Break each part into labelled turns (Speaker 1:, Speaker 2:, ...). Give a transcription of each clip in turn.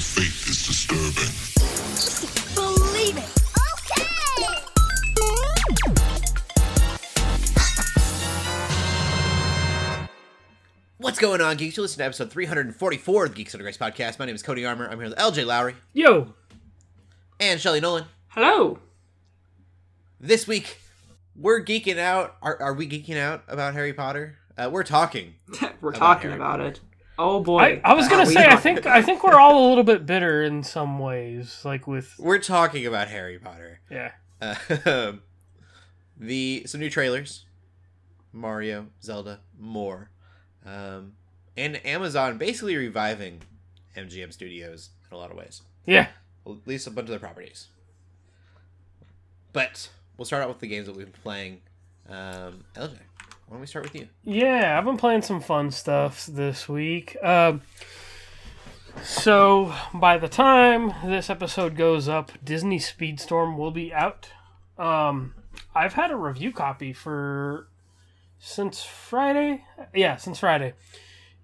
Speaker 1: The faith is disturbing.
Speaker 2: Believe it. Okay.
Speaker 3: What's going on, geeks? You listen to episode 344 of the Geeks Under Grace podcast. My name is Cody Armour. I'm here with LJ Lowery
Speaker 4: Yo,
Speaker 3: and Shelley Nollan.
Speaker 4: hello.
Speaker 3: This week, we're geeking out. Are, are we geeking out about Harry Potter? Uh, we're talking.
Speaker 5: We're
Speaker 3: About
Speaker 5: talking
Speaker 3: Harry
Speaker 5: about it. Oh boy.
Speaker 4: I, I was gonna say, I think I think we're all a little bit bitter in some ways, like with
Speaker 3: We're talking about Harry Potter.
Speaker 4: yeah,
Speaker 3: Uh, the some new trailers, Mario, Zelda, more, um, and Amazon basically reviving MGM Studios in a lot of ways.
Speaker 4: yeah.
Speaker 3: Well, at least a bunch of their properties. But we'll start out with the games that we've been playing. Um, LJ, why don't we start with you?
Speaker 4: Yeah, I've been playing some fun stuff this week. Um, so by the time this episode goes up, Disney Speedstorm will be out. Um, I've had a review copy for since Friday. Yeah, since Friday,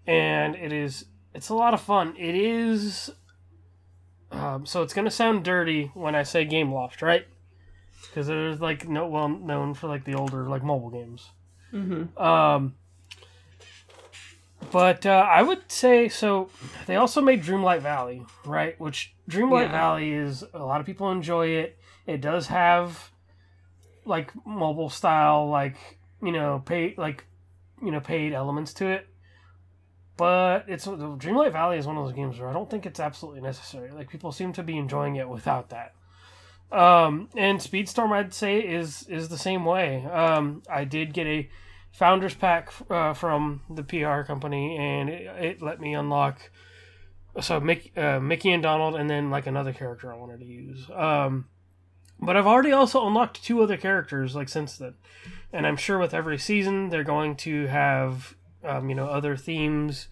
Speaker 4: and it is it's a lot of fun. It is. Um, so it's gonna sound dirty when I say Gameloft, right? Because they're like no well known for like the older like mobile games.
Speaker 5: Mhm.
Speaker 4: Um, but uh, I would say so. They also made Dreamlight Valley, right? Which Dreamlight
Speaker 5: Yeah.
Speaker 4: Valley is a lot of people enjoy it. It does have like mobile style, like you know, pay like you know, paid elements to it. But it's Dreamlight Valley is one of those games where I don't think it's absolutely necessary. Like people seem to be enjoying it without that. Um, and Speedstorm, I'd say, is is the same way. Um, I did get a founders pack uh, from the PR company, and it, it let me unlock. So Mickey, uh, Mickey and Donald, and then like another character I wanted to use. Um, but I've already also unlocked two other characters like since then, and I'm sure with every season they're going to have um, you know other themes.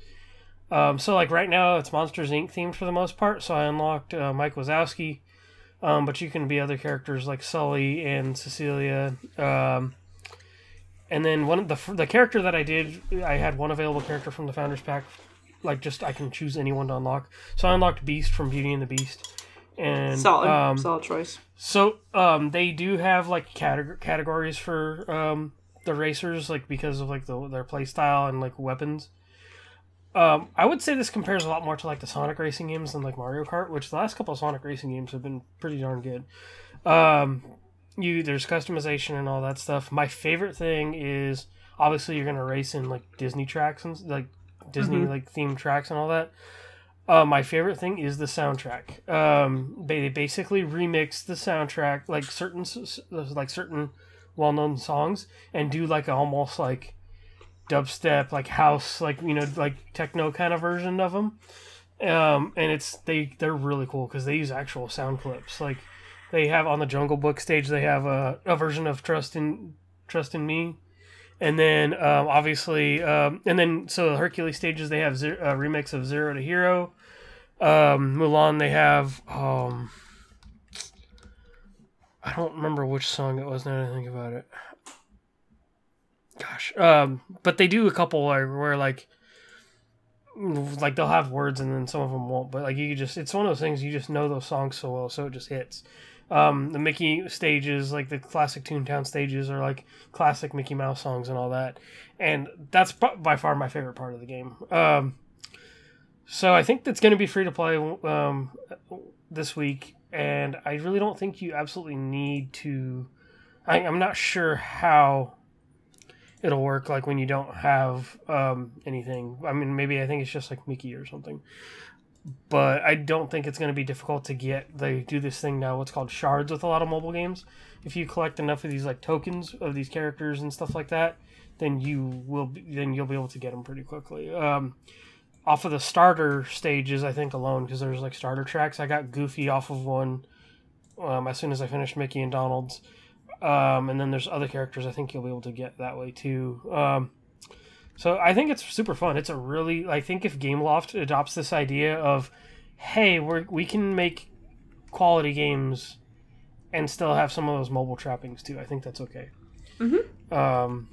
Speaker 4: Um, so like right now it's Monsters Inc. themed for the most part. So I unlocked uh, Mike Wazowski, um, but you can be other characters like Sully and Cecilia. Um, and then one of the the character that I did, I had one available character from the Founders Pack. Like just I can choose anyone to unlock. So I unlocked Beast from Beauty and the Beast. And
Speaker 5: Solid.
Speaker 4: um,
Speaker 5: Solid choice.
Speaker 4: so um, they do have like categ- categories for um, the racers, like because of like the, their play style and like weapons. Um, I would say this compares a lot more to like the Sonic racing games than like Mario Kart, which the last couple of Sonic racing games have been pretty darn good. Um, you there's customization and all that stuff. My favorite thing is obviously you're gonna race in like Disney tracks and like Disney
Speaker 5: Mhm.
Speaker 4: like themed tracks and all that. Uh, my favorite thing is the soundtrack. Um, they basically remix the soundtrack, like certain, like certain well-known songs, and do like almost like dubstep, like house, like you know, like techno kind of version of them. Um, and it's they they're really cool because they use actual sound clips. Like they have on the Jungle Book stage, they have a, a version of Trust in Trust in Me. And then, um, obviously, um, and then so the Hercules stages they have zero, a remix of Zero to Hero. Um, Mulan they have um, I don't remember which song it was now that I think about it. Gosh, um, but they do a couple where, where like like they'll have words and then some of them won't. But like you just it's one of those things you just know those songs so well, so it just hits. Um, the Mickey stages, like the classic Toontown stages, are like classic Mickey Mouse songs and all that, and that's by far my favorite part of the game. Um, so I think that's going to be free to play um, this week, and I really don't think you absolutely need to. I, I'm not sure how it'll work like when you don't have um, anything. I mean, maybe I think it's just like Mickey or something. But I don't think it's going to be difficult to get. They do this thing now, what's called shards with a lot of mobile games. If you collect enough of these like tokens of these characters and stuff like that, then you will be, then you'll be able to get them pretty quickly. Um, off of the starter stages, I think alone because there's like starter tracks. I got Goofy off of one um, as soon as I finished Mickey and Donald's, um, and then there's other characters I think you'll be able to get that way too. Um, so I think it's super fun. It's a really I think if Gameloft adopts this idea of, hey, we we can make quality games and still have some of those mobile trappings too. I think that's okay.
Speaker 5: Mhm.
Speaker 4: Um,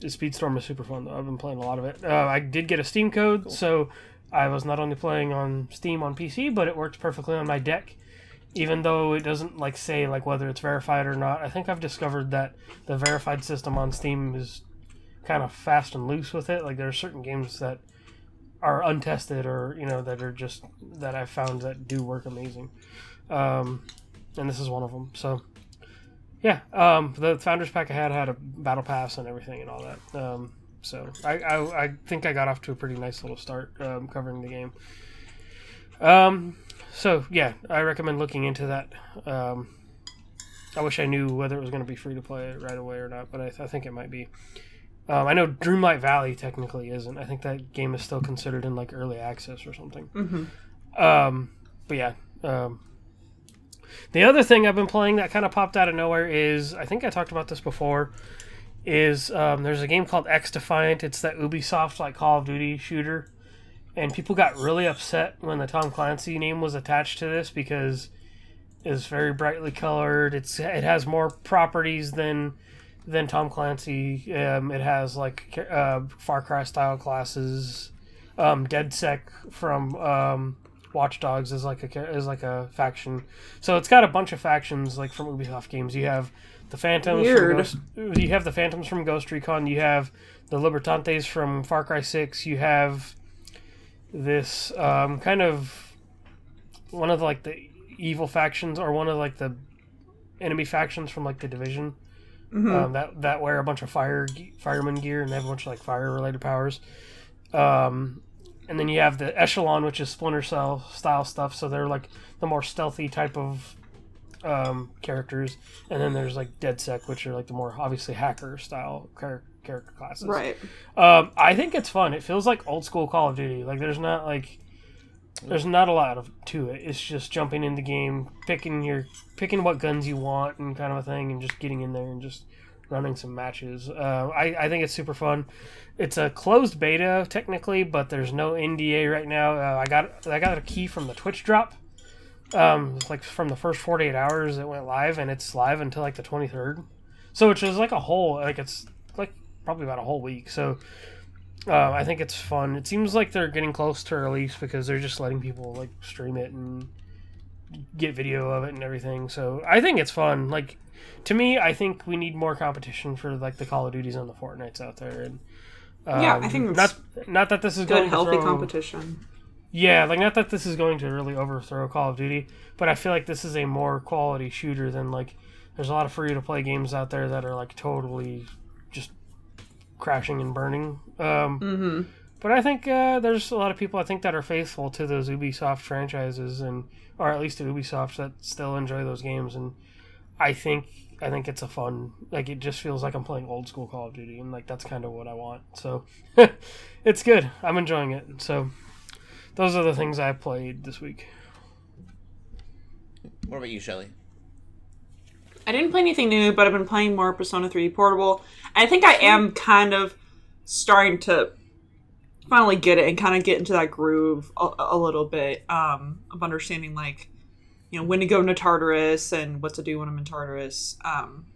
Speaker 4: Speedstorm is super fun though. I've been playing a lot of it. Uh, I did get a Steam code, so I was not only playing on Steam on PC, but it worked perfectly on my deck. Even though it doesn't like say like whether it's verified or not, I think I've discovered that the verified system on Steam is kind of fast and loose with it. Like there are certain games that are untested or you know that are just that I've found that do work amazing, um, and this is one of them. So yeah, um, the founders pack I had had a battle pass and everything and all that. Um, so I, I, I think I got off to a pretty nice little start um, covering the game. Um, so yeah, I recommend looking into that. Um, I wish I knew whether it was going to be free to play right away or not, but I, I think it might be. Um, I know Dreamlight Valley technically isn't. I think that game is still considered in like early access or something.
Speaker 5: Mm-hmm.
Speaker 4: Um, but yeah. Um, the other thing I've been playing that kind of popped out of nowhere is I think I talked about this before. Is um, there's a game called XDefiant. It's that Ubisoft like Call of Duty shooter, and people got really upset when the Tom Clancy name was attached to this because it's very brightly colored. It's it has more properties than than Tom Clancy. Um, it has like uh, Far Cry style classes. Um, DedSec from um, Watch Dogs is like a is like a faction. So it's got a bunch of factions like from Ubisoft games. You have the Phantoms.
Speaker 5: Weird.
Speaker 4: From Ghost, you have the Phantoms from Ghost Recon. You have the Libertantes from Far Cry Six. You have this um, kind of one of the, like the evil factions or one of like the enemy factions from like the Division um, that that wear a bunch of fire fireman gear and they have a bunch of like fire related powers. Um, and then you have the echelon, which is Splinter Cell style stuff. So they're like the more stealthy type of um, characters. And then there's like DedSec, which are like the more obviously hacker style char- character classes.
Speaker 5: Right.
Speaker 4: Um, I think it's fun. It feels like old school Call of Duty. Like there's not like there's not a lot of to it. It's just jumping in the game, picking your picking what guns you want and kind of a thing, and just getting in there and just running some matches. Uh, I I think it's super fun. It's a closed beta technically, but there's no NDA right now. Uh, I got I got a key from the Twitch drop. Um, like from the first 48 hours it went live, and it's live until like the 23rd. So which is like a whole like it's probably about a whole week. So uh, I think it's fun. It seems like they're getting close to release because they're just letting people like stream it and get video of it and everything. So I think it's fun. Like to me, I think we need more competition for like the Call of Duties and the Fortnites out there. And um,
Speaker 5: Yeah, I think
Speaker 4: not not that this is
Speaker 5: Good,
Speaker 4: going
Speaker 5: healthy
Speaker 4: to throw,
Speaker 5: competition.
Speaker 4: yeah, like not that this is going to really overthrow Call of Duty, but I feel like this is a more quality shooter than like there's a lot of free to play games out there that are like totally crashing and burning. Um,
Speaker 5: Mm-hmm.
Speaker 4: but I think uh, there's a lot of people I think that are faithful to those Ubisoft franchises and or at least to Ubisoft that still enjoy those games and I think I think it's a fun like it just feels like I'm playing old school Call of Duty and like that's kind of what I want. So it's good. I'm enjoying it. So those are the things I played this week.
Speaker 3: What about you, Shelley?
Speaker 5: I didn't play anything new, but I've been playing more Persona 3 Portable. I think I am kind of starting to finally get it and kind of get into that groove a, a little bit um, of understanding, like, you know, when to go into Tartarus and what to do when I'm in Tartarus, um,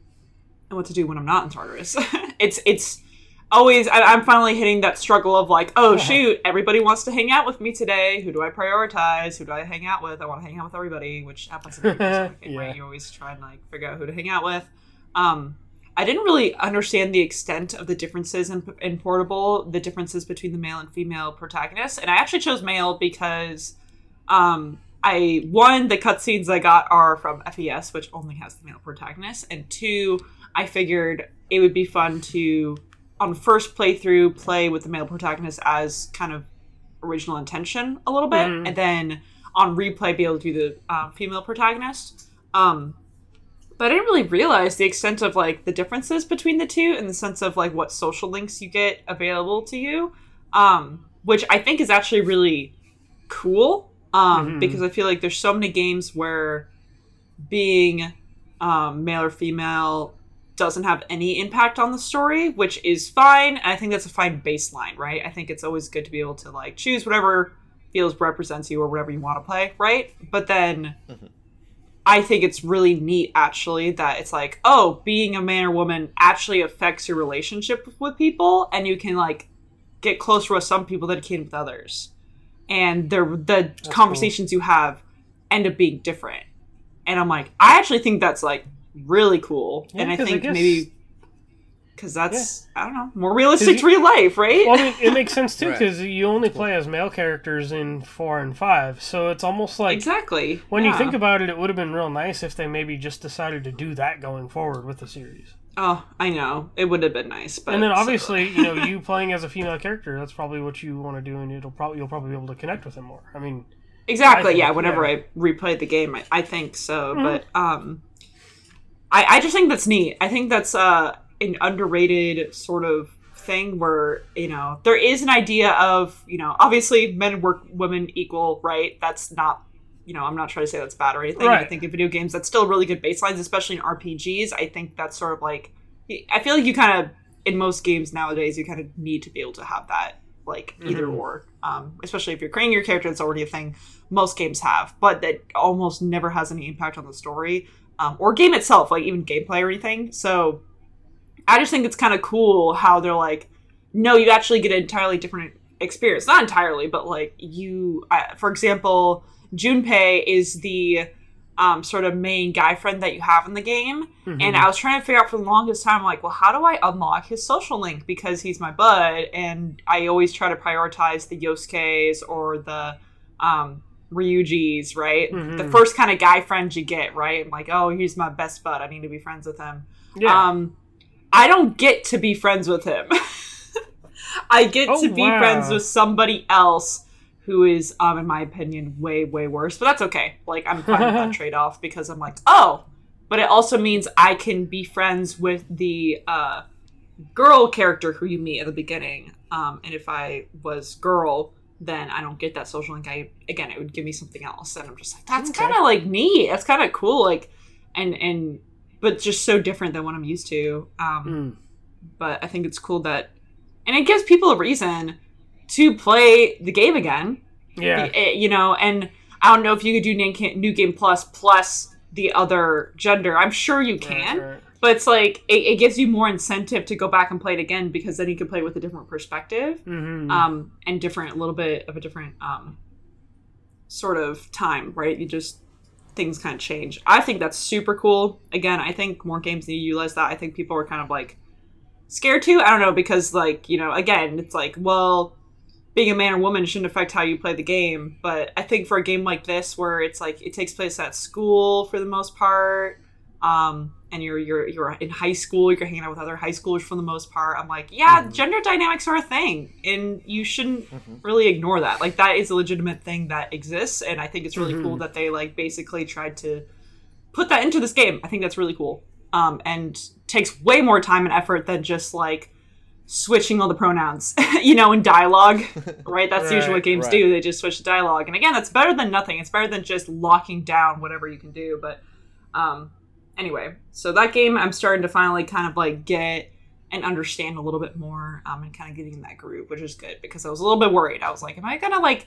Speaker 5: and what to do when I'm not in Tartarus. it's it's always I, I'm finally hitting that struggle of like, oh shoot, everybody wants to hang out with me today. Who do I prioritize? Who do I hang out with? I want to hang out with everybody, which happens in every Persona game,
Speaker 4: Yeah.
Speaker 5: right? You always try and like figure out who to hang out with. Um, I didn't really understand the extent of the differences in, in Portable, the differences between the male and female protagonists, and I actually chose male because um, I one the cutscenes I got are from FES, which only has the male protagonist, and two, I figured it would be fun to on first playthrough play with the male protagonist as kind of original intention a little bit,
Speaker 4: Mhm.
Speaker 5: and then on replay be able to do the um, female protagonist. Um, but I didn't really realize the extent of like the differences between the two in the sense of like what social links you get available to you, um, which I think is actually really cool um,
Speaker 4: Mhm.
Speaker 5: because I feel like there's so many games where being um, male or female doesn't have any impact on the story, which is fine. And I think that's a fine baseline, right? I think it's always good to be able to like choose whatever feels represents you or whatever you want to play, right? But then mm-hmm. I think it's really neat actually that it's like, oh, being a man or woman actually affects your relationship with people, and you can like get closer with some people than you can with others, and the the conversations you have end up being different. And I'm like, I actually think that's like really cool,
Speaker 4: Yeah,
Speaker 5: and I think
Speaker 4: guess-
Speaker 5: maybe because that's I don't know more realistic to real life, right?
Speaker 4: Well, I mean, it makes sense too
Speaker 3: Right.
Speaker 4: because you only play as male characters in four and five, so it's almost like
Speaker 5: exactly.
Speaker 4: when you think about it, it would have been real nice if they maybe just decided to do that going forward with the series.
Speaker 5: oh, I know it would have been nice, but
Speaker 4: and then
Speaker 5: so-
Speaker 4: obviously, you know, you playing as a female character, that's probably what you want to do, and it'll probably you'll probably be able to connect with him more. I mean,
Speaker 5: Exactly.
Speaker 4: I think,
Speaker 5: yeah. Whenever
Speaker 4: yeah.
Speaker 5: I replay the game, I, I think so.
Speaker 4: Mhm.
Speaker 5: But um, I I just think that's neat. I think that's uh an underrated sort of thing where you know there is an idea of you know obviously men work women equal right? That's not you know i'm not trying to say that's bad or anything. I think in video games that's still really good baselines especially in rpgs i think that's sort of like i feel like you kind of in most games nowadays you kind of need to be able to have that like either
Speaker 4: Mhm.
Speaker 5: or um, especially if you're creating your character it's already a thing most games have but that almost never has any impact on the story um, or game itself like even gameplay or anything so I just think it's kind of cool how they're like, no, you actually get an entirely different experience. Not entirely, but like you, I, for example, Junpei is the um, sort of main guy friend that you have in the game.
Speaker 4: Mm-hmm.
Speaker 5: And I was trying to figure out for the longest time, like, well, how do I unlock his social link? Because he's my bud, and I always try to prioritize the Yosuke's or the um, Ryuji's, right?
Speaker 4: Mhm.
Speaker 5: The first kind of guy friend you get, right? I'm like, oh, he's my best bud. I need to be friends with him.
Speaker 4: yeah,
Speaker 5: Um, I don't get to be friends with him. I get
Speaker 4: Oh,
Speaker 5: to be
Speaker 4: wow.
Speaker 5: friends with somebody else who is, um, in my opinion, way, way worse. But that's okay. Like, I'm fine with that trade off because I'm like, oh, but it also means I can be friends with the uh, girl character who you meet at the beginning. Um, and if I was girl, then I don't get that social link. I again, it would give me something else, and I'm just like, that's
Speaker 4: Okay.
Speaker 5: kind of like neat. That's kind of cool. Like, and and but just so different than what I'm used to. Um,
Speaker 4: Mm.
Speaker 5: but I think it's cool that, and it gives people a reason to play the game again.
Speaker 4: yeah.
Speaker 5: Eh, You know, and I don't know if you could do New Game, New Game Plus plus the other gender. I'm sure you can,
Speaker 4: Right, right.
Speaker 5: But it's like it, it gives you more incentive to go back and play it again because then you can play it with a different perspective
Speaker 4: Mhm.
Speaker 5: um, and different, a little bit of a different um, sort of time, right? You just things kind of change. I think that's super cool. Again, I think more games need to utilize that. I think people are kind of like scared to. I don't know because like you know, again, it's like well, being a man or woman shouldn't affect how you play the game. But I think for a game like this, where it's like it takes place at school for the most part. Um, and you're you're you're in high school, you're hanging out with other high schoolers for the most part. I'm like, yeah, gender dynamics are a thing, and you shouldn't really ignore that. Like that is a legitimate thing that exists, and I think it's really cool that they like basically tried to put that into this game. I think that's really cool, um, and takes way more time and effort than just like switching all the pronouns, you know, in dialogue. Right? That's usually what games
Speaker 3: right.
Speaker 5: do. They just switch the dialogue, and again, that's better than nothing. It's better than just locking down whatever you can do. But um, anyway, so that game I'm starting to finally kind of like get and understand a little bit more um, and kind of getting in that groove, which is good because I was a little bit worried. I was like, am I gonna like,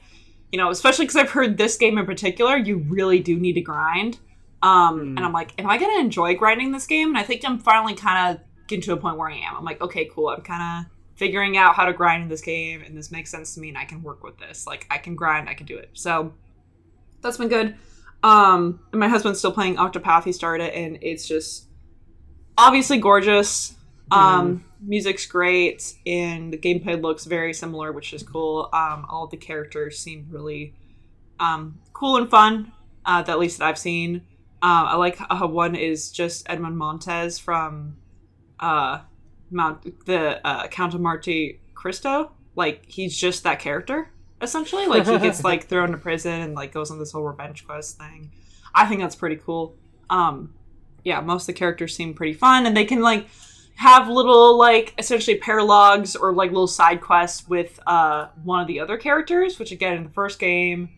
Speaker 5: you know, especially because I've heard this game in particular, you really do need to grind. Um,
Speaker 4: Hmm.
Speaker 5: And I'm like, am I gonna enjoy grinding this game? And I think I'm finally kind of getting to a point where I am. I'm like, okay, cool. I'm kind of figuring out how to grind in this game, and this makes sense to me, and I can work with this. Like, I can grind, I can do it. So that's been good. Um, and my husband's still playing Octopath. He started, and it's just obviously gorgeous. Um, music's great, and the gameplay looks very similar, which is cool. Um, all the characters seem really um, cool and fun. Uh, that at least that I've seen. Uh, I like how one is just Edmund Montez from uh, Mount the uh, Count of Monte Cristo. Like he's just that character essentially. Like he gets like thrown to prison and like goes on this whole revenge quest thing. I think that's pretty cool. Um, yeah, most of the characters seem pretty fun, and they can like have little like essentially paralogs or like little side quests with uh, one of the other characters. Which again, in the first game,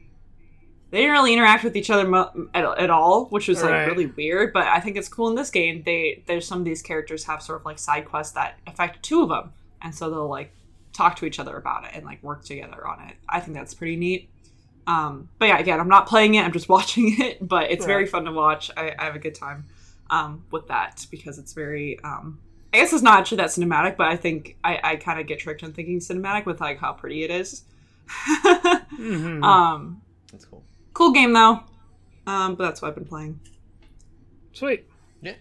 Speaker 5: they didn't really interact with each other mo- at, at all, which was like
Speaker 4: Right.
Speaker 5: really weird. But I think it's cool in this game. They there's some of these characters have sort of like side quests that affect two of them, and so they'll like talk to each other about it and like work together on it. I think that's pretty neat. Um, but yeah, again, I'm not playing it. I'm just watching it. But it's very fun to watch. I, I have a good time um, with that because it's very. Um, I guess it's not actually that cinematic, but I think I, I kind of get tricked into thinking cinematic with like how pretty it is.
Speaker 4: Mhm.
Speaker 5: um,
Speaker 3: That's cool.
Speaker 5: cool game though. Um, but that's what I've been playing.
Speaker 4: Sweet.
Speaker 3: Yeah.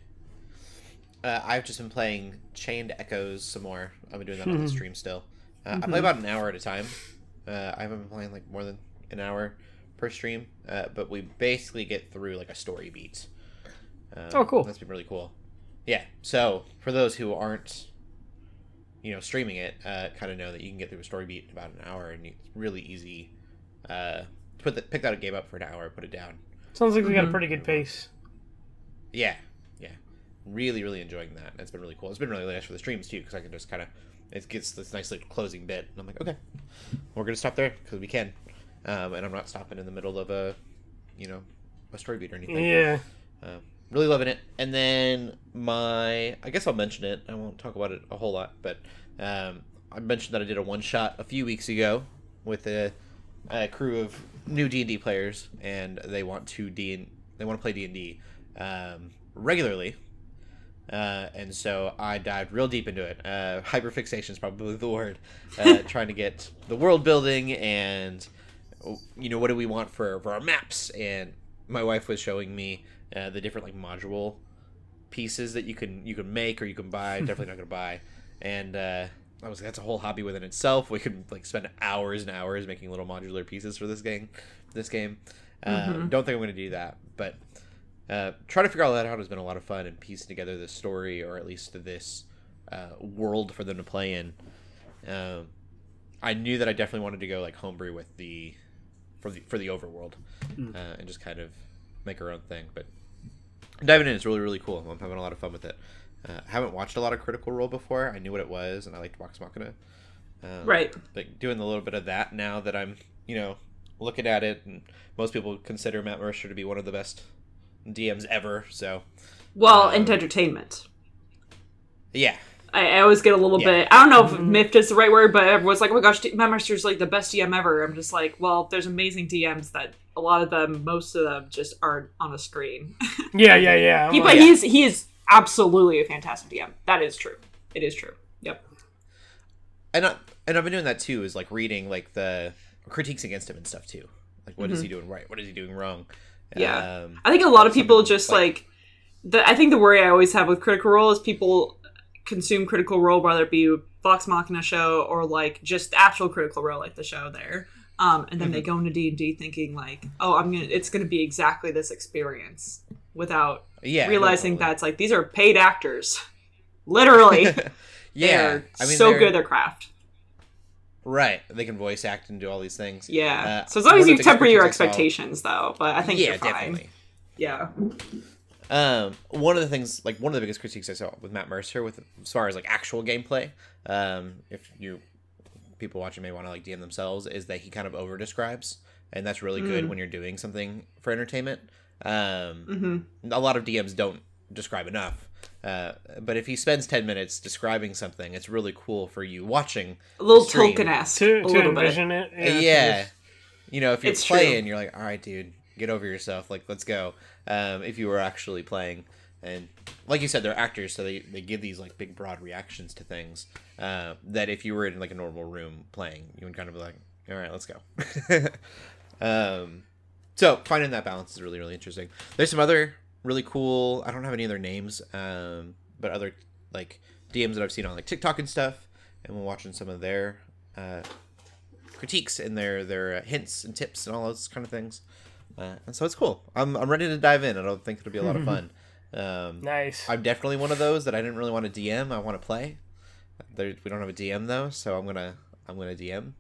Speaker 3: Uh, I've just been playing Chained Echoes some more. I've been doing that on the stream still. Uh, I play about an hour at a time. Uh, I haven't been playing like more than an hour per stream, uh, but we basically get through like a story beat. Um,
Speaker 4: Oh, cool.
Speaker 3: That's been really cool. Yeah. So for those who aren't, you know, streaming it, uh, kind of know that you can get through a story beat in about an hour, and it's really easy. Uh, put the, pick that game up for an hour, put it down,
Speaker 4: Sounds like we got a
Speaker 5: Mhm.
Speaker 4: pretty good pace.
Speaker 3: Yeah, yeah, really, really enjoying that. It's been really cool. It's been really nice for the streams too, because I can just kind of it gets this nice little closing bit, and I'm like, okay, we're gonna stop there because we can, um, and I'm not stopping in the middle of a, you know, a story beat or anything.
Speaker 4: Yeah.
Speaker 3: Uh, really loving it. And then my, I guess I'll mention it. I won't talk about it a whole lot, but um, I mentioned that I did a one shot a few weeks ago with a, a crew of new D and D players, and they want to D they want to play D and D um, regularly. Uh, and so I dived real deep into it. Uh, hyperfixation is probably the word. Uh, trying to get the world building and you know what do we want for for our maps and my wife was showing me uh, the different like module pieces that you can you can make or you can buy definitely not gonna buy and uh I was like, that's a whole hobby within itself. We could like spend hours and hours making little modular pieces for this game. This game, uh, don't think I'm going to do that, but uh, trying to figure all that out has been a lot of fun and piecing together this story or at least this uh, world for them to play in. Um, I knew that I definitely wanted to go like homebrew with the for the for the overworld uh, and just kind of make our own thing. But diving in is really really cool. I'm having a lot of fun with it. Uh, haven't watched a lot of Critical Role before. I knew what it was, and I liked Vox Machina. Um,
Speaker 5: Right.
Speaker 3: But doing a little bit of that now that I'm, you know, looking at it, and most people consider Matt Mercer to be one of the best DMs ever. So
Speaker 5: Well,
Speaker 3: Um,
Speaker 5: and entertainment.
Speaker 3: yeah,
Speaker 5: I, I always get a little
Speaker 3: Yeah.
Speaker 5: bit. I don't know if miffed is the right word, but everyone's like, "Oh my gosh, Matt Mercer's like the best DM ever." I'm just like, well, there's amazing DMs that a lot of them, most of them, just aren't on a screen.
Speaker 4: Yeah, yeah, yeah.
Speaker 5: He,
Speaker 4: like-
Speaker 5: but he's he is absolutely a fantastic DM. That is true. It is true. Yep.
Speaker 3: and I, and I've been doing that too. Is like reading like the critiques against him and stuff too. Like what is he doing right? What is he doing wrong?
Speaker 5: Mm-hmm. Yeah.
Speaker 3: Um,
Speaker 5: I think a lot of people just
Speaker 3: like-
Speaker 5: like the. I think the worry I always have with Critical Role is people consume Critical Role, whether it be Vox Machina show or like just actual Critical Role, like the show there. Um, and then they
Speaker 3: Mm-hmm.
Speaker 5: go into D and D thinking like, oh, I'm gonna, it's gonna be exactly this experience, without
Speaker 3: yeah,
Speaker 5: realizing
Speaker 3: totally.
Speaker 5: that it's like these are paid actors, literally.
Speaker 3: yeah, I mean,
Speaker 5: so good at their craft.
Speaker 3: Right, they can voice act and do all these things.
Speaker 5: Yeah.
Speaker 3: Uh,
Speaker 5: so as long as you
Speaker 3: of the biggest
Speaker 5: temper your
Speaker 3: critiques I saw-
Speaker 5: expectations, though, but I think
Speaker 3: yeah, definitely.
Speaker 5: Yeah.
Speaker 3: Um, one of the things, like one of the biggest critiques I saw with Matt Mercer, with as far as like actual gameplay, um, if you people watching may want to like DM themselves, is that he kind of over describes, and that's really good
Speaker 5: Mm.
Speaker 3: when you're doing something for entertainment. Um,
Speaker 5: hmm
Speaker 3: a lot of DMs don't describe enough. Uh, but if he spends 10 minutes describing something, it's really cool for you watching.
Speaker 5: A little
Speaker 3: Stream.
Speaker 5: Tolkien esque.
Speaker 4: to,
Speaker 5: a
Speaker 4: to
Speaker 5: little bit.
Speaker 4: it.
Speaker 3: Yeah.
Speaker 4: to just-
Speaker 3: You know, if you're
Speaker 5: It's true.
Speaker 3: playing, you're like, all right, dude, get over yourself. Like, let's go. Um, if you were actually playing. And like you said, they're actors, so they, they give these like big, broad reactions to things uh, that if you were in like a normal room playing, you would kind of be like, all right, let's go. um, so finding that balance is really, really interesting. There's some other really cool, I don't have any other names, um, but other like DMs that I've seen on like TikTok and stuff, and we're watching some of their uh, critiques and their their uh, hints and tips and all those kind of things. Uh, and so it's cool. I'm I'm ready to dive in. I don't think it'll be a lot of fun. Um,
Speaker 4: Nice.
Speaker 3: I'm definitely one of those that I didn't really want to DM. I want to play. There, we don't have a DM though, so I'm gonna I'm gonna DM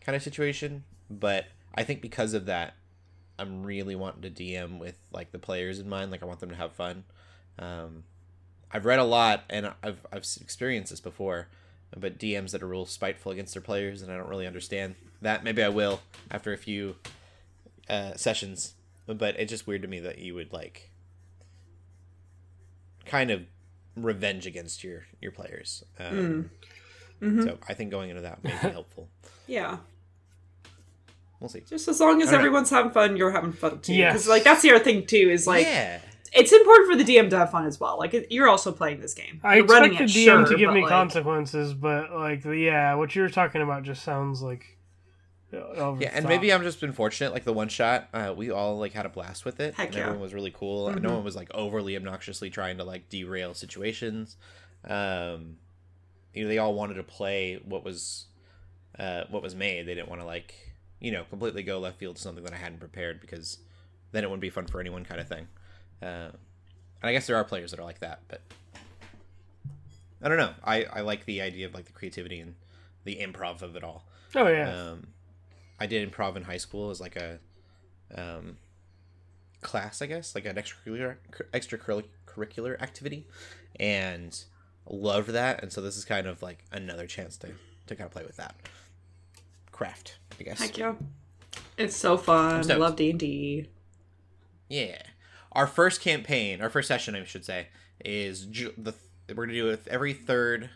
Speaker 3: kind of situation. But I think because of that, I'm really wanting to DM with like the players in mind. Like I want them to have fun. Um, I've read a lot and I've I've experienced this before, but DMs that are real spiteful against their players, and I don't really understand that. Maybe I will after a few uh, sessions, but it's just weird to me that you would like kind of revenge against your your players. Um,
Speaker 5: Mhm.
Speaker 3: So I think going into that may be helpful.
Speaker 5: Yeah.
Speaker 3: We'll see.
Speaker 5: Just as long as
Speaker 3: I don't know.
Speaker 5: everyone's having fun, you're having fun too.
Speaker 4: Yes.
Speaker 5: Because like that's the other thing too is like
Speaker 3: yeah,
Speaker 5: it's important for the DM to have fun as well. Like you're also playing this game.
Speaker 4: I
Speaker 5: You're
Speaker 4: expect the
Speaker 5: it,
Speaker 4: DM
Speaker 5: sure,
Speaker 4: to give me
Speaker 5: like,
Speaker 4: consequences, but like, yeah, what you're talking about just sounds like. uh, over
Speaker 3: yeah, and
Speaker 4: top.
Speaker 3: maybe I'm just been fortunate. Like the one shot, uh, we all like had a blast with it.
Speaker 5: Heck
Speaker 3: and
Speaker 5: yeah.
Speaker 3: everyone was really cool. and
Speaker 5: Mhm.
Speaker 3: No one was like overly obnoxiously trying to like derail situations. Um, you know, they all wanted to play what was, uh, what was made. They didn't want to like, you know, completely go left field to something that I hadn't prepared because then it wouldn't be fun for anyone, kind of thing. Uh, and I guess there are players that are like that, but I don't know. I I like the idea of like the creativity and the improv of it all.
Speaker 4: Oh yeah.
Speaker 3: Um, I did improv in high school as like a um, class, I guess, like an extracurricular extracurricular activity, and loved that. And so this is kind of like another chance to to kind of play with that craft, I guess.
Speaker 5: Heck yeah. It's so fun. I love D and D.
Speaker 3: Yeah. Our first campaign, our first session, I should say, is ju- the we're gonna do it every third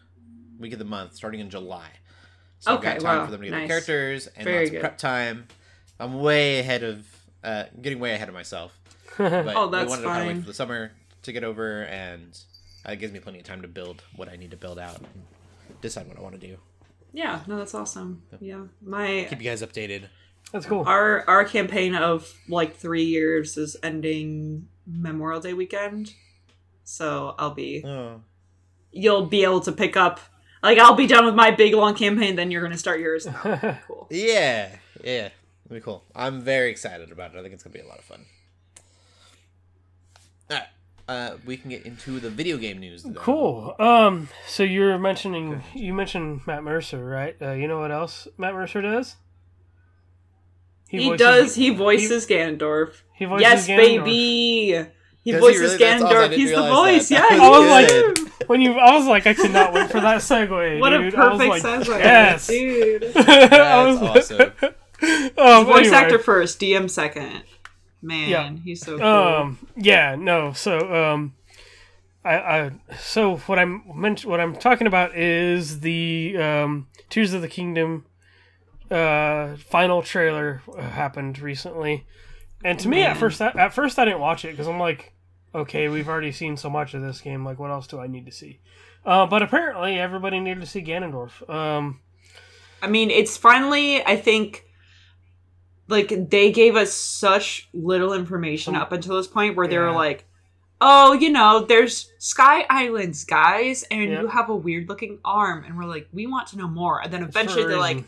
Speaker 3: week of the month, starting in July. So I've
Speaker 5: Okay,
Speaker 3: got time
Speaker 5: wow,
Speaker 3: for them to get
Speaker 5: nice.
Speaker 3: the characters and
Speaker 5: Very
Speaker 3: lots
Speaker 5: good.
Speaker 3: of prep time. I'm way ahead of, uh, getting way ahead of myself. But
Speaker 5: Oh,
Speaker 3: we
Speaker 5: that's
Speaker 3: wanted to kind of wait for the summer to get over, and uh, it gives me plenty of time to build what I need to build out, and decide what I want to do.
Speaker 5: Yeah, no, that's awesome. Yeah, my
Speaker 3: Keep you guys updated.
Speaker 4: That's cool.
Speaker 5: our our campaign of like three years is ending Memorial Day weekend, so I'll be
Speaker 3: Oh,
Speaker 5: you'll be able to pick up. Like I'll be done with my big long campaign, then you're gonna start yours. Cool.
Speaker 3: yeah, yeah, it'll be cool. I'm very excited about it. I think it's gonna be a lot of fun. All right, uh, we can get into the video game news. Then.
Speaker 4: Cool. Um. So you're mentioning you mentioned Matt Mercer, right? Uh, you know what else Matt Mercer does?
Speaker 5: He,
Speaker 4: voices-
Speaker 5: does. He voices Ganondorf.
Speaker 4: He voices
Speaker 5: Yes,
Speaker 4: Ganondorf.
Speaker 5: baby. He
Speaker 3: Does he
Speaker 5: voices
Speaker 3: really? That's awesome.
Speaker 5: Ganondorf. He's the voice.
Speaker 3: that.
Speaker 5: Yeah.
Speaker 3: That
Speaker 4: I
Speaker 3: was
Speaker 4: was like, when you, I was like, I could not wait for that segue.
Speaker 5: What a
Speaker 4: dude. I was
Speaker 5: perfect
Speaker 4: like,
Speaker 5: segue,
Speaker 4: Yes.
Speaker 5: dude.
Speaker 4: I was-
Speaker 3: awesome.
Speaker 4: oh,
Speaker 5: Voice
Speaker 4: anyway.
Speaker 5: actor first, DM second. Man,
Speaker 4: Yeah.
Speaker 5: he's so cool.
Speaker 4: Um. Yeah. No. So. Um. I. I. So what I'm mention, What I'm talking about is the um, Tears of the Kingdom. Uh, final trailer uh, happened recently, and to me, at first, I, at first, I didn't watch it because I'm like, okay, we've already seen so much of this game. Like, what else do I need to see? Uh, but apparently, everybody needed to see Ganondorf. Um.
Speaker 5: I mean, it's finally, I think, like, they gave us such little information
Speaker 4: Um,
Speaker 5: up until this point where they were like, oh, you know, there's Sky Islands, guys, and
Speaker 4: Yep.
Speaker 5: you have a weird looking arm. And we're like, we want to know more. And then eventually they're like,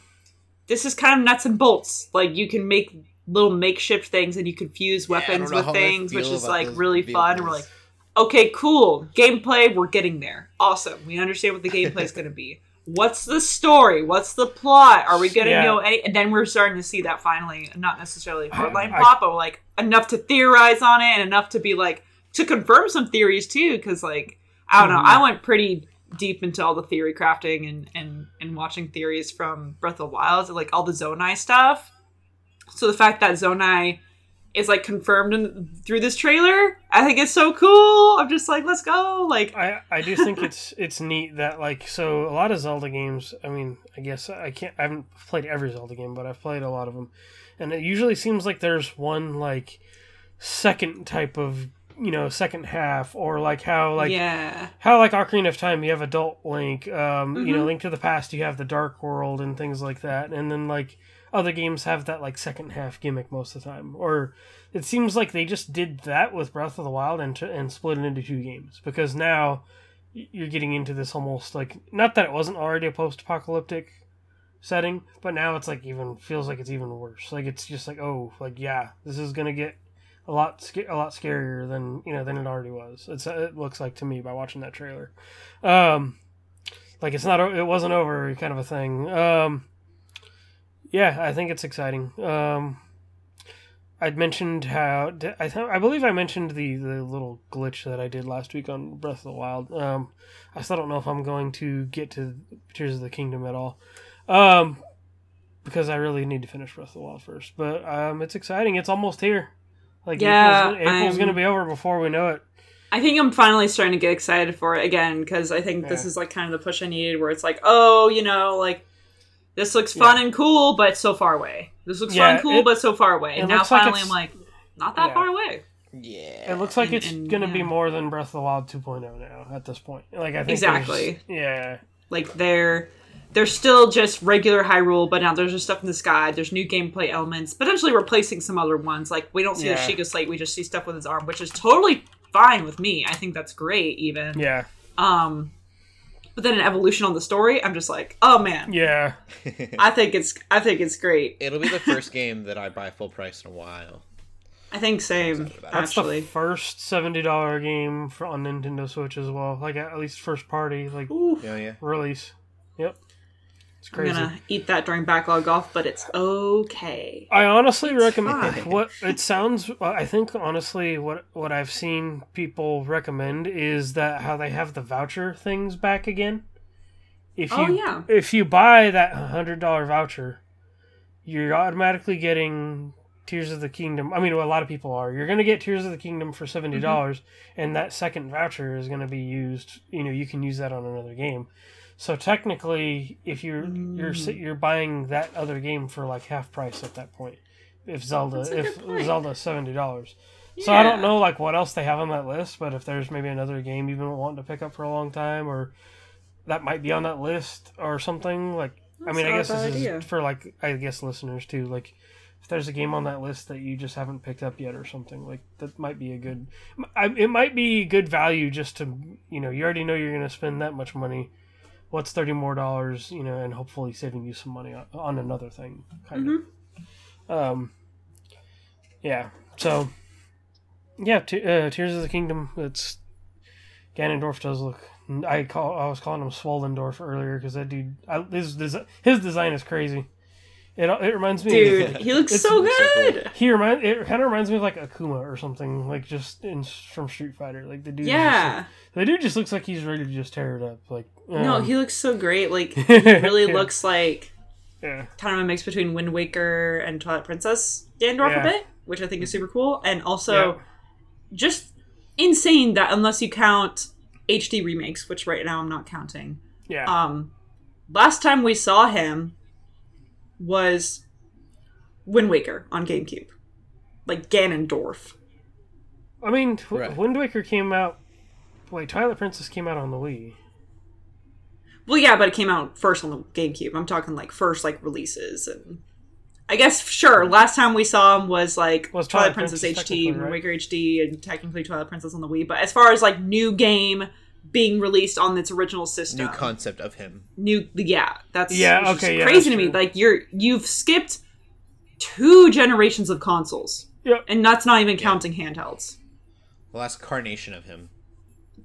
Speaker 5: this is kind of nuts and bolts. Like, you can make little makeshift things and you can fuse
Speaker 3: Yeah,
Speaker 5: weapons
Speaker 3: know
Speaker 5: with things, which is like really fun. And we're like, okay, cool. Gameplay, we're getting there. Awesome. We understand what the gameplay is going to be. What's the story? What's the plot? Are we going to
Speaker 4: Yeah.
Speaker 5: know any? And then we're starting to see that finally, not necessarily hardline
Speaker 4: I-
Speaker 5: plot, but like enough to theorize on it and enough to be like to confirm some theories too. Because like I don't know,
Speaker 4: Mhm.
Speaker 5: I went pretty deep into all the theory crafting and and and watching theories from Breath of the Wild, like all the Zonai stuff. So the fact that Zonai is like confirmed in, through this trailer, I think it's so cool. I'm just like, let's go. Like,
Speaker 4: I, I do think it's it's neat that like so a lot of Zelda games. I mean, I guess I can't. I haven't played every Zelda game, but I've played a lot of them, and it usually seems like there's one like second type of you know second half or like how like
Speaker 5: yeah,
Speaker 4: how like Ocarina of Time you have Adult Link, um, you know,
Speaker 5: Mhm.
Speaker 4: Link to the Past you have the Dark World and things like that, and then like other games have that like second half gimmick most of the time. Or it seems like they just did that with Breath of the Wild and and split it into two games because now you're getting into this almost like not that it wasn't already a post-apocalyptic setting, but now it's like even feels like it's even worse. Like it's just like oh, like yeah, this is gonna get a lot sca- a lot scarier than you know than it already was. It's it looks like to me by watching that trailer. Um, like it's not it wasn't over kind of a thing. Um, yeah, I think it's exciting. Um, I'd mentioned how I th- I believe I mentioned the the little glitch that I did last week on Breath of the Wild. Um, I still don't know if I'm going to get to Tears of the Kingdom at all. Um, because I really need to finish Breath of the Wild first. But um, it's exciting. It's almost here. Like
Speaker 5: Yeah,
Speaker 4: April's, April's going to be over before we know it.
Speaker 5: I think I'm finally starting to get excited for it again because I think this is like kind of the push I needed, where it's like, oh, you know, like this looks fun and cool, but so far away. This looks
Speaker 4: Yeah,
Speaker 5: fun, and cool,
Speaker 4: it-
Speaker 5: but so far away. And now
Speaker 4: looks like
Speaker 5: finally, I'm like, not that
Speaker 4: Yeah.
Speaker 5: far away.
Speaker 3: Yeah.
Speaker 4: It looks like
Speaker 5: And-
Speaker 4: it's
Speaker 5: and,
Speaker 4: gonna be more than Breath of the Wild 2.0 now at this point. Like I think
Speaker 5: Exactly.
Speaker 4: Yeah.
Speaker 5: Like they're they're still just regular Hyrule, but now there's just stuff in the sky. There's new gameplay elements, potentially replacing some other ones. Like we don't see
Speaker 4: Yeah.
Speaker 5: the Sheikah Slate, we just see stuff with his arm, which is totally fine with me. I think that's great, even.
Speaker 4: Yeah.
Speaker 5: Um, but then an evolution on the story, I'm just like, oh man,
Speaker 4: Yeah.
Speaker 5: I think it's I think it's great.
Speaker 3: It'll be the first game that I buy full price in a while.
Speaker 5: I think same.
Speaker 4: That's
Speaker 5: actually.
Speaker 4: the first seventy dollar game for, on Nintendo Switch as well. Like at least first party like
Speaker 5: Ooh,
Speaker 3: Yeah, yeah.
Speaker 4: release. Yep. It's
Speaker 5: I'm gonna eat that during backlog off, but it's okay.
Speaker 4: I honestly
Speaker 5: It's
Speaker 4: recommend
Speaker 5: fine.
Speaker 4: what it sounds. I think honestly, what what I've seen people recommend is that how they have the voucher things back again. If oh, you
Speaker 5: Oh, yeah.
Speaker 4: if you buy that hundred dollar voucher, you're automatically getting Tears of the Kingdom. I mean, a lot of people are. You're going to get Tears of the Kingdom for seventy mm-hmm. dollars, and that second voucher is going to be used. You know, you can use that on another game. So technically, if you're you're
Speaker 5: Mm.
Speaker 4: you're buying that other game for like half price at that point, if Zelda if. Zelda's seventy dollars. So I don't know like what else they have on that list, but if there's maybe another game you've been wanting to pick up for a long time, or that might be on that list or something like. I mean, I guess this
Speaker 5: bad
Speaker 4: is for like I guess listeners too. Like, if there's a game on that list that you just haven't picked up yet or something, like that might be a good. It might be good value just to you know you already know you're going to spend that much money. What's thirty more dollars? You know, and hopefully saving you some money on, on another thing, kind
Speaker 5: Mm-hmm.
Speaker 4: of. Um. Yeah. So. Yeah, t- uh, Tears of the Kingdom. It's Ganondorf does look. I call. I was calling him Swollendorf earlier because that dude. I, his his design is crazy. It it reminds me.
Speaker 5: Dude, he looks so
Speaker 3: looks so cool.
Speaker 5: good.
Speaker 4: he remind. It kind of reminds me of like Akuma or something. Like just in from Street Fighter. Like the dude.
Speaker 5: Yeah.
Speaker 4: Just, the dude just looks like he's ready to just tear it up. Like
Speaker 5: No,
Speaker 4: um,
Speaker 5: he looks so great. Like he really
Speaker 4: Yeah.
Speaker 5: looks like
Speaker 4: Yeah.
Speaker 5: kind of a mix between Wind Waker and Twilight Princess Ganondorf
Speaker 4: Yeah.
Speaker 5: a bit, which I think is super cool, and also
Speaker 4: Yeah.
Speaker 5: just insane that unless you count HD remakes, which right now I'm not counting.
Speaker 4: Yeah.
Speaker 5: Um, last time we saw him was Wind Waker on GameCube, like Ganondorf.
Speaker 4: I mean, w-
Speaker 3: Right.
Speaker 4: Wind Waker came out. Wait, Twilight Princess came out on the Wii.
Speaker 5: Well, yeah, but it came out first on the GameCube. I'm talking like first like releases and. I guess sure. Last time we saw him was like
Speaker 4: Was
Speaker 5: Twilight,
Speaker 4: Twilight
Speaker 5: Princess,
Speaker 4: Princess
Speaker 5: HD,
Speaker 4: technically,
Speaker 5: Wind
Speaker 4: right?
Speaker 5: Waker HD, and technically Twilight Princess on the Wii. But as far as like new game being released on its original system,
Speaker 3: New concept of him.
Speaker 5: new yeah, that's
Speaker 4: Yeah, okay, yeah,
Speaker 5: crazy
Speaker 4: that's
Speaker 5: to me.
Speaker 4: true.
Speaker 5: Like you're you've skipped two generations of consoles,
Speaker 4: Yep.
Speaker 5: and that's not even counting handhelds.
Speaker 3: The last carnation of him,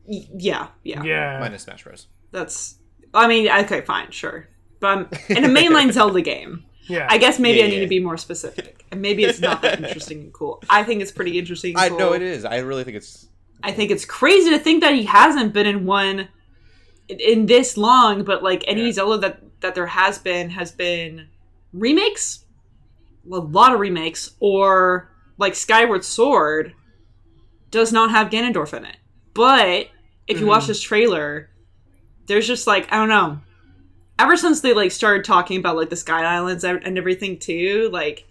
Speaker 5: Y- yeah, yeah,
Speaker 4: Yeah.
Speaker 3: minus Smash Bros.
Speaker 5: That's. I mean, okay, fine, sure, but I'm, in a mainline Zelda game.
Speaker 4: Yeah.
Speaker 5: I guess maybe
Speaker 3: Yeah,
Speaker 5: I need
Speaker 3: yeah.
Speaker 5: to be more specific, and maybe it's not that interesting and cool. I think it's pretty interesting. And
Speaker 3: I
Speaker 5: cool.
Speaker 3: know it is. I really think it's.
Speaker 5: I think it's crazy to think that he hasn't been in one in- in this long, but like any
Speaker 3: Yeah.
Speaker 5: Zelda that that there has been has been remakes, a lot of remakes, or like Skyward Sword does not have Ganondorf in it. But if you watch mm-hmm. this trailer, there's just like I don't know. Ever since they like started talking about like the Sky Islands and and everything too, like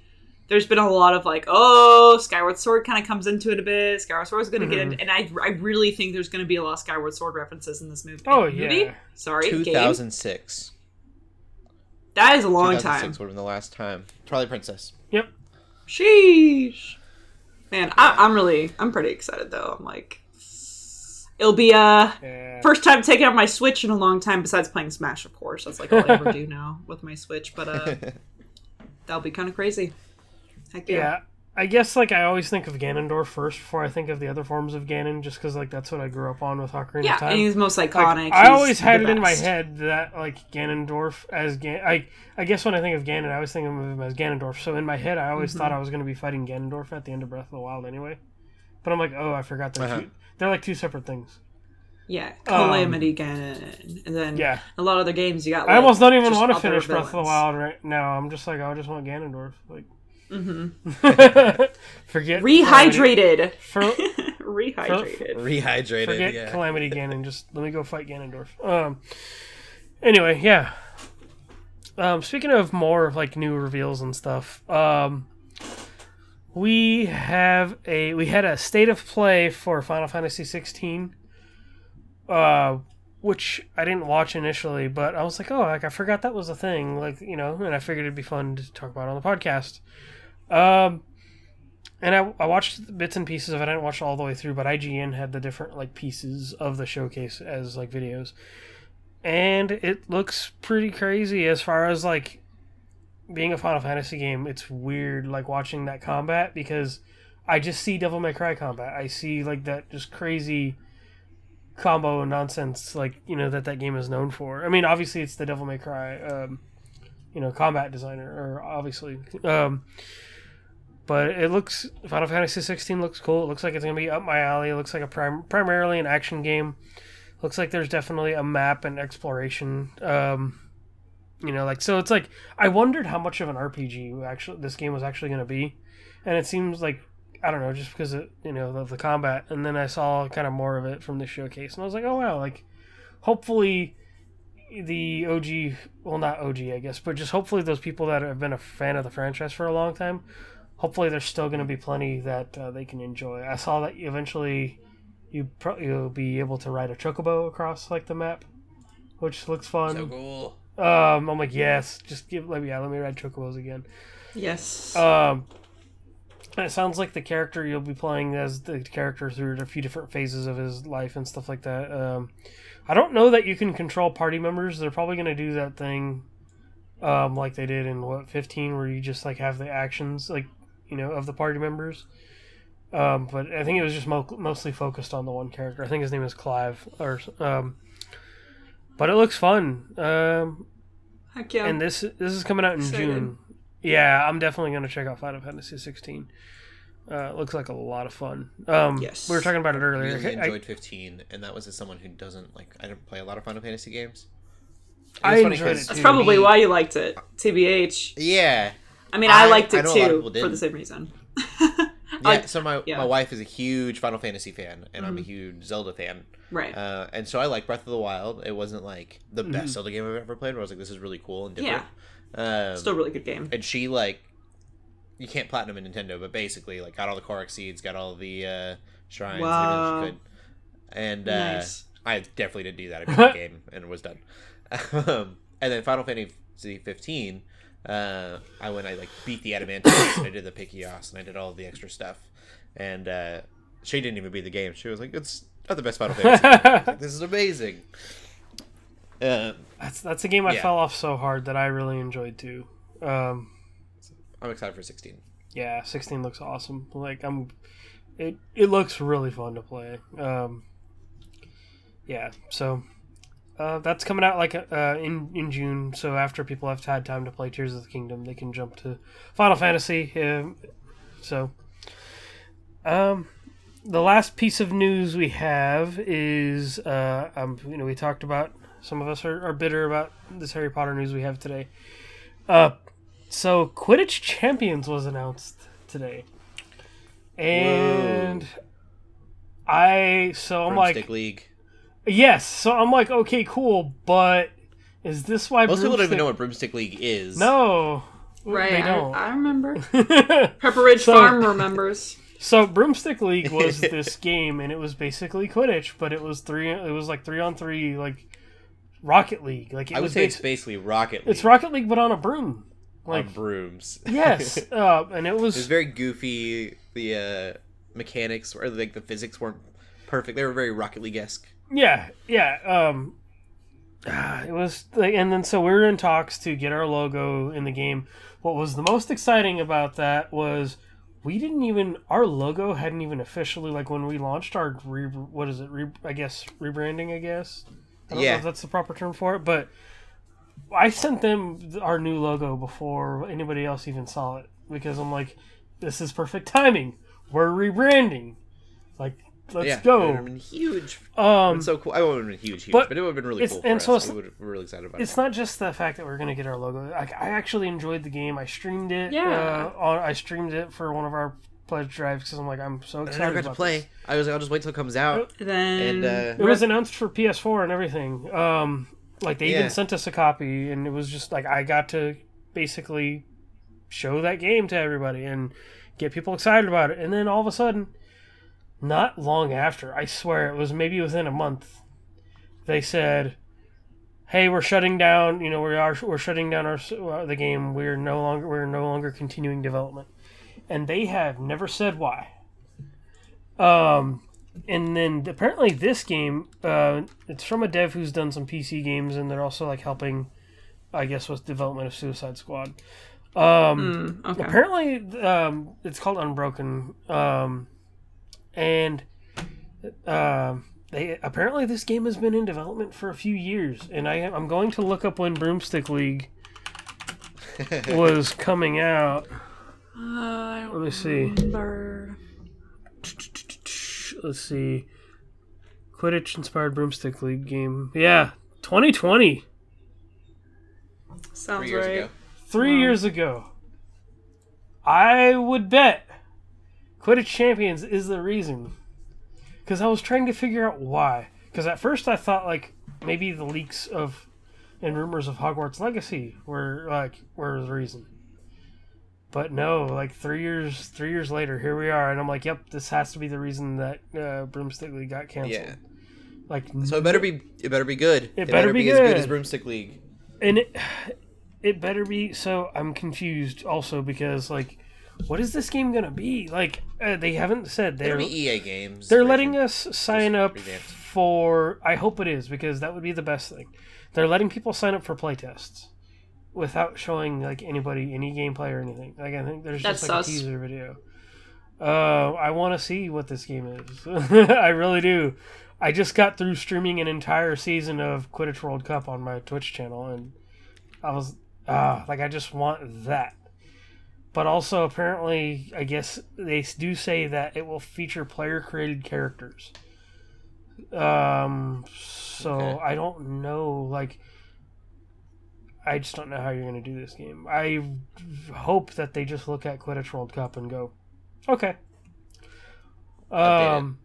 Speaker 5: there's been a lot of like, oh, Skyward Sword kind of comes into it a bit. Skyward Sword is going to get
Speaker 4: Mhm.
Speaker 5: into, and I, I really think there's going to be a lot of Skyward Sword references in this movie.
Speaker 4: Oh,
Speaker 5: movie?
Speaker 4: yeah.
Speaker 5: Sorry, game.
Speaker 3: 2006.
Speaker 5: That is a long
Speaker 3: 2006
Speaker 5: time.
Speaker 3: would have been the last time. Twilight Princess.
Speaker 4: Yep.
Speaker 5: Sheesh. Man, I, I'm really, I'm pretty excited though. I'm like, it'll be a
Speaker 4: Yeah.
Speaker 5: first time taking out my Switch in a long time. Besides playing Smash, of course. That's like all I ever do now with my Switch. But uh, that'll be kind of crazy. Heck yeah.
Speaker 4: Yeah. I guess like I always think of Ganondorf first before I think of the other forms of Ganon, just because like that's what I grew up on with Ocarina
Speaker 5: Yeah,
Speaker 4: of Time.
Speaker 5: and he's most
Speaker 4: Like,
Speaker 5: iconic.
Speaker 4: I always had
Speaker 5: the
Speaker 4: it in my head that like Ganondorf as Gan. I I guess when I think of Ganon, I always think of him as Ganondorf. So in my head, I always
Speaker 5: Mm-hmm.
Speaker 4: thought I was going to be fighting Ganondorf at the end of Breath of the Wild anyway. But I'm like, oh, I forgot they're
Speaker 3: Uh-huh.
Speaker 4: two, they're like two separate things.
Speaker 5: Yeah, Calamity Ganon, and then
Speaker 4: Um, Yeah.
Speaker 5: a lot of other games you got.
Speaker 4: I almost don't even want to
Speaker 5: other
Speaker 4: finish Breath of the. Wild right now. I'm just like, I just want Ganondorf. Like,
Speaker 5: Mhm.
Speaker 4: forget
Speaker 5: Rehydrated,
Speaker 4: For,
Speaker 5: rehydrated.
Speaker 3: Rehydrated.
Speaker 4: forget
Speaker 3: yeah.
Speaker 4: Calamity Ganon. Just let me go fight Ganondorf. Um. Anyway, yeah. Um, speaking of more like new reveals and stuff, um, we have a we had a state of play for Final Fantasy 16, uh, which I didn't watch initially, but I was like, oh, like I forgot that was a thing, like you know, and I figured it'd be fun to talk about on the podcast. Um, and I, I watched bits and pieces of it. I didn't watch all the way through, but IGN had the different like pieces of the showcase as like videos, and it looks pretty crazy as far as like being a Final Fantasy game. It's weird like watching that combat because I just see Devil May Cry combat. I see like that just crazy combo nonsense like you know that that game is known for. I mean, obviously it's the Devil May Cry, um, you know, combat designer, or obviously. Um, but it looks Final Fantasy 16 looks cool. It looks like it's gonna be up my alley. It looks like a prim- primarily an action game. Looks like there's definitely a map and exploration. Um, you know, like so it's like I wondered how much of an RPG actually this game was actually gonna be, and it seems like I don't know just because it you know of the combat, and then I saw kind of more of it from the showcase, and I was like, oh wow, like hopefully the OG, well not OG I guess, but just hopefully those people that have been a fan of the franchise for a long time hopefully there's still going to be plenty that uh, they can enjoy. I saw that eventually you pro- you'll be able to ride a chocobo across like the map, which looks fun.
Speaker 3: So cool.
Speaker 4: Um, I'm like, yes, just give let me yeah, let me ride chocobos again.
Speaker 5: Yes.
Speaker 4: Um, and it sounds like the character you'll be playing as the character through a few different phases of his life and stuff like that. Um, I don't know that you can control party members. They're probably going to do that thing, um, like they did in what 15, where you just like have the actions like you know of the party members. Um, but I think it was just mo- mostly focused on the one character. I think his name is Clive, or um, but it looks fun. Um,
Speaker 5: Heck yeah.
Speaker 4: and this this is coming out in
Speaker 5: Excited.
Speaker 4: June. Yeah, I'm definitely gonna check out Final Fantasy 16. Uh, looks like a lot of fun. Um,
Speaker 5: Yes.
Speaker 4: we were talking about it
Speaker 3: I
Speaker 4: earlier.
Speaker 3: really
Speaker 4: I-
Speaker 3: enjoyed 15, and that was as someone who doesn't like. I don't play a lot of Final Fantasy games.
Speaker 4: I
Speaker 3: It's funny
Speaker 4: enjoyed
Speaker 3: 'cause
Speaker 4: it
Speaker 5: That's probably
Speaker 3: me-
Speaker 5: why you liked it. TBH.
Speaker 3: Yeah,
Speaker 5: I mean, I,
Speaker 3: I-
Speaker 5: liked
Speaker 3: I
Speaker 5: it
Speaker 3: know a lot of
Speaker 5: too for the same reason.
Speaker 3: yeah.
Speaker 5: Like,
Speaker 3: so my
Speaker 5: yeah.
Speaker 3: my wife is a huge Final Fantasy fan, and
Speaker 4: Mm-hmm.
Speaker 3: I'm a huge Zelda fan.
Speaker 5: right.
Speaker 3: Uh, and so I like Breath of the Wild. It wasn't like the
Speaker 4: Mm-hmm.
Speaker 3: best Zelda game I've ever played. Where I was like, this is really cool and different. Um,
Speaker 5: Still a really good game.
Speaker 3: and she like, you can't platinum in Nintendo, but basically like got all the Korok seeds, got all the uh, shrines,
Speaker 5: Wow.
Speaker 3: and everything she could. And uh,
Speaker 5: Nice.
Speaker 3: I definitely didn't do that. I beat the game and was done. um, and then Final Fantasy 15, uh, I went I like beat the Adamantoise and I did the Pitioss and I did all the extra stuff. And uh, she didn't even beat the game. She was like, "It's not the best Final Fantasy." game." I was like, this is amazing. Um,
Speaker 4: That's that's a game I
Speaker 3: Yeah.
Speaker 4: fell off so hard that I really enjoyed too. Um,
Speaker 3: I'm excited for 16.
Speaker 4: yeah, 16 looks awesome. Like I'm, it it looks really fun to play. Um, yeah, so uh, that's coming out like uh, in in June. So after people have had time to play Tears of the Kingdom, they can jump to Final Fantasy. Um, so, um, the last piece of news we have is uh, um, you know we talked about some of us are, are bitter about this Harry Potter news we have today. Uh, so Quidditch Champions was announced today, and I so I'm
Speaker 3: Broomstick
Speaker 4: like
Speaker 3: League.
Speaker 4: Yes, so I'm like okay, cool, but is this why
Speaker 3: Most people don't even
Speaker 4: Broomstick-
Speaker 3: know what Broomstick League is.
Speaker 4: No,
Speaker 5: Right.
Speaker 4: they
Speaker 5: I,
Speaker 4: don't.
Speaker 5: I remember. Pepperidge
Speaker 4: So-
Speaker 5: Farm remembers.
Speaker 4: So Broomstick League was this game, and it was basically Quidditch, but it was three. It was like three on three, like Rocket League. Like it
Speaker 3: I would
Speaker 4: was
Speaker 3: say it's basically Rocket League
Speaker 4: it's Rocket League, but on a broom.
Speaker 3: on
Speaker 4: Like
Speaker 3: brooms.
Speaker 4: yes, uh, and it
Speaker 3: it was
Speaker 4: was
Speaker 3: very goofy. The uh, mechanics or like the physics weren't perfect. They were very Rocket League esque.
Speaker 4: Yeah, yeah. Um, ah, it was like, and then so we were in talks to get our logo in the game. What was the most exciting about that was we didn't even our logo hadn't even officially like when we launched our re, what is it? Re, I guess rebranding. I guess. I don't know
Speaker 3: Yeah.
Speaker 4: if that's the proper term for it, but I sent them our new logo before anybody else even saw it because I'm like, this is perfect timing. We're rebranding. Like, let's
Speaker 3: yeah, It would
Speaker 4: go.
Speaker 3: have been huge.
Speaker 4: Um,
Speaker 3: It's so cool. I would have been huge, huge,
Speaker 4: but
Speaker 3: but, it would have been really
Speaker 4: it's-
Speaker 3: cool for
Speaker 4: and
Speaker 3: us.
Speaker 4: so it's-
Speaker 3: we would, we're really excited about
Speaker 4: it's
Speaker 3: it.
Speaker 4: It's not just the fact that we're gonna get our logo. Like, I actually enjoyed the game. I streamed it.
Speaker 5: Yeah.
Speaker 4: Uh, on, I streamed it for one of our pledge drives because I'm like, I'm so
Speaker 3: I
Speaker 4: excited
Speaker 3: never got to play.
Speaker 4: this.
Speaker 3: I was like, I'll just wait till it comes out.
Speaker 5: Then
Speaker 3: And uh,
Speaker 4: It was announced for PS4 and everything. Um, Like they
Speaker 3: Yeah.
Speaker 4: even sent us a copy, and it was just like I got to basically show that game to everybody and get people excited about it. And then all of a sudden, not long after, I swear it was maybe within a month, they said, "Hey, we're shutting down. You know, we are we're shutting down our uh, the game. We're no longer we're no longer continuing development." And they have never said why. Um, and then apparently this game, uh, it's from a dev who's done some PC games, and they're also like helping, I guess, with development of Suicide Squad. Um,
Speaker 5: Mm, okay.
Speaker 4: apparently, um, it's called Unbroken, um, and um, they apparently this game has been in development for a few years, and I am I'm going to look up when Broomstick League was coming out.
Speaker 5: Uh,
Speaker 4: Let me see.
Speaker 5: remember.
Speaker 4: Let's see. Quidditch inspired Broomstick League game. Yeah, 2020.
Speaker 5: Sounds
Speaker 3: Three years
Speaker 5: right.
Speaker 3: ago.
Speaker 4: Three
Speaker 5: Wow.
Speaker 4: years ago. I would bet Quidditch Champions is the reason. Because I was trying to figure out why. Because at first I thought like maybe the leaks of and rumors of Hogwarts Legacy were like were the reason. But no, like three years three years later, here we are, and I'm like, yep, this has to be the reason that uh, Broomstick League got canceled.
Speaker 3: Yeah.
Speaker 4: Like
Speaker 3: So it better be it better be good. It,
Speaker 4: better be
Speaker 3: as good
Speaker 4: good.
Speaker 3: as Broomstick League.
Speaker 4: and it it better be so i'm confused also because like what is this game gonna be like uh, they haven't said
Speaker 3: It'll
Speaker 4: they're
Speaker 3: be EA games.
Speaker 4: they're
Speaker 3: version.
Speaker 4: letting us sign up for i hope it is because that would be the best thing they're letting people sign up for playtests without showing like anybody any gameplay or anything like i think there's
Speaker 5: That
Speaker 4: just like
Speaker 5: sus.
Speaker 4: a teaser video uh i want to see what this game is i really do i just got through streaming an entire season of quidditch world cup on my twitch channel and i was ah like i just want that but also apparently i guess they do say that it will feature player created characters. Um so
Speaker 3: Okay.
Speaker 4: i don't know like i just don't know how you're going to do this game. I hope that they just look at quidditch world cup and go okay. Um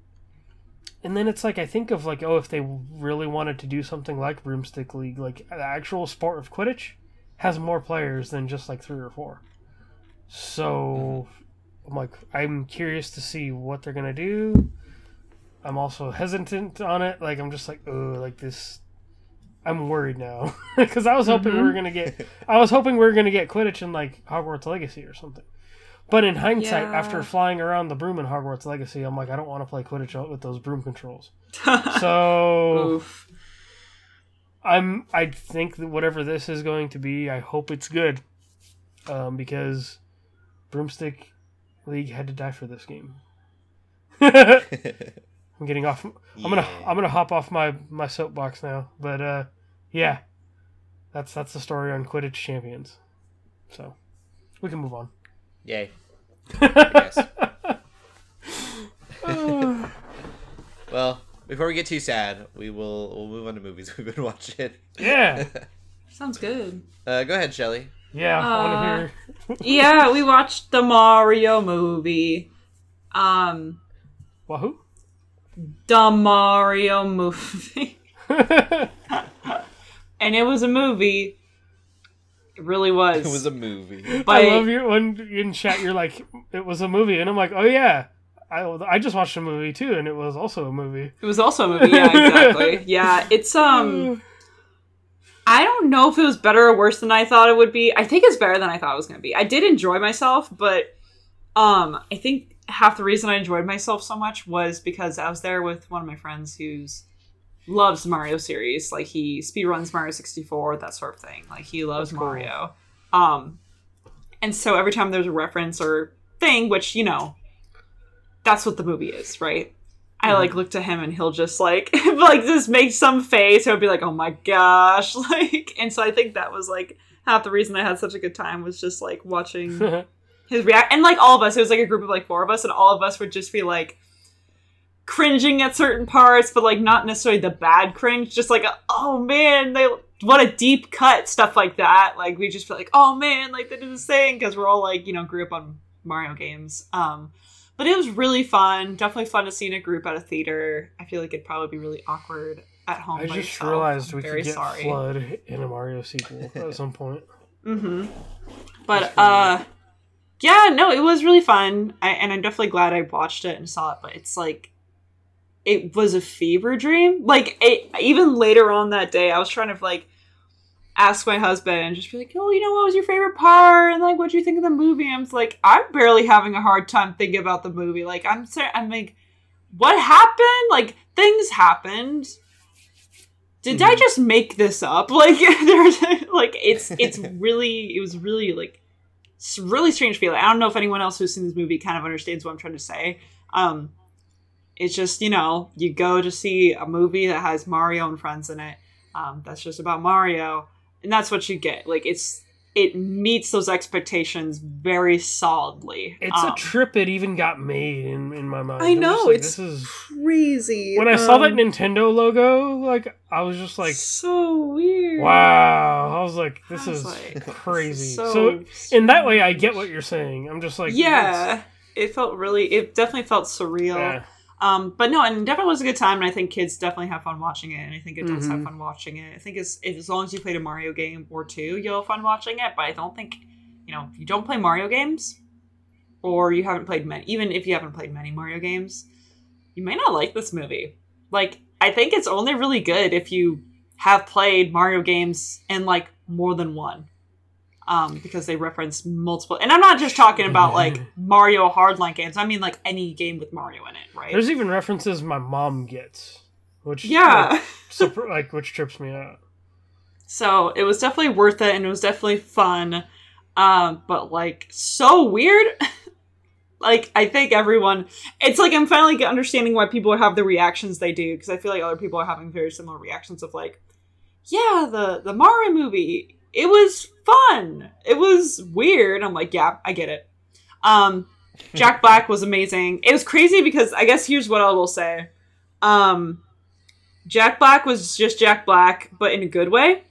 Speaker 4: and then it's like i think of like oh if they really wanted to do something like broomstick league like the actual sport of quidditch has more players than just like three or four so i'm like i'm curious to see what they're gonna do. I'm also hesitant on it. Like i'm just like oh like this i'm worried now. Because i was hoping we were gonna get i was hoping we were gonna get quidditch in like hogwarts legacy or something. But in hindsight
Speaker 5: Yeah.
Speaker 4: after flying around the broom in hogwarts legacy i'm like i don't want to play quidditch with those broom controls. So
Speaker 5: Oof.
Speaker 4: I'm I think that whatever this is going to be, I hope it's good. Um, because Broomstick League had to die for this game. I'm getting off. I'm gonna I'm gonna hop off my my soapbox now. But uh, yeah, that's that's the story on Quidditch Champions. So we can move on.
Speaker 3: Yay. I guess. Well, before we get too sad, we will we'll move on to movies we've been watching.
Speaker 4: yeah,
Speaker 5: Sounds good.
Speaker 3: Uh, go ahead, Shelley.
Speaker 4: Yeah.
Speaker 5: Uh,
Speaker 4: want hear.
Speaker 5: Yeah, we watched the Mario movie. Um,
Speaker 4: Wahoo!
Speaker 5: the Mario movie. and it was a movie. It really was.
Speaker 3: It was a movie.
Speaker 5: But
Speaker 4: I love you when in chat you're like it was a movie, and I'm like, oh yeah, I I just watched a movie too, and it was also a movie.
Speaker 5: It was also a movie. Yeah, exactly. yeah, it's um. I don't know if it was better or worse than I thought it would be. I think it's better than I thought it was going to be. I did enjoy myself, but um, I think half the reason I enjoyed myself so much was because I was there with one of my friends who's loves the Mario series. Like he speedruns Mario 64, that sort of thing. Like he loves
Speaker 4: cool.
Speaker 5: Mario. Um, and so every time there's a reference or thing, which you know, that's what the movie is, right? I like look to him and he'll just like like just make some face. He'll be like, "Oh my gosh!" Like, and so I think that was like half the reason I had such a good time was just like watching his react and like all of us. It was like a group of like four of us, and all of us would just be like cringing at certain parts, but like not necessarily the bad cringe. Just like, a, oh man, they what a deep cut stuff like that. Like we just feel like, oh man, like they did this thing because we're all like you know grew up on Mario games. Um, but it was really fun. Definitely fun to see in a group at a theater. I feel like it'd probably be really awkward at home.
Speaker 4: I just
Speaker 5: yourself.
Speaker 4: realized we
Speaker 5: very
Speaker 4: could get
Speaker 5: sorry.
Speaker 4: Flood in a Mario sequel at some point.
Speaker 5: Mm-hmm. But uh, yeah, no, it was really fun, I, and I'm definitely glad I watched it and saw it. But it's like, it was a fever dream. Like it, even later on that day, I was trying to like ask my husband and just be like, "Oh, you know, what was your favorite part?" And like, what do you think of the movie? I'm like, I'm barely having a hard time thinking about the movie. Like, I'm, ser- I'm like, what happened? Like, things happened. Did I just make this up? Like, there's like it's it's really it was really like it's really strange feeling. I don't know if anyone else who's seen this movie kind of understands what I'm trying to say. Um, it's just you know you go to see a movie that has Mario and friends in it. Um, that's just about Mario, and that's what you get. Like it's it meets those expectations very solidly.
Speaker 4: It's a
Speaker 5: Um,
Speaker 4: trip it even got made in, in my mind.
Speaker 5: I
Speaker 4: I'm
Speaker 5: know,
Speaker 4: like,
Speaker 5: it's-
Speaker 4: this is
Speaker 5: crazy.
Speaker 4: when I saw that
Speaker 5: Um,
Speaker 4: Nintendo logo, like I was just like,
Speaker 5: so weird.
Speaker 4: wow. I was like, this
Speaker 5: was
Speaker 4: is
Speaker 5: like, this is
Speaker 4: crazy.
Speaker 5: so
Speaker 4: So, in that way, I get what you're saying. I'm just like,
Speaker 5: yeah, it felt really. It definitely felt surreal.
Speaker 4: yeah.
Speaker 5: Um, but no, and definitely was a good time, and I think kids definitely have fun watching it, and I think adults have
Speaker 4: Mhm.
Speaker 5: fun watching it. I think as as long as you played a Mario game or two, you'll have fun watching it. But I don't think, you know, if you don't play Mario games, or you haven't played many, even if you haven't played many Mario games, you may not like this movie. Like, I think it's only really good if you have played Mario games and like more than one. Um, because they reference multiple, and I'm not just talking about like Mario Hardline games. I mean like any game with Mario in it, right?
Speaker 4: There's even references my mom gets, which
Speaker 5: yeah.
Speaker 4: like, like which trips me out.
Speaker 5: So it was definitely worth it, and it was definitely fun. Um, but like so weird. like I think everyone, it's like I'm finally understanding why people have the reactions they do because I feel like other people are having very similar reactions of like, yeah, the the Mario movie, it was fun, it was weird. I'm like, yeah, I get it. Um, Jack Black was amazing. It was crazy because I guess here's what I will say. Um, Jack Black was just Jack Black, but in a good way.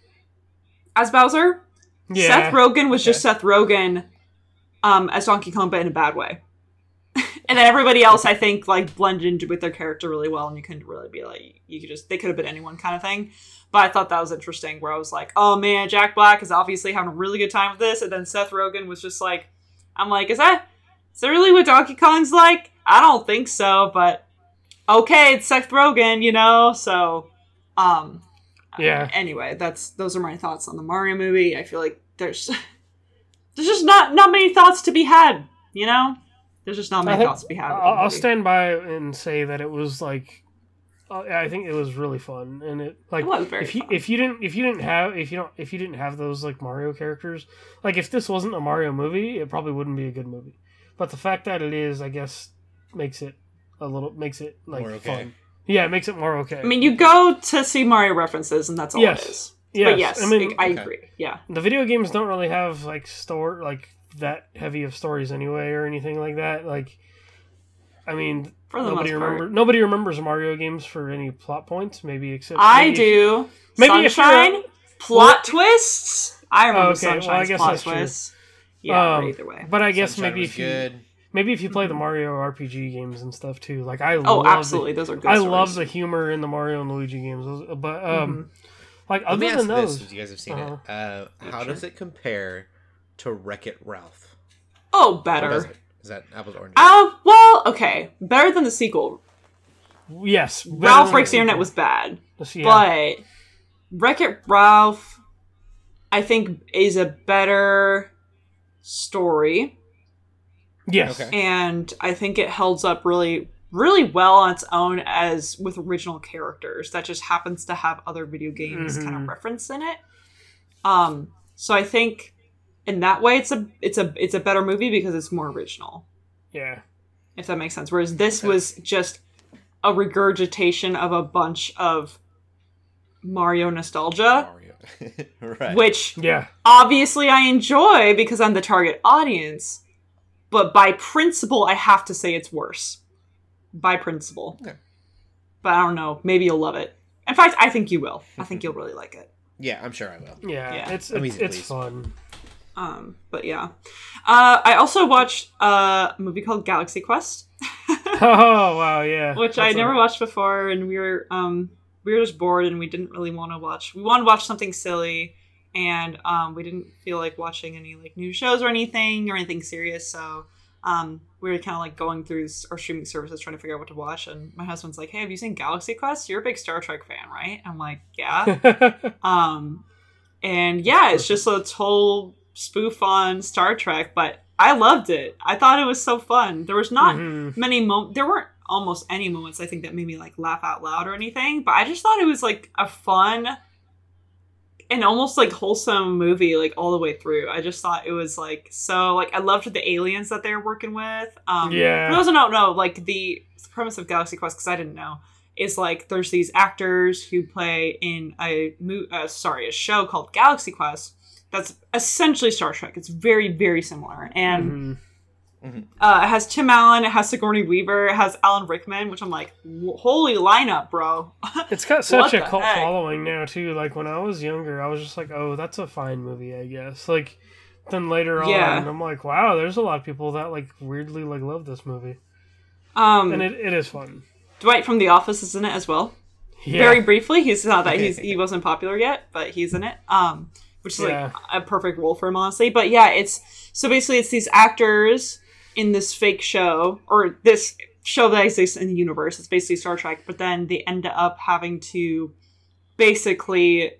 Speaker 5: As Bowser,
Speaker 4: Yeah,
Speaker 5: Seth Rogen was
Speaker 3: Okay.
Speaker 5: just Seth Rogen, um, as Donkey Kong, but in a bad way. and then everybody else, I think, like blended with their character really well, and you couldn't really be like, you could just they could have been anyone kind of thing. But I thought that was interesting, where I was like, oh man, Jack Black is obviously having a really good time with this, and then Seth Rogen was just like, I'm like, is that is that really what Donkey Kong's like? I don't think so, but okay, it's Seth Rogen, you know, so um
Speaker 4: Yeah.
Speaker 5: anyway, that's those are my thoughts on the Mario movie. I feel like there's there's just not not many thoughts to be had, you know? There's just not many
Speaker 4: think-
Speaker 5: thoughts to be had.
Speaker 4: I'll, I'll stand by and say that it was like, uh, Oh, I think it was really fun, and it like
Speaker 5: It was very
Speaker 4: if you
Speaker 5: fun.
Speaker 4: if you didn't if you didn't have if you don't if you didn't have those like Mario characters, like if this wasn't a Mario movie, it probably wouldn't be a good movie. But the fact that it is, I guess, makes it a little makes it like
Speaker 3: More okay.
Speaker 4: fun. Yeah, it makes it more okay.
Speaker 5: I mean, you go to see Mario references, and that's all
Speaker 4: Yes.
Speaker 5: it is.
Speaker 4: yes,
Speaker 5: But yes,
Speaker 4: I mean
Speaker 5: I
Speaker 3: Okay.
Speaker 5: agree. Yeah,
Speaker 4: the video games don't really have like store like that heavy of stories anyway or anything like that. Like, I mean,
Speaker 5: for the
Speaker 4: nobody
Speaker 5: most part.
Speaker 4: remember nobody remembers Mario games for any plot points, maybe except
Speaker 5: I
Speaker 4: maybe-
Speaker 5: do.
Speaker 4: Maybe if you're
Speaker 5: Sunshine,
Speaker 4: a-
Speaker 5: plot twists. I remember
Speaker 4: Oh, okay, well, I guess
Speaker 5: plot
Speaker 4: that's true.
Speaker 5: twists. Yeah,
Speaker 4: Um,
Speaker 5: either way.
Speaker 4: But I guess
Speaker 3: Sunshine
Speaker 4: maybe if you
Speaker 3: good.
Speaker 4: maybe if you play
Speaker 5: Mm-hmm.
Speaker 4: the Mario RPG games and stuff too, like I
Speaker 5: Oh,
Speaker 4: love
Speaker 5: absolutely, those are
Speaker 4: The,
Speaker 5: good.
Speaker 4: I
Speaker 5: stories.
Speaker 4: love the humor in the Mario and Luigi games, Those- but um, like
Speaker 3: Let me
Speaker 4: other
Speaker 3: ask
Speaker 4: than
Speaker 3: this:
Speaker 4: those,
Speaker 3: since you guys have seen
Speaker 4: Uh-huh.
Speaker 3: it, uh, how
Speaker 5: sure.
Speaker 3: does it compare to Wreck It Ralph?
Speaker 5: Oh,
Speaker 3: How
Speaker 5: better.
Speaker 3: Does it? Is that apples or oranges?
Speaker 5: Uh, well, okay, better than the sequel.
Speaker 4: yes,
Speaker 5: Ralph Breaks the. Internet was bad.
Speaker 4: Yeah.
Speaker 5: But Wreck It Ralph, I think, is a better story.
Speaker 4: yes,
Speaker 3: Okay.
Speaker 5: And I think it holds up really, really well on its own as with original characters that just happens to have other video games kind of referenced in it. Um, so I think in that way it's a it's a it's a better movie because it's more original.
Speaker 4: yeah,
Speaker 5: if that makes sense. Whereas this
Speaker 3: Okay.
Speaker 5: was just a regurgitation of a bunch of Mario nostalgia,
Speaker 3: Mario. right.
Speaker 5: which
Speaker 4: yeah.
Speaker 5: obviously I enjoy because I'm the target audience. But by principle, I have to say it's worse. By principle.
Speaker 3: Okay.
Speaker 5: But I don't know. Maybe you'll love it. In fact, I think you will. I think mm-hmm. you'll really like it.
Speaker 3: Yeah, I'm sure I will.
Speaker 4: Yeah,
Speaker 5: Yeah.
Speaker 4: it's it's, it's fun.
Speaker 5: Um, but yeah. Uh, I also watched a movie called Galaxy Quest.
Speaker 4: Oh wow, yeah.
Speaker 5: which I
Speaker 4: That's a-
Speaker 5: never watched before, and we were um we were just bored and we didn't really want to watch. We wanted to watch something silly, and um, we didn't feel like watching any like new shows or anything or anything serious. So um, we were kind of like going through our streaming services trying to figure out what to watch. And my husband's like, "Hey, have you seen Galaxy Quest? You're a big Star Trek fan, right?" I'm like, "Yeah." um, and yeah, it's just a total spoof on Star Trek, but I loved it. I thought it was so fun. There was not
Speaker 4: Mhm.
Speaker 5: many mo there weren't almost any moments I think that made me like laugh out loud or anything, but I just thought it was like a fun and almost like wholesome movie like all the way through. I just thought it was like so like I loved the aliens that they were working with. Um
Speaker 4: Yeah.
Speaker 5: For those who don't know, like the premise of Galaxy Quest because I didn't know is like there's these actors who play in a mo- uh, sorry a show called Galaxy Quest that's essentially Star Trek. It's very very similar and
Speaker 4: Mhm.
Speaker 5: uh, it has Tim Allen, it has Sigourney Weaver, it has Alan Rickman, which I'm like, "Wh- holy lineup, bro.
Speaker 4: It's got such a cult
Speaker 5: heck?
Speaker 4: following now too. Like when I was younger, I was just like, "Oh, that's a fine movie, I guess." Like then later
Speaker 5: Yeah.
Speaker 4: on, I'm like, "Wow, there's a lot of people that like weirdly like love this movie,"
Speaker 5: Um,
Speaker 4: and it, it is fun.
Speaker 5: Dwight from The Office is in it as well.
Speaker 4: Yeah.
Speaker 5: Very briefly, he's not that he's he wasn't popular yet, but he's in it. Um, which is
Speaker 4: Yeah.
Speaker 5: like a perfect role for him, honestly. But yeah, it's so basically it's these actors in this fake show or this show that exists in the universe. It's basically Star Trek, but then they end up having to basically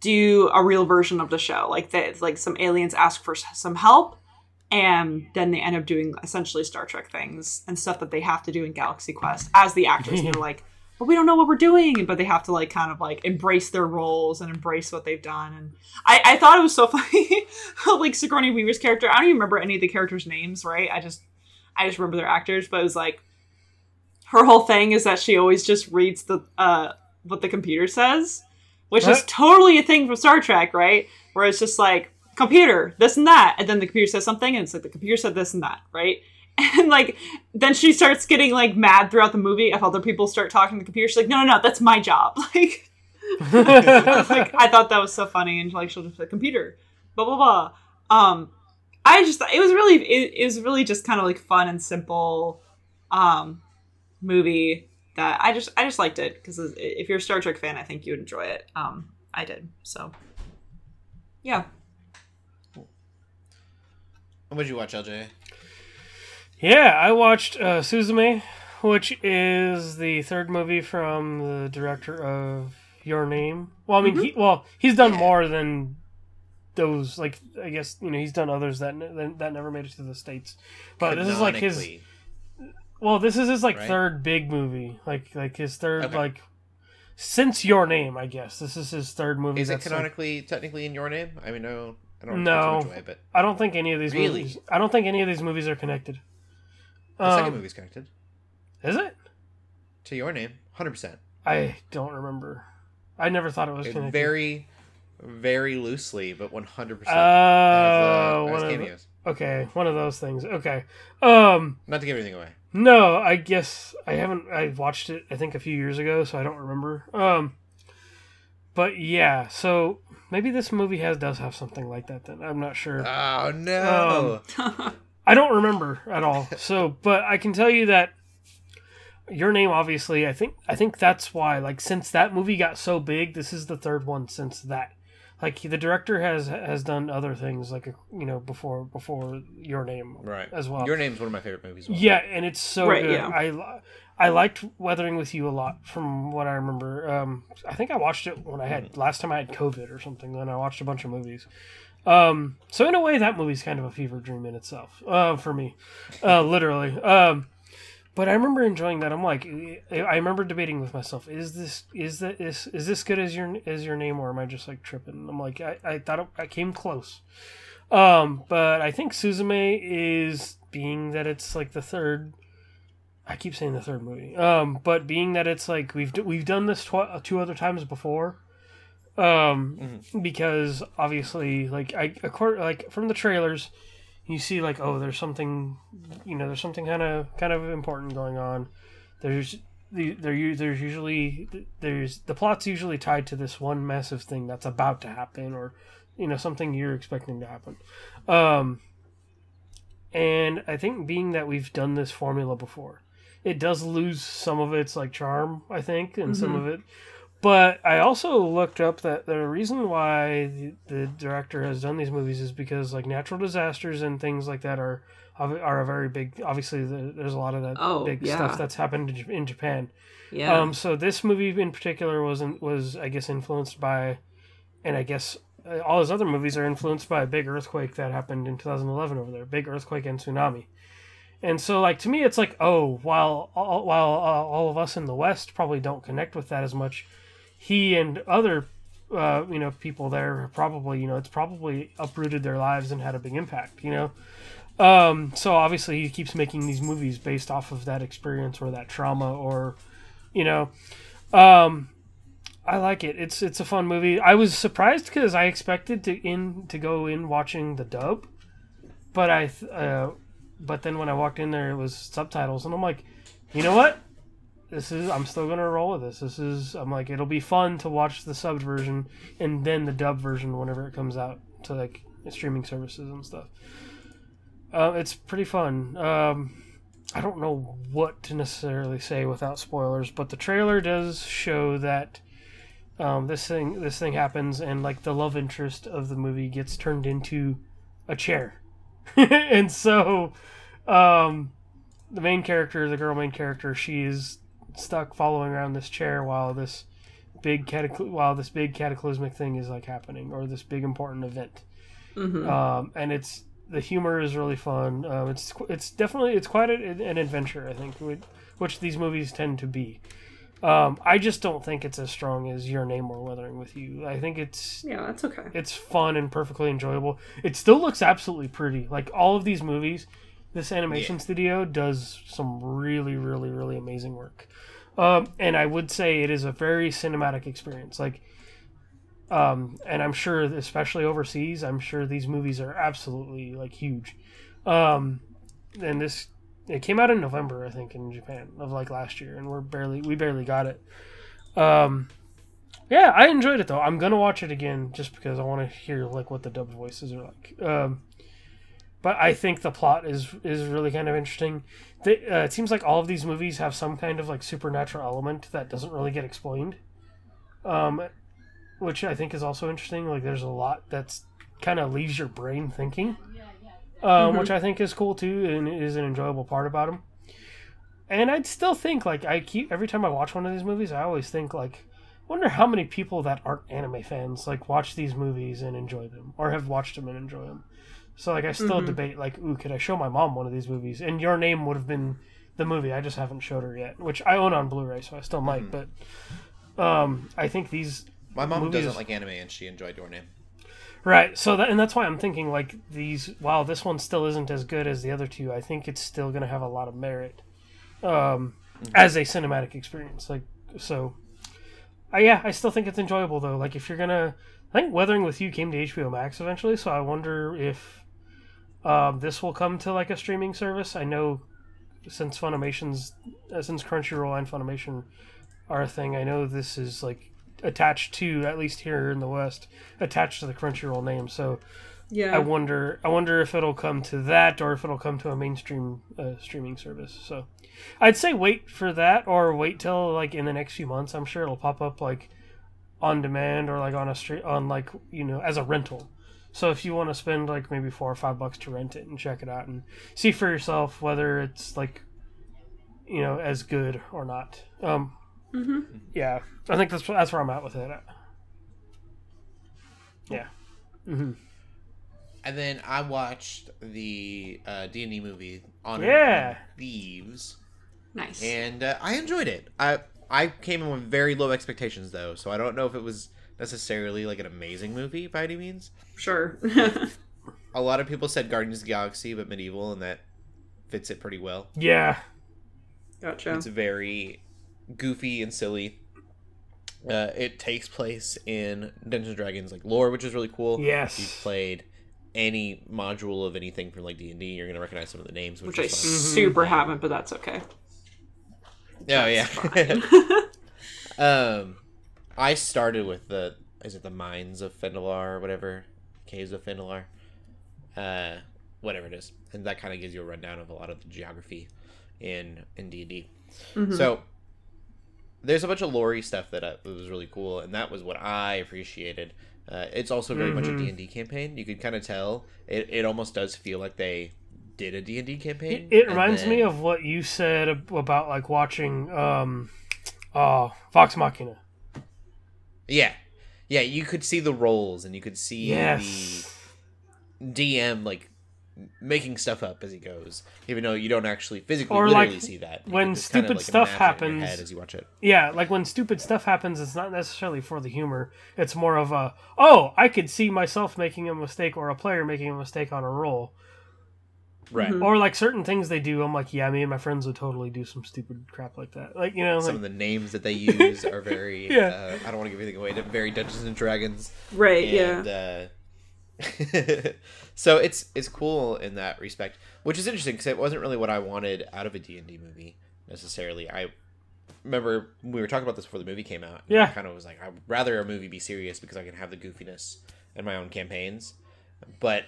Speaker 5: do a real version of the show. Like that, like some aliens ask for some help, and then they end up doing essentially Star Trek things and stuff that they have to do in Galaxy Quest as the actors. and they're like, but we don't know what we're doing, but they have to like kind of like embrace their roles and embrace what they've done. And I, I thought it was so funny, like Sigourney Weaver's character. I don't even remember any of the characters' names, right? I just, I just remember their actors, but it was like her whole thing is that she always just reads the uh what the computer says, which is totally a thing from Star Trek, right? Where it's just like computer this and that, and then the computer says something, and it's like the computer said this and that, right? And like then she starts getting like mad throughout the movie if other people start talking to the computer. She's like, no, no, no, that's my job. Like, like I thought that was so funny, and like she'll just say computer, blah blah blah. Um, I just it was really it, it was really just kind of like fun and simple, um, movie that I just I just liked it because if you're a Star Trek fan, I think you would enjoy it. Um, I did so. Yeah.
Speaker 3: What would you watch, LJ?
Speaker 4: Yeah, I watched uh, Suzume, which is the third movie from the director of Your Name. Well, I mean, he well he's done more than those. Like, I guess you know he's done others that ne- that never made it to the states. But this is like his. Well, this is his like
Speaker 3: Right?
Speaker 4: third big movie. Like like his third
Speaker 3: Okay.
Speaker 4: like since Your Name, I guess this is his third movie.
Speaker 3: Is it
Speaker 4: that's, like-
Speaker 3: canonically, technically in your name? I mean, no, I don't
Speaker 4: No.
Speaker 3: to give too much away, but
Speaker 4: I don't think any of these
Speaker 3: Really?
Speaker 4: movies. I don't think any of these movies are connected.
Speaker 3: The second
Speaker 4: Um,
Speaker 3: movie's connected
Speaker 4: Is it?
Speaker 3: to your name, hundred percent.
Speaker 4: I don't remember. I never thought it was connected.
Speaker 3: Very, very loosely, but one hundred percent.
Speaker 4: one of the- okay, one of those things. Okay. Um,
Speaker 3: Not to give anything away.
Speaker 4: no, I guess I haven't. I watched it. I think a few years ago, so I don't remember. Um, but yeah, so maybe this movie has does have something like that. Then I'm not sure.
Speaker 3: Oh no!
Speaker 4: I don't remember at all. So, but I can tell you that your name obviously I think I think that's why like since that movie got so big, this is the third one since that. Like the director has has done other things like you know before before your name
Speaker 3: right.
Speaker 4: as well.
Speaker 3: Your name's one of my favorite movies. well.
Speaker 4: Yeah, and it's so
Speaker 5: Right,
Speaker 4: good.
Speaker 5: yeah.
Speaker 4: I I liked Weathering with You a lot from what I remember. Um, I think I watched it when I had last time I had COVID or something. Then I watched a bunch of movies. Um, so in a way, that movie's kind of a fever dream in itself uh, for me, uh, literally. Um, but I remember enjoying that. I'm like, I remember debating with myself: is this is that is is this good as your as your name, or am I just like tripping? I'm like, I, I thought it, I came close. Um, but I think Suzume is being that it's like the third. I keep saying the third movie. Um, but being that it's like we've we've done this tw- two other times before. Um, because obviously, like I accord like from the trailers, you see like oh, there's something, you know, there's something kind of kind of important going on. There's the there there's usually there's the plot's usually tied to this one massive thing that's about to happen or you know something you're expecting to happen. Um, and I think being that we've done this formula before, it does lose some of its like charm, I think, and some of it. But I also looked up that the reason why the, the director has done these movies is because like natural disasters and things like that are are a very big. Obviously, there's a lot of that
Speaker 5: Oh,
Speaker 4: big
Speaker 5: yeah.
Speaker 4: stuff that's happened in, Japan.
Speaker 5: Yeah.
Speaker 4: Um, so this movie in particular wasn't was I guess influenced by, and I guess uh, all his other movies are influenced by a big earthquake that happened in 2011 over there, big earthquake and tsunami. And so, like to me, it's like, oh, while all, while uh, all of us in the West probably don't connect with that as much, he and other, uh, you know, people there probably, you know, it's probably uprooted their lives and had a big impact, you know. Um, so obviously, he keeps making these movies based off of that experience or that trauma or, you know, um, I like it. It's it's a fun movie. I was surprised because I expected to in to go in watching the dub, but I uh, but then when I walked in there, it was subtitles, and I'm like, you know what? This is I'm still gonna roll with this. This is I'm like it'll be fun to watch the subbed version and then the dub version whenever it comes out to like streaming services and stuff. Uh, it's pretty fun. Um, I don't know what to necessarily say without spoilers, but the trailer does show that um, this thing this thing happens, and like the love interest of the movie gets turned into a chair, and so um, the main character, the girl main character, she is stuck following around this chair while this big catacl- while this big cataclysmic thing is like happening or this big important event
Speaker 5: Mhm.
Speaker 4: um, and it's the humor is really fun. Um, it's it's definitely it's quite a, an adventure, I think, which, which these movies tend to be. Um, I just don't think it's as strong as Your Name or Weathering with You. I think it's
Speaker 5: yeah, that's okay.
Speaker 4: it's fun and perfectly enjoyable. It still looks absolutely pretty. Like all of these movies, this animation studio does some really, really, really amazing work. Um, and I would say it is a very cinematic experience. Like, um, and I'm sure, especially overseas, I'm sure these movies are absolutely like huge. Um, and this it came out in November, I think, in Japan of like last year, and we're barely we barely got it. Um, yeah, I enjoyed it though. I'm gonna watch it again just because I want to hear like what the dub voices are like. Um, but I think the plot is is really kind of interesting. They, uh, it seems like all of these movies have some kind of like supernatural element that doesn't really get explained, um, which I think is also interesting. Like there's a lot that's kind of leaves your brain thinking, um, which I think is cool too, and is an enjoyable part about them. And I'd still think like I keep every time I watch one of these movies, I always think like, wonder how many people that aren't anime fans like watch these movies and enjoy them, or have watched them and enjoy them. So like I still debate like, ooh, could I show my mom one of these movies? And Your Name would have been the movie. I just haven't showed her yet, which I own on Blu-ray, so I still might. But um, I think these
Speaker 3: My mom
Speaker 4: Movies-
Speaker 3: doesn't like anime, and she enjoyed Your Name.
Speaker 4: Right. So that and that's why I'm thinking like these. While this one still isn't as good as the other two, I think it's still going to have a lot of merit um, as a cinematic experience. Like so. Uh, yeah, I still think it's enjoyable though. Like if you're gonna, I think Weathering with You came to HBO Max eventually, so I wonder if um, this will come to like a streaming service. I know since Funimation's, uh, since Crunchyroll and Funimation are a thing, I know this is like attached to at least here in the West, attached to the Crunchyroll name. So
Speaker 5: Yeah.
Speaker 4: I wonder, I wonder if it'll come to that or if it'll come to a mainstream uh, streaming service. So I'd say wait for that or wait till like in the next few months. I'm sure it'll pop up like on demand or like on a street on like you know as a rental. So if you want to spend like maybe four or five bucks to rent it and check it out and see for yourself whether it's like you know as good or not. Um, yeah, I think that's that's where I'm at with it. Yeah. hmm
Speaker 3: And then I watched the uh, D and D movie on
Speaker 4: Yeah.
Speaker 3: Thieves,
Speaker 5: nice.
Speaker 3: and uh, I enjoyed it. I I came in with very low expectations though, so I don't know if it was necessarily like an amazing movie by any means.
Speaker 5: sure.
Speaker 3: A lot of people said Guardians of the Galaxy, but medieval, and that fits it pretty well.
Speaker 4: Yeah.
Speaker 5: gotcha.
Speaker 3: It's very goofy and silly. Uh, it takes place in Dungeons and Dragons like lore, which is really cool.
Speaker 4: Yes.
Speaker 3: If you've played any module of anything from like D and D, you're gonna recognize some of the names, which,
Speaker 5: Which I
Speaker 3: is fun.
Speaker 5: super haven't, but that's okay.
Speaker 3: Oh yeah. Um, I started with the is it the mines of Phandelver or whatever, caves of Phandelver, uh, whatever it is, and that kind of gives you a rundown of a lot of the geography in in D and D.
Speaker 5: Mhm.
Speaker 3: So there's a bunch of lore stuff that, I, that was really cool, and that was what I appreciated. Uh, it's also very much a
Speaker 4: Mhm.
Speaker 3: D and D campaign. You could kind of tell it. It almost does feel like they did a D and D campaign.
Speaker 4: It, it reminds me of what you said about like watching um, oh, Vox Machina.
Speaker 3: Yeah, yeah. You could see the roles, and you could see
Speaker 4: Yes.
Speaker 3: the DM like making stuff up as he goes, even though you don't actually physically
Speaker 4: Or,
Speaker 3: literally
Speaker 4: like,
Speaker 3: see that. You
Speaker 4: when
Speaker 3: can just kinda,
Speaker 4: stupid
Speaker 3: like,
Speaker 4: stuff
Speaker 3: imagine in your
Speaker 4: happens-
Speaker 3: as you watch it.
Speaker 4: Yeah, like when stupid stuff happens, it's not necessarily for the humor. It's more of a, oh, I could see myself making a mistake or a player making a mistake on a roll.
Speaker 3: Right.
Speaker 5: Mhm.
Speaker 4: Or like certain things they do, I'm like, yeah, me and my friends would totally do some stupid crap like that. Like, you know,
Speaker 3: Some
Speaker 4: like,
Speaker 3: of the names that they use are very.
Speaker 4: Yeah.
Speaker 3: Uh, I don't want to give anything away. They're very Dungeons and Dragons.
Speaker 5: right,
Speaker 3: and,
Speaker 5: yeah.
Speaker 3: uh, so it's it's cool in that respect, which is interesting because it wasn't really what I wanted out of a D and D movie necessarily. I remember we were talking about this before the movie came out.
Speaker 4: Yeah.
Speaker 3: I kind of was like, I'd rather a movie be serious because I can have the goofiness in my own campaigns, but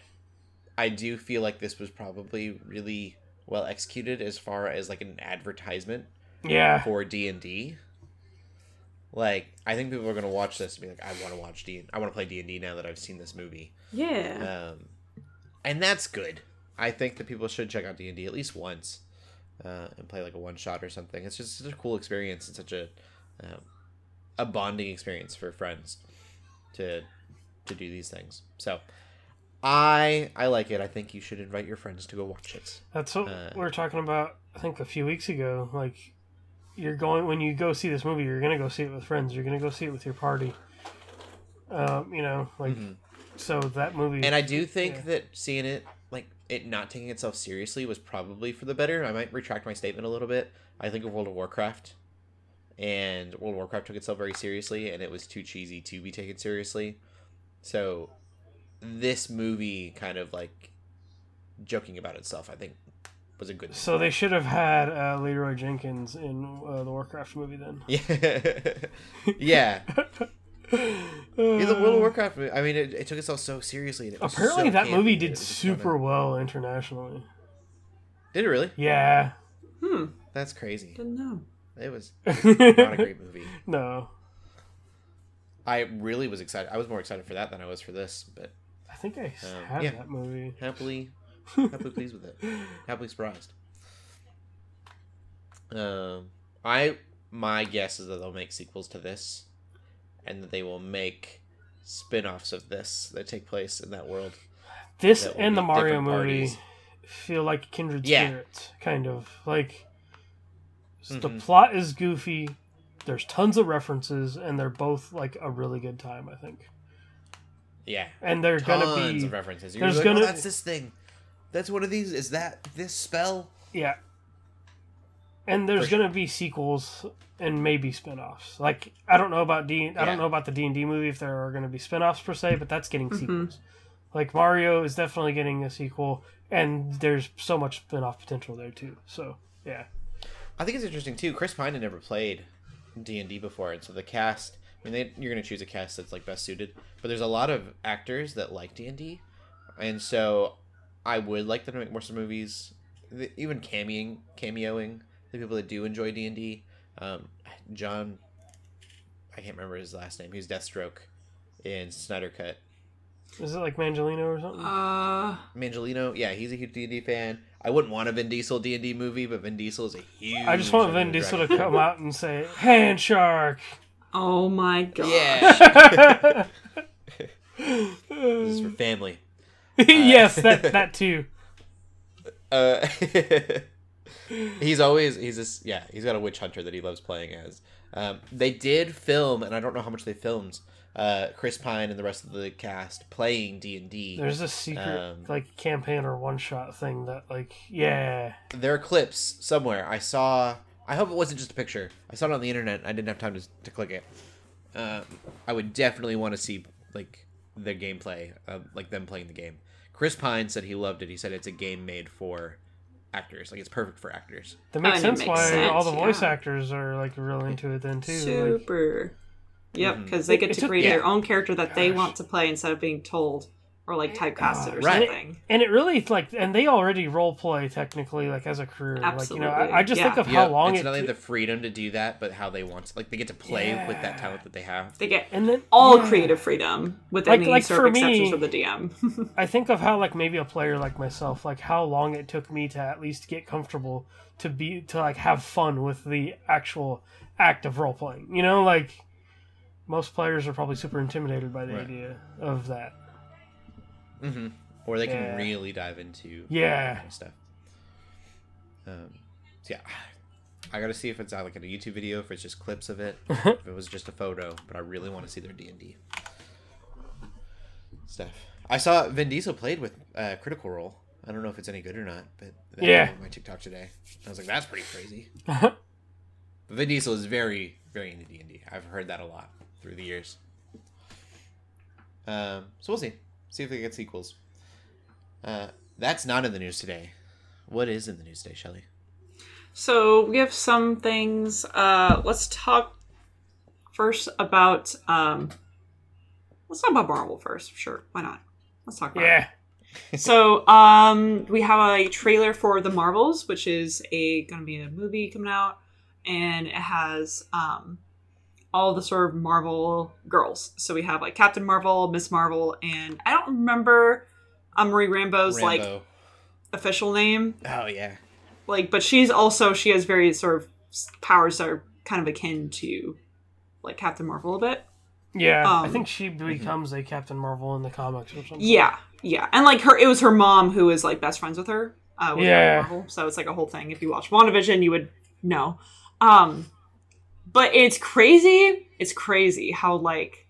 Speaker 3: I do feel like this was probably really well executed as far as like an advertisement
Speaker 4: yeah.
Speaker 3: for D and D. Like, I think people are gonna watch this and be like, "I want to watch D. I want to play D and D now that I've seen this movie."
Speaker 5: Yeah.
Speaker 3: Um, and that's good. I think that people should check out D and D at least once, uh, and play like a one shot or something. It's just such a cool experience and such a um, a bonding experience for friends to to do these things. So, I I like it. I think you should invite your friends to go watch it.
Speaker 4: That's what
Speaker 3: Uh,
Speaker 4: we were talking about. I think a few weeks ago. Like, you're going when you go see this movie, you're gonna go see it with friends. You're gonna go see it with your party. Um, you know, like
Speaker 3: Mhm.
Speaker 4: so that movie.
Speaker 3: And I do think
Speaker 4: Yeah.
Speaker 3: that seeing it, like it not taking itself seriously, was probably for the better. I might retract my statement a little bit. I think of World of Warcraft, and World of Warcraft took itself very seriously, and it was too cheesy to be taken seriously. So, this movie kind of like joking about itself, I think, was a good.
Speaker 4: so they should have had uh, Leeroy Jenkins in uh, the Warcraft movie then.
Speaker 3: yeah, yeah. Yeah, the World of
Speaker 4: Uh,
Speaker 3: Warcraft. movie, I mean, it, it took itself so seriously. And it was
Speaker 4: Apparently,
Speaker 3: so
Speaker 4: that movie did super
Speaker 3: kinda-
Speaker 4: well internationally.
Speaker 3: Did it really?
Speaker 4: Yeah.
Speaker 5: Hmm.
Speaker 3: That's crazy.
Speaker 5: Didn't know.
Speaker 3: It was not a great movie.
Speaker 4: no,
Speaker 3: I really was excited. I was more excited for that than I was for this, but
Speaker 4: I think I
Speaker 3: Um,
Speaker 4: had
Speaker 3: yeah.
Speaker 4: that movie.
Speaker 3: happily, happily pleased with it. Happily surprised. Um, I my guess is that they'll make sequels to this, and that they will make spin-offs of this that take place in that world.
Speaker 4: This
Speaker 3: that
Speaker 4: and the Mario movie
Speaker 3: parties.
Speaker 4: feel like kindred
Speaker 3: Yeah.
Speaker 4: spirits, kind of like the
Speaker 3: Mhm.
Speaker 4: plot is goofy. There's tons of references, and they're both like a really good time. I think,
Speaker 3: Yeah,
Speaker 4: and they're
Speaker 3: tons
Speaker 4: gonna be
Speaker 3: of references. You're
Speaker 4: there's
Speaker 3: like,
Speaker 4: gonna-
Speaker 3: oh, that's this thing. That's one of these. Is that this spell?
Speaker 4: yeah, and there's
Speaker 3: For sure.
Speaker 4: gonna be sequels and maybe spin-offs. Like I don't know about D. I
Speaker 3: Yeah.
Speaker 4: don't know about the D and D movie if there are gonna be spin-offs per se, but that's getting
Speaker 5: Mhm.
Speaker 4: sequels. Like Mario is definitely getting a sequel, and there's so much spin-off potential there too. So yeah.
Speaker 3: I think it's interesting too. Chris Pine had never played D and D before, and so the cast. I mean, they, you're going to choose a cast that's like best suited, but there's a lot of actors that like D and D, and so I would like them to make more some movies, even cameoing, cameoing the people that do enjoy D and D. Um, John, I can't remember his last name. He was Deathstroke in Snyder Cut.
Speaker 4: Is it like Mangelino or something?
Speaker 5: Uh,
Speaker 3: Mangelino, yeah, he's a huge D and D fan. I wouldn't want a Vin Diesel D and D movie, but Vin Diesel is a huge.
Speaker 4: I just want Vin Diesel to come out and say, "Hand shark."
Speaker 5: Oh my god.
Speaker 3: Yeah. this is for family.
Speaker 4: yes, that that too.
Speaker 3: Uh, he's always he's just yeah he's got a witch hunter that he loves playing as. Um, they did film, and I don't know how much they filmed. Uh, Chris Pine and the rest of the cast playing D and D.
Speaker 4: There's a secret
Speaker 3: Um,
Speaker 4: like campaign or one shot thing that like yeah.
Speaker 3: There are clips somewhere. I saw. I hope it wasn't just a picture. I saw it on the internet. I didn't have time to, to click it. Um, I would definitely want to see like the gameplay, of, like them playing the game. Chris Pine said he loved it. He said it's a game made for actors. Like it's perfect for actors.
Speaker 4: That makes
Speaker 5: I
Speaker 4: sense
Speaker 5: makes
Speaker 4: why
Speaker 5: sense,
Speaker 4: all the voice
Speaker 5: yeah.
Speaker 4: actors are like real into it then too. Like,
Speaker 5: Super. Yep,
Speaker 3: Mhm.
Speaker 5: because they get to
Speaker 4: took-
Speaker 5: create
Speaker 3: yeah.
Speaker 5: their own character that they want to play instead of being told or like typecasted or
Speaker 3: Right.
Speaker 5: something.
Speaker 4: and it really like and they already role play technically like as a career like you know
Speaker 5: Absolutely.
Speaker 4: I, I just
Speaker 5: Yeah.
Speaker 4: think of
Speaker 3: Yeah,
Speaker 4: how long
Speaker 3: it's
Speaker 4: it
Speaker 3: not only the freedom to do that, but how they want to, like they get to play with that talent that they have.
Speaker 5: They get
Speaker 4: and then
Speaker 5: all
Speaker 4: yeah.
Speaker 5: creative freedom with
Speaker 4: Like-
Speaker 5: any
Speaker 4: like
Speaker 5: sort
Speaker 4: for
Speaker 5: of exceptions
Speaker 4: me-
Speaker 5: for the DM.
Speaker 4: I think of how like maybe a player like myself, like how long it took me to at least get comfortable to be to like have fun with the actual act of role playing. You know, like most players are probably super intimidated by the
Speaker 3: Right.
Speaker 4: idea of that.
Speaker 3: Hmm Or they can
Speaker 4: Yeah.
Speaker 3: really dive into
Speaker 4: Yeah.
Speaker 3: kind of stuff. Um, so yeah, I got to see if it's out like in a YouTube video, if it's just clips of it, if it was just a photo. But I really want to see their D and D stuff. I saw Vin Diesel played with uh, Critical Role. I don't know if it's any good or not, but that
Speaker 4: Yeah.
Speaker 3: my TikTok today. I was like, that's pretty crazy. But Vin Diesel is very, very into D and D. I've heard that a lot through the years. Um, so we'll see. See if they get sequels. Uh, that's not in the news today. What is in the news today, Shelly?
Speaker 5: So we have some things. Uh, let's talk first about. Um, let's talk about Marvel first. Sure, why not? Let's talk about
Speaker 4: yeah.
Speaker 5: it. So um, we have a trailer for the Marvels, which is a going to be a movie coming out, and it has um, all the sort of Marvel girls. So we have like Captain Marvel, Miss Marvel, and I don't remember um, Marie Rambeau's like official name
Speaker 3: Oh yeah.
Speaker 5: like but she's also she has very sort of powers that are kind of akin to like captain marvel a bit
Speaker 4: Yeah. I
Speaker 5: Um,
Speaker 4: think she becomes a Captain Marvel in the comics or something.
Speaker 5: yeah yeah and like her it was her mom who was like best friends with her uh with
Speaker 4: Yeah.
Speaker 5: Marvel so it's like a whole thing if you watch wandavision you would know um but it's crazy it's crazy how like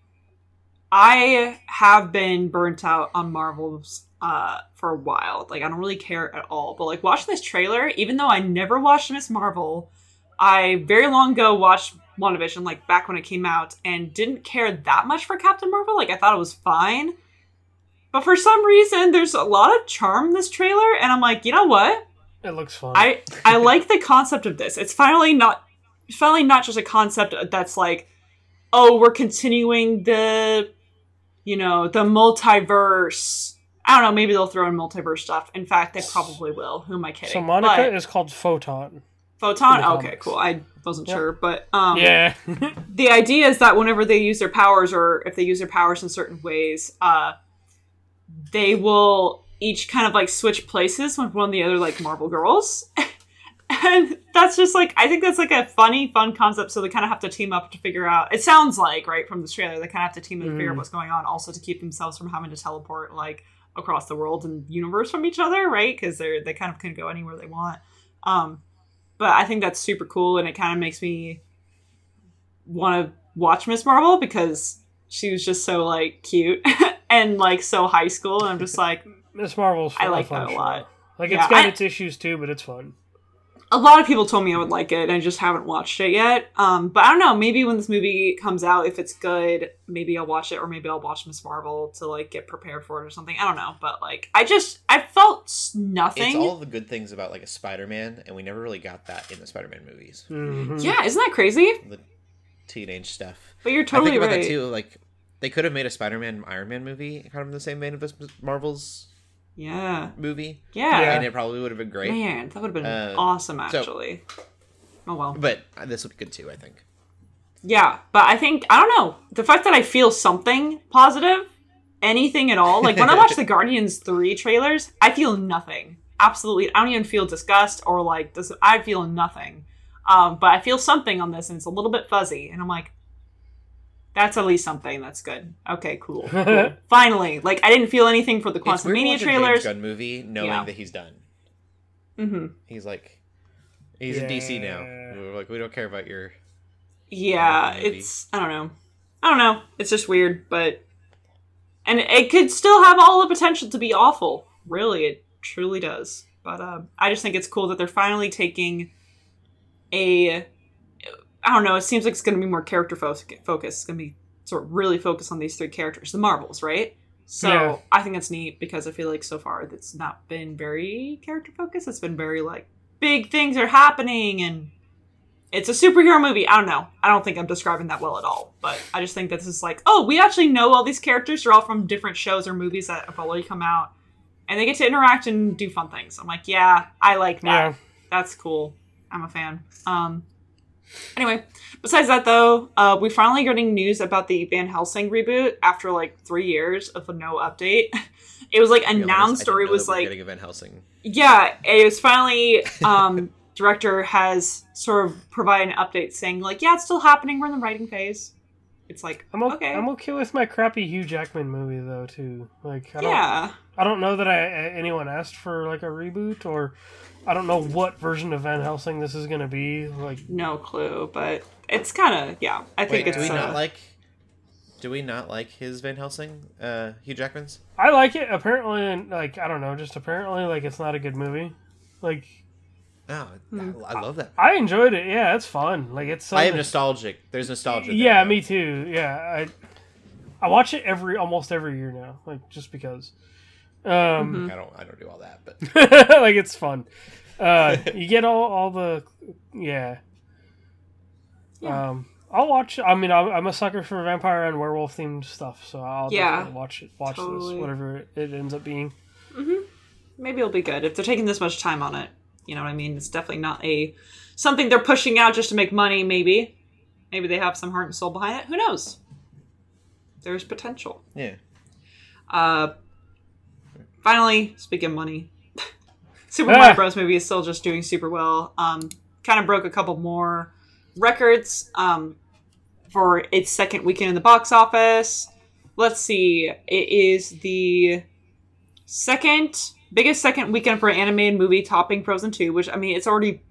Speaker 5: i have been burnt out on marvel's uh for a while like i don't really care at all but like watching this trailer even though i never watched miss marvel i very long ago watched WandaVision, like back when it came out, and didn't care that much for Captain Marvel. Like I thought it was fine. But for some reason, there's a lot of charm in this trailer, and I'm like, you know what?
Speaker 4: It looks fun.
Speaker 5: I I like the concept of this. It's finally not finally not just a concept that's like, oh, we're continuing the you know, the multiverse. I don't know, maybe they'll throw in multiverse stuff. In fact, they probably will. Who am I kidding?
Speaker 4: so Monica
Speaker 5: But-
Speaker 4: is called Photon.
Speaker 5: Photon? Okay, cool. I wasn't
Speaker 4: Yeah.
Speaker 5: sure, but um
Speaker 4: yeah.
Speaker 5: the idea is that whenever they use their powers or if they use their powers in certain ways uh they will each kind of like switch places with one of the other like marvel girls and that's just like i think that's like a funny fun concept so they kind of have to team up to figure out it sounds like right from this trailer they kind of have to team up to figure out
Speaker 4: Mm.
Speaker 5: what's going on also to keep themselves from having to teleport like across the world and universe from each other right because they're they kind of can go anywhere they want um but i think that's super cool and it kind of makes me want to watch Miss Marvel because she was just so like cute and like so high school, and I'm just like
Speaker 4: Miss Marvel's
Speaker 5: I like that a lot.
Speaker 4: Like
Speaker 5: Yeah,
Speaker 4: it's got
Speaker 5: I-
Speaker 4: its issues too, but it's fun.
Speaker 5: A lot of people told me I would like it, and I just haven't watched it yet. Um, but I don't know. Maybe when this movie comes out, if it's good, maybe I'll watch it, or maybe I'll watch Miss Marvel to like get prepared for it or something. I don't know, but like I just I felt nothing.
Speaker 3: It's all the good things about like a Spider-Man, and we never really got that in the Spider-Man movies.
Speaker 4: Mhm.
Speaker 5: yeah, isn't that crazy?
Speaker 3: The teenage stuff.
Speaker 5: But you're totally
Speaker 3: I think about
Speaker 5: right.
Speaker 3: that too. Like they could have made a Spider-Man Iron Man movie, kind of in the same vein of this Marvel's
Speaker 5: Yeah,
Speaker 3: movie,
Speaker 5: yeah.
Speaker 3: And it probably would have been great.
Speaker 5: Man, that would have been
Speaker 3: Uh,
Speaker 5: awesome,
Speaker 3: so-
Speaker 5: actually. oh well.
Speaker 3: But this would be good too, I think.
Speaker 5: Yeah, but I think I don't know the fact that I feel something positive, anything at all. Like when I watch the Guardians three trailers, I feel nothing. Absolutely, I don't even feel disgust or like this. I feel nothing. Um, but I feel something on this, and it's a little bit fuzzy, and I'm like, that's at least something. That's good. Okay, cool. cool. Finally, like I didn't feel anything for the
Speaker 3: It's
Speaker 5: Quantum
Speaker 3: weird to
Speaker 5: Mania
Speaker 3: watch a James
Speaker 5: trailers.
Speaker 3: Gunn movie, knowing
Speaker 5: Yeah.
Speaker 3: that he's done.
Speaker 5: hmm
Speaker 3: He's like, he's in DC now. We're like, we don't care about your.
Speaker 5: Yeah,
Speaker 3: Maybe.
Speaker 5: it's I don't know. I don't know. It's just weird, but and it could still have all the potential to be awful. Really, it truly does. But um, I just think it's cool that they're finally taking a. I don't know. It seems like it's going to be more character fo- focused. It's going to be sort of really focused on these three characters, the Marvels, right? So
Speaker 4: Yeah.
Speaker 5: I think that's neat because I feel like so far it's not been very character focused. It's been very like big things are happening and it's a superhero movie. I don't know. I don't think I'm describing that well at all. But I just think that this is like, oh, we actually know all these characters. They're all from different shows or movies that have already come out, and they get to interact and do fun things. I'm like, yeah, I like that.
Speaker 4: Yeah.
Speaker 5: That's cool. I'm a fan. Um. Anyway, besides that though, uh, we finally getting news about the Van Helsing reboot after like three years of no update. It was like
Speaker 3: To be honest,
Speaker 5: announced,
Speaker 3: I
Speaker 5: or it was
Speaker 3: we're
Speaker 5: like
Speaker 3: getting a Van Helsing.
Speaker 5: yeah, it was finally um director has sort of provided an update saying like, yeah, it's still happening. We're in the writing phase. It's like
Speaker 4: I'm o-
Speaker 5: okay,
Speaker 4: I'm okay with my crappy Hugh Jackman movie though too. Like I don't
Speaker 5: yeah,
Speaker 4: I don't know that I anyone asked for like a reboot or I don't know what version of Van Helsing this is gonna be. Like
Speaker 5: no clue, but it's kind of yeah. I think
Speaker 3: Wait,
Speaker 5: it's
Speaker 3: do we
Speaker 5: uh,
Speaker 3: not like? Do we not like his Van Helsing? Uh, Hugh Jackman's.
Speaker 4: I like it. Apparently, like I don't know, just apparently like it's not a good movie. Like
Speaker 3: No,
Speaker 5: Hmm.
Speaker 3: I, I love that.
Speaker 4: I enjoyed it. Yeah, it's fun. Like it's.
Speaker 3: I am nostalgic. There's nostalgia. there,
Speaker 4: Yeah,
Speaker 3: though.
Speaker 4: me too. Yeah, I I watch it every almost every year now, like just because. Um,
Speaker 3: I don't. I don't do all that, but
Speaker 4: like it's fun. Uh, you get all all the yeah.
Speaker 5: Yeah.
Speaker 4: Um, I'll watch. I mean, I'm, I'm a sucker for vampire and werewolf themed stuff, so I'll
Speaker 5: Yeah,
Speaker 4: definitely watch it. Watch
Speaker 5: totally.
Speaker 4: this, whatever it, it ends up being.
Speaker 5: maybe it'll be good if they're taking this much time on it. You know what I mean? It's definitely not a something they're pushing out just to make money. Maybe, maybe they have some heart and soul behind it. Who knows? There's potential.
Speaker 3: yeah.
Speaker 5: Uh, finally, speaking of money, Super
Speaker 4: Ah.
Speaker 5: Mario Bros. movie is still just doing super well. Um, kind of broke a couple more records um, for its second weekend in the box office. Let's see, it is the second biggest second weekend for an animated movie, topping Frozen Two. Which I mean, it's already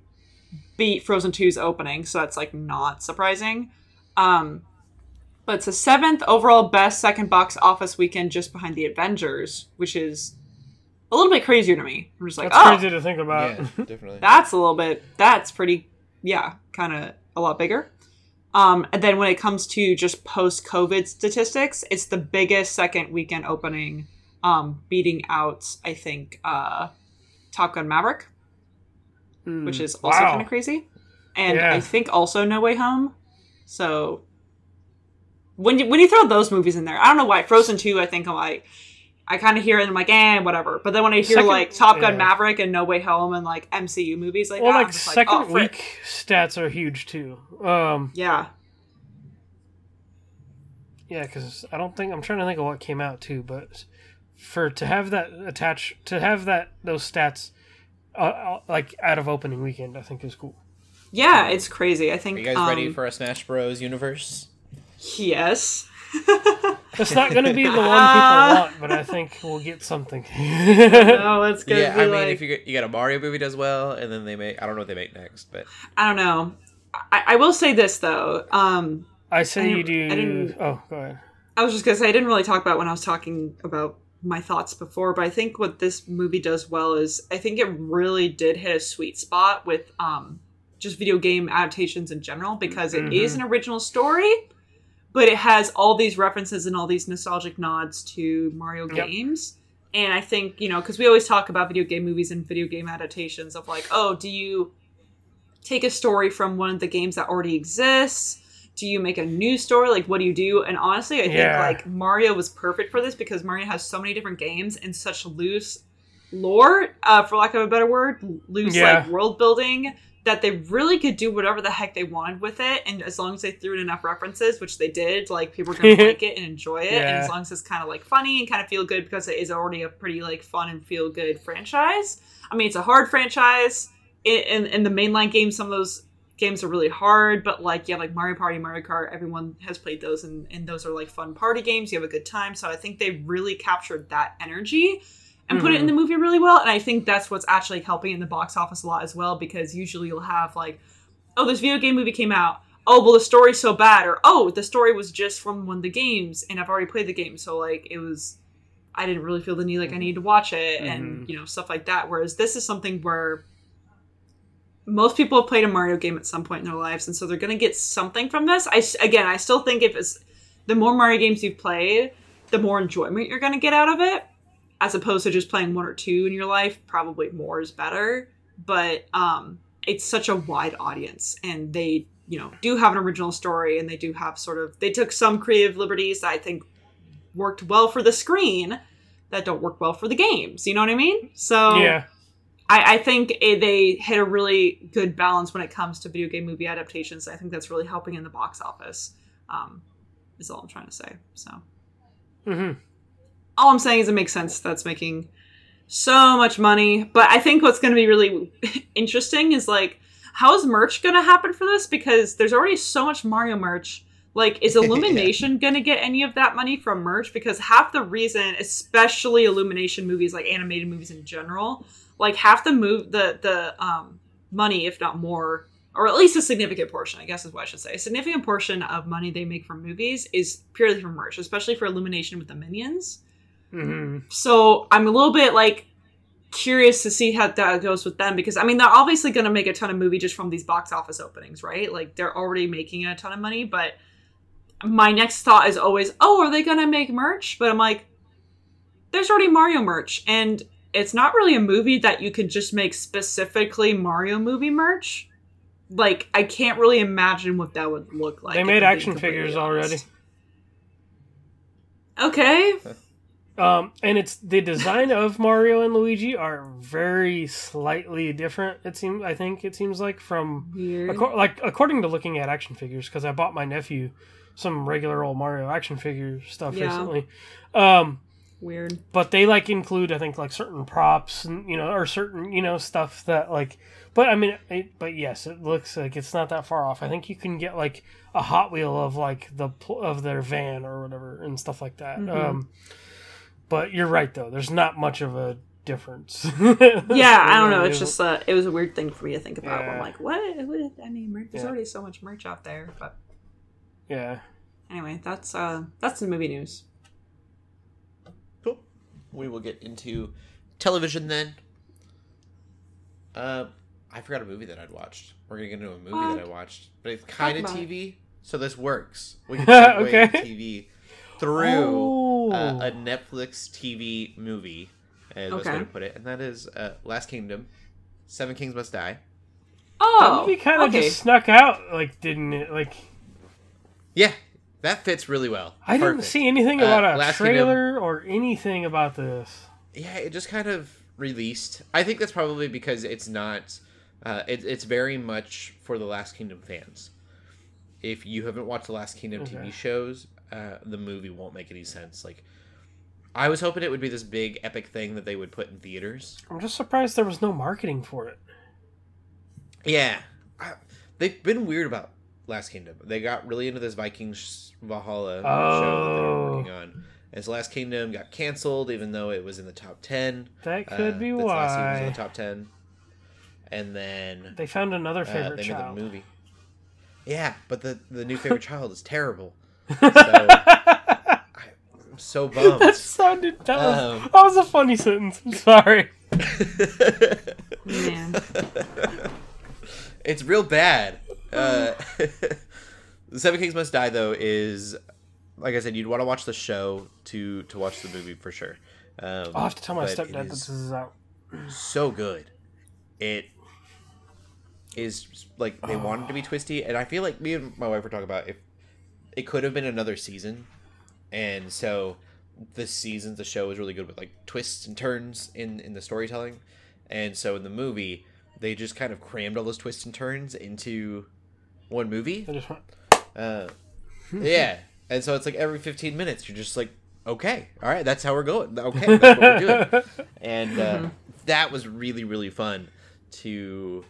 Speaker 5: beat Frozen 2's opening, so that's like not surprising. Um, but it's the seventh overall best second box office weekend just behind the Avengers, which is a little bit crazier to me. I'm just like,
Speaker 4: That's
Speaker 5: oh,
Speaker 4: crazy to think about.
Speaker 3: Yeah, definitely.
Speaker 5: that's a little bit, that's pretty, yeah, kind of a lot bigger. Um, and then when it comes to just post COVID statistics, it's the biggest second weekend opening, um, beating out, I think, uh, Top Gun Maverick, which is also
Speaker 4: Wow.
Speaker 5: kind of crazy. And
Speaker 4: Yeah.
Speaker 5: I think also No Way Home. So when you when you throw those movies in there, I don't know why Frozen Two. I think I'm like, I kind of hear it and I'm like, eh, whatever. But then when I hear
Speaker 4: Second-
Speaker 5: like Top Gun
Speaker 4: yeah.
Speaker 5: Maverick and No Way Home and like MCU movies like
Speaker 4: well,
Speaker 5: that, I'm
Speaker 4: like
Speaker 5: just
Speaker 4: second
Speaker 5: oh, frick.
Speaker 4: week stats are huge too. Um,
Speaker 5: yeah,
Speaker 4: yeah, because I don't think I'm trying to think of what came out too, but for to have that attach to have that those stats uh, uh, like out of opening weekend, I think is cool.
Speaker 5: yeah, it's crazy. I think.
Speaker 3: Are you guys
Speaker 5: um,
Speaker 3: ready for a Smash Bros. universe?
Speaker 5: Yes.
Speaker 4: It's not going to be the one people want, but I think we'll get something.
Speaker 5: no, it's gonna
Speaker 3: Yeah,
Speaker 5: be
Speaker 3: I mean,
Speaker 5: like
Speaker 3: if you get, you got a Mario movie does well, and then they make I don't know what they make next, but
Speaker 5: I don't know. I, I will say this though. Um,
Speaker 4: I say
Speaker 5: I
Speaker 4: you
Speaker 5: didn't- I
Speaker 4: do.
Speaker 5: didn't-
Speaker 4: Oh, go ahead.
Speaker 5: I was just gonna say I didn't really talk about when I was talking about my thoughts before, but I think what this movie does well is I think it really did hit a sweet spot with um just video game adaptations in general because it is an original story, but it has all these references and all these nostalgic nods to Mario
Speaker 4: Yep.
Speaker 5: games. And I think, you know, because we always talk about video game movies and video game adaptations of like, oh, do you take a story from one of the games that already exists? Do you make a new story? Like, what do you do? And honestly, I think like Mario was perfect for this because Mario has so many different games and such loose lore, uh, for lack of a better word, loose
Speaker 4: Yeah.
Speaker 5: like world building that they really could do whatever the heck they wanted with it. And as long as they threw in enough references, which they did, like people are gonna like it and enjoy it. And as long as it's kind of like funny and kind of feel good because it is already a pretty like fun and feel good franchise. I mean, it's a hard franchise. In, in, in the mainline games, some of those games are really hard, but like you have like Mario Party, Mario Kart, everyone has played those, and, and those are like fun party games. You have a good time. So I think they really captured that energy and put it in the mm-hmm. movie really well. And I think that's what's actually helping in the box office a lot as well, because usually you'll have like, oh, this video game movie came out. Oh, well, the story's so bad, or oh, the story was just from one of the games, and I've already played the game, so like it was, I didn't really feel the need like I mm-hmm. needed to watch it, and mm-hmm. you know stuff like that. Whereas this is something where most people have played a Mario game at some point in their lives, and so they're gonna get something from this. I, again, I still think if it's the more Mario games you've played, the more enjoyment you're gonna get out of it, as opposed to just playing one or two in your life. Probably more is better, but um, it's such a wide audience, and they you know do have an original story, and they do have sort of they took some creative liberties that I think worked well for the screen that don't work well for the games. You know what I mean? So
Speaker 4: yeah.
Speaker 5: I, I think it, they hit a really good balance when it comes to video game movie adaptations. I think that's really helping in the box office. Um, is all I'm trying to say. So
Speaker 4: hmm
Speaker 5: all I'm saying is it makes sense that's making so much money. But I think what's going to be really interesting is like, how is merch going to happen for this? Because there's already so much Mario merch. Like, is Illumination going to get any of that money from merch? Because half the reason, especially Illumination movies, like animated movies in general, like half the move the the um, money, if not more, or at least a significant portion, I guess is what I should say. A significant portion of money they make from movies is purely from merch, especially for Illumination with the Minions.
Speaker 4: Hmm
Speaker 5: So I'm a little bit like curious to see how that goes with them because I mean they're obviously going to make a ton of movie just from these box office openings, right? Like they're already making a ton of money, but my next thought is always, "Oh, are they going to make merch?" But I'm like there's already Mario merch and it's not really a movie that you could just make specifically Mario movie merch. Like I can't really imagine what that would look like.
Speaker 4: They made action figures
Speaker 5: honest. Okay.
Speaker 4: Um, and it's the design of Mario and Luigi are very slightly different. It seems. I think it seems like from. Like according to looking at action figures because I bought my nephew some regular old Mario action figure stuff
Speaker 5: Yeah.
Speaker 4: recently. Um,
Speaker 5: Weird.
Speaker 4: but they like include I think like certain props and you know or certain you know stuff that like. But I mean, it, but yes, it looks like it's not that far off. I think you can get like a Hot Wheel of like the of their van or whatever and stuff like that.
Speaker 5: Mhm.
Speaker 4: Um, but you're right though. There's not much of a difference.
Speaker 5: Yeah, I don't know. It's just uh, it was a weird thing for me to think about.
Speaker 4: Yeah.
Speaker 5: I'm like, what? what? I mean, mer- there's
Speaker 4: Yeah.
Speaker 5: already so much merch out there. But
Speaker 4: yeah.
Speaker 5: anyway, that's uh, that's the movie news.
Speaker 3: Cool. We will get into television then. Uh, I forgot a movie that I'd watched. We're gonna get into a movie
Speaker 5: What?
Speaker 3: that I watched, but it's kind of
Speaker 5: about it.
Speaker 3: TV, so this works. We can segue
Speaker 4: Okay.
Speaker 3: TV through
Speaker 4: Oh.
Speaker 3: Uh, a Netflix TV movie, as the best way to put it, and that is uh, Last Kingdom. Seven Kings Must Die.
Speaker 5: Oh, That
Speaker 4: movie kind of
Speaker 5: okay.
Speaker 4: just snuck out, like didn't it? Like
Speaker 3: Yeah, that fits really well.
Speaker 4: I didn't see anything
Speaker 3: Uh,
Speaker 4: about a
Speaker 3: Last Kingdom-
Speaker 4: trailer or anything about this.
Speaker 3: yeah it just kind of released i think that's probably because it's not uh, it, it's very much for the last kingdom fans if you haven't watched the last kingdom
Speaker 4: Okay.
Speaker 3: tv shows uh, the movie won't make any sense. Like i was hoping it would be this big epic thing that they would put in theaters.
Speaker 4: I'm just surprised there was no marketing for it.
Speaker 3: yeah. I, they've been weird about last kingdom. They got really into this vikings valhalla show that they were
Speaker 4: Oh.
Speaker 3: working on. As last kingdom got canceled even though it was in the top 10
Speaker 4: That could
Speaker 3: Uh,
Speaker 4: be
Speaker 3: that's last season was in the top 10 and then
Speaker 4: they found another
Speaker 3: uh,
Speaker 4: favorite
Speaker 3: they made
Speaker 4: child.
Speaker 3: the movie. Yeah but the the new favorite child is terrible so i'm so bummed
Speaker 4: that sounded that was,
Speaker 3: Um,
Speaker 4: that was a funny sentence. I'm sorry.
Speaker 5: Man.
Speaker 3: it's real bad uh the seven kings must die though is like i said you'd want to watch the show to to watch the movie for sure um,
Speaker 4: I'll have to tell my stepdad that this is out.
Speaker 3: so good. It is like they wanted to be twisty, and I feel like me and my wife were talking about if it could have been another season, and so the seasons the show is really good with like twists and turns in in the storytelling, and so in the movie they just kind of crammed all those twists and turns into one movie.
Speaker 4: I just went,
Speaker 3: Uh, yeah, and so it's like every fifteen minutes you're just like, okay, all right, that's how we're going. Okay, that's what we're doing and uh, that was really really fun to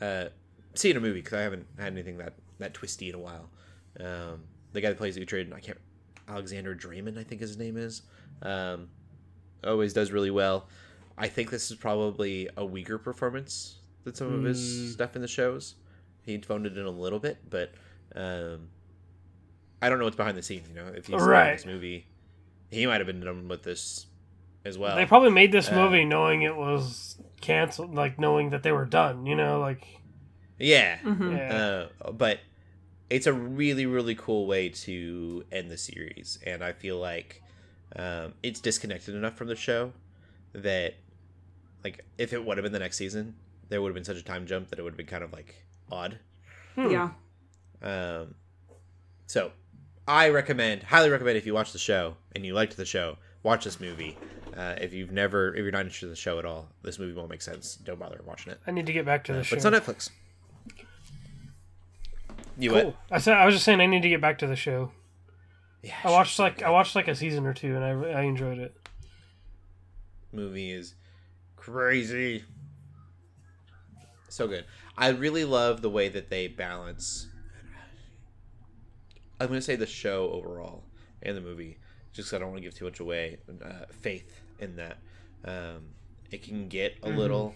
Speaker 3: uh, see in a movie because I haven't had anything that that twisty in a while. Um, the guy that plays Uhtred, I can't Alexander Dreymon, I think his name is, um, always does really well. I think this is probably a weaker performance than some of his
Speaker 4: Mm.
Speaker 3: stuff in the shows. He phoned it in a little bit, but um, I don't know what's behind the scenes. You know, if he's in
Speaker 4: Right.
Speaker 3: this movie, he might have been done with this as well.
Speaker 4: they probably made this
Speaker 3: uh,
Speaker 4: movie knowing it was canceled, like knowing that they were done. You know, like
Speaker 3: yeah,
Speaker 5: Mhm.
Speaker 4: yeah.
Speaker 3: uh, but it's a really really cool way to end the series and i feel like um, it's disconnected enough from the show that like if it would have been the next season there would have been such a time jump that it would have been kind of like odd.
Speaker 4: Hmm.
Speaker 5: Yeah.
Speaker 3: Um, so I recommend, highly recommend, if you watch the show and you liked the show, watch this movie. Uh, if you've never, if you're not interested in the show at all, this movie won't make sense. Don't bother watching it.
Speaker 4: I need to get back to the
Speaker 3: But
Speaker 4: show.
Speaker 3: it's on Netflix. You
Speaker 4: Cool.
Speaker 3: what?
Speaker 4: I said I was just saying I need to get back to the show.
Speaker 3: Yeah,
Speaker 4: I watched like I watched like a season or two and I I enjoyed it.
Speaker 3: movie is crazy. So good. I really love the way that they balance. I'm going to say the show overall and the movie, just 'cause I don't want to give too much away. Uh, faith in that. Um, it can get a little,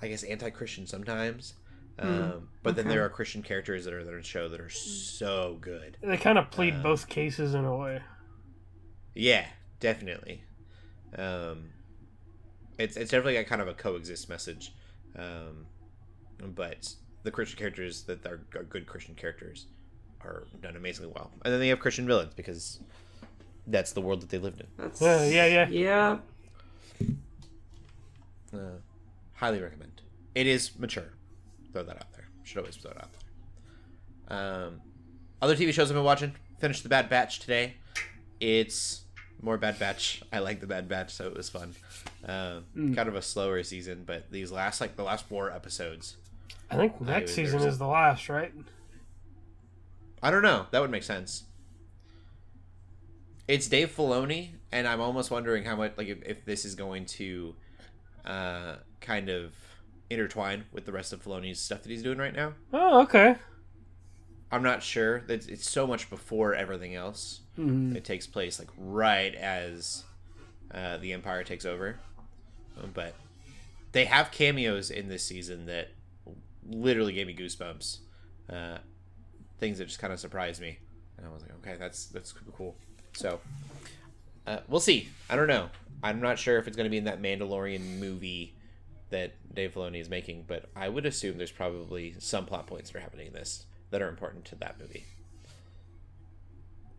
Speaker 3: I guess, anti Christian sometimes. Um, but then there are Christian characters that are that are in the show that are so good.
Speaker 4: They kind of plead
Speaker 3: Uh,
Speaker 4: both cases in a way.
Speaker 3: Yeah, definitely. Um, it's it's definitely got kind of a coexist message, um, but the Christian characters that are, are good Christian characters are done amazingly well, and then they have Christian villains because that's the world that they lived in.
Speaker 5: That's
Speaker 4: Yeah, yeah, yeah.
Speaker 5: Yeah.
Speaker 3: Uh, highly recommend. It is mature. Throw that out there. Should always throw it out there. Um, other TV shows I've been watching. Finished the Bad Batch today. It's more Bad Batch. I like the Bad Batch, so it was fun. Um, Kind of a slower season, but these last like the last four episodes.
Speaker 4: I think next season is the last, right?
Speaker 3: I don't know. That would make sense. It's Dave Filoni, and I'm almost wondering how much like if, if this is going to uh, kind of intertwine with the rest of Filoni's stuff that he's doing right now.
Speaker 4: Oh, okay.
Speaker 3: I'm not sure. It's, it's so much before everything else.
Speaker 4: Mhm.
Speaker 3: It takes place like right as uh, the Empire takes over. Um, But they have cameos in this season that literally gave me goosebumps. Uh, things that just kind of surprised me, and I was like, okay, that's that's cool. So uh, we'll see. I don't know. I'm not sure if it's going to be in that Mandalorian movie that Dave Filoni is making, but I would assume there's probably some plot points that are happening in this that are important to that movie.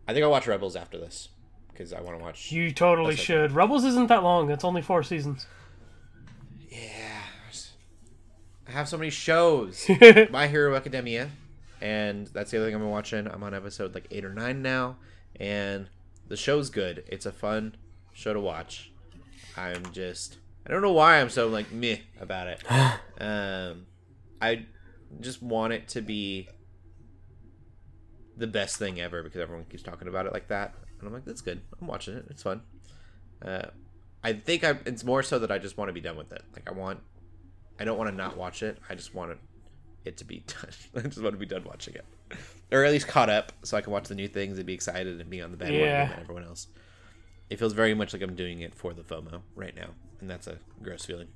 Speaker 3: I think I'll watch Rebels after this because I want to watch.
Speaker 4: You totally should. Rebels isn't that long. It's only four seasons.
Speaker 3: Yeah, I have so many shows. My Hero Academia, and that's the other thing I've been watching. I'm on episode like eight or nine now, and the show's good. It's a fun show to watch. I'm just I don't know why I'm so like meh about it. um, I just want it to be the best thing ever because everyone keeps talking about it like that, and I'm like, that's good. I'm watching it. It's fun. Uh, I think I, it's more so that I just want to be done with it. Like I want, I don't want to not watch it. I just want it, to be done. I just want to be done watching it, or at least caught up, so I can watch the new things and be excited and be on the bandwagon
Speaker 4: Yeah.
Speaker 3: with everyone else. It feels very much like I'm doing it for the FOMO right now, and that's a gross feeling.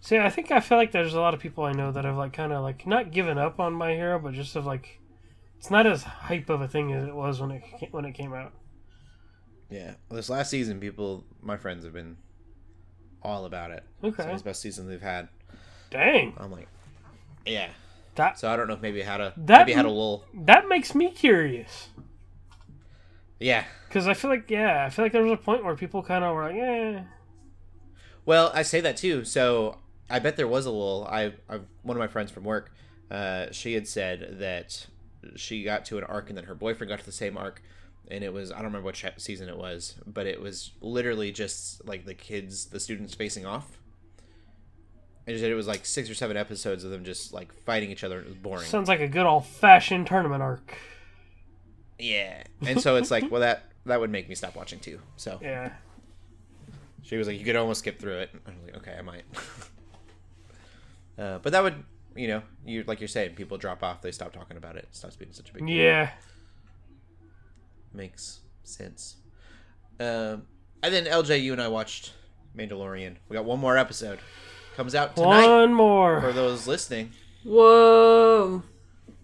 Speaker 4: See, I think I feel like there's a lot of people I know that have like kind of like not given up on My Hero, but just have like it's not as hype of a thing as it was when it when it came out.
Speaker 3: Yeah, well, this last season, people, my friends have been all about it.
Speaker 4: Okay.
Speaker 3: it's the best season they've had.
Speaker 4: Dang,
Speaker 3: I'm like, yeah.
Speaker 4: that
Speaker 3: So I don't know if maybe had a
Speaker 4: That
Speaker 3: maybe had a lull.
Speaker 4: that makes me curious
Speaker 3: Yeah,
Speaker 4: because I feel like yeah, I feel like there was a point where people kind of were like, eh,
Speaker 3: Well, I say that too. So I bet there was a lull. I, I one of my friends from work, uh, she had said that she got to an arc and then her boyfriend got to the same arc, and it was I don't remember what season it was, but it was literally just like the kids, the students facing off. And she said it was like six or seven episodes of them just like fighting each other. and It was boring.
Speaker 4: sounds like a good old fashioned tournament arc.
Speaker 3: yeah, and so it's like, well, that that would make me stop watching too. So
Speaker 4: Yeah,
Speaker 3: She was like, you could almost skip through it. I was like, okay, I might. uh, but that would, you know, you like you're saying, people drop off, they stop talking about it, it stops being such a big deal.
Speaker 4: yeah.
Speaker 3: Makes sense. Um, and then LJ, you and I watched Mandalorian. We got one more episode. Comes out tonight
Speaker 4: One more.
Speaker 3: for those listening.
Speaker 5: Whoa.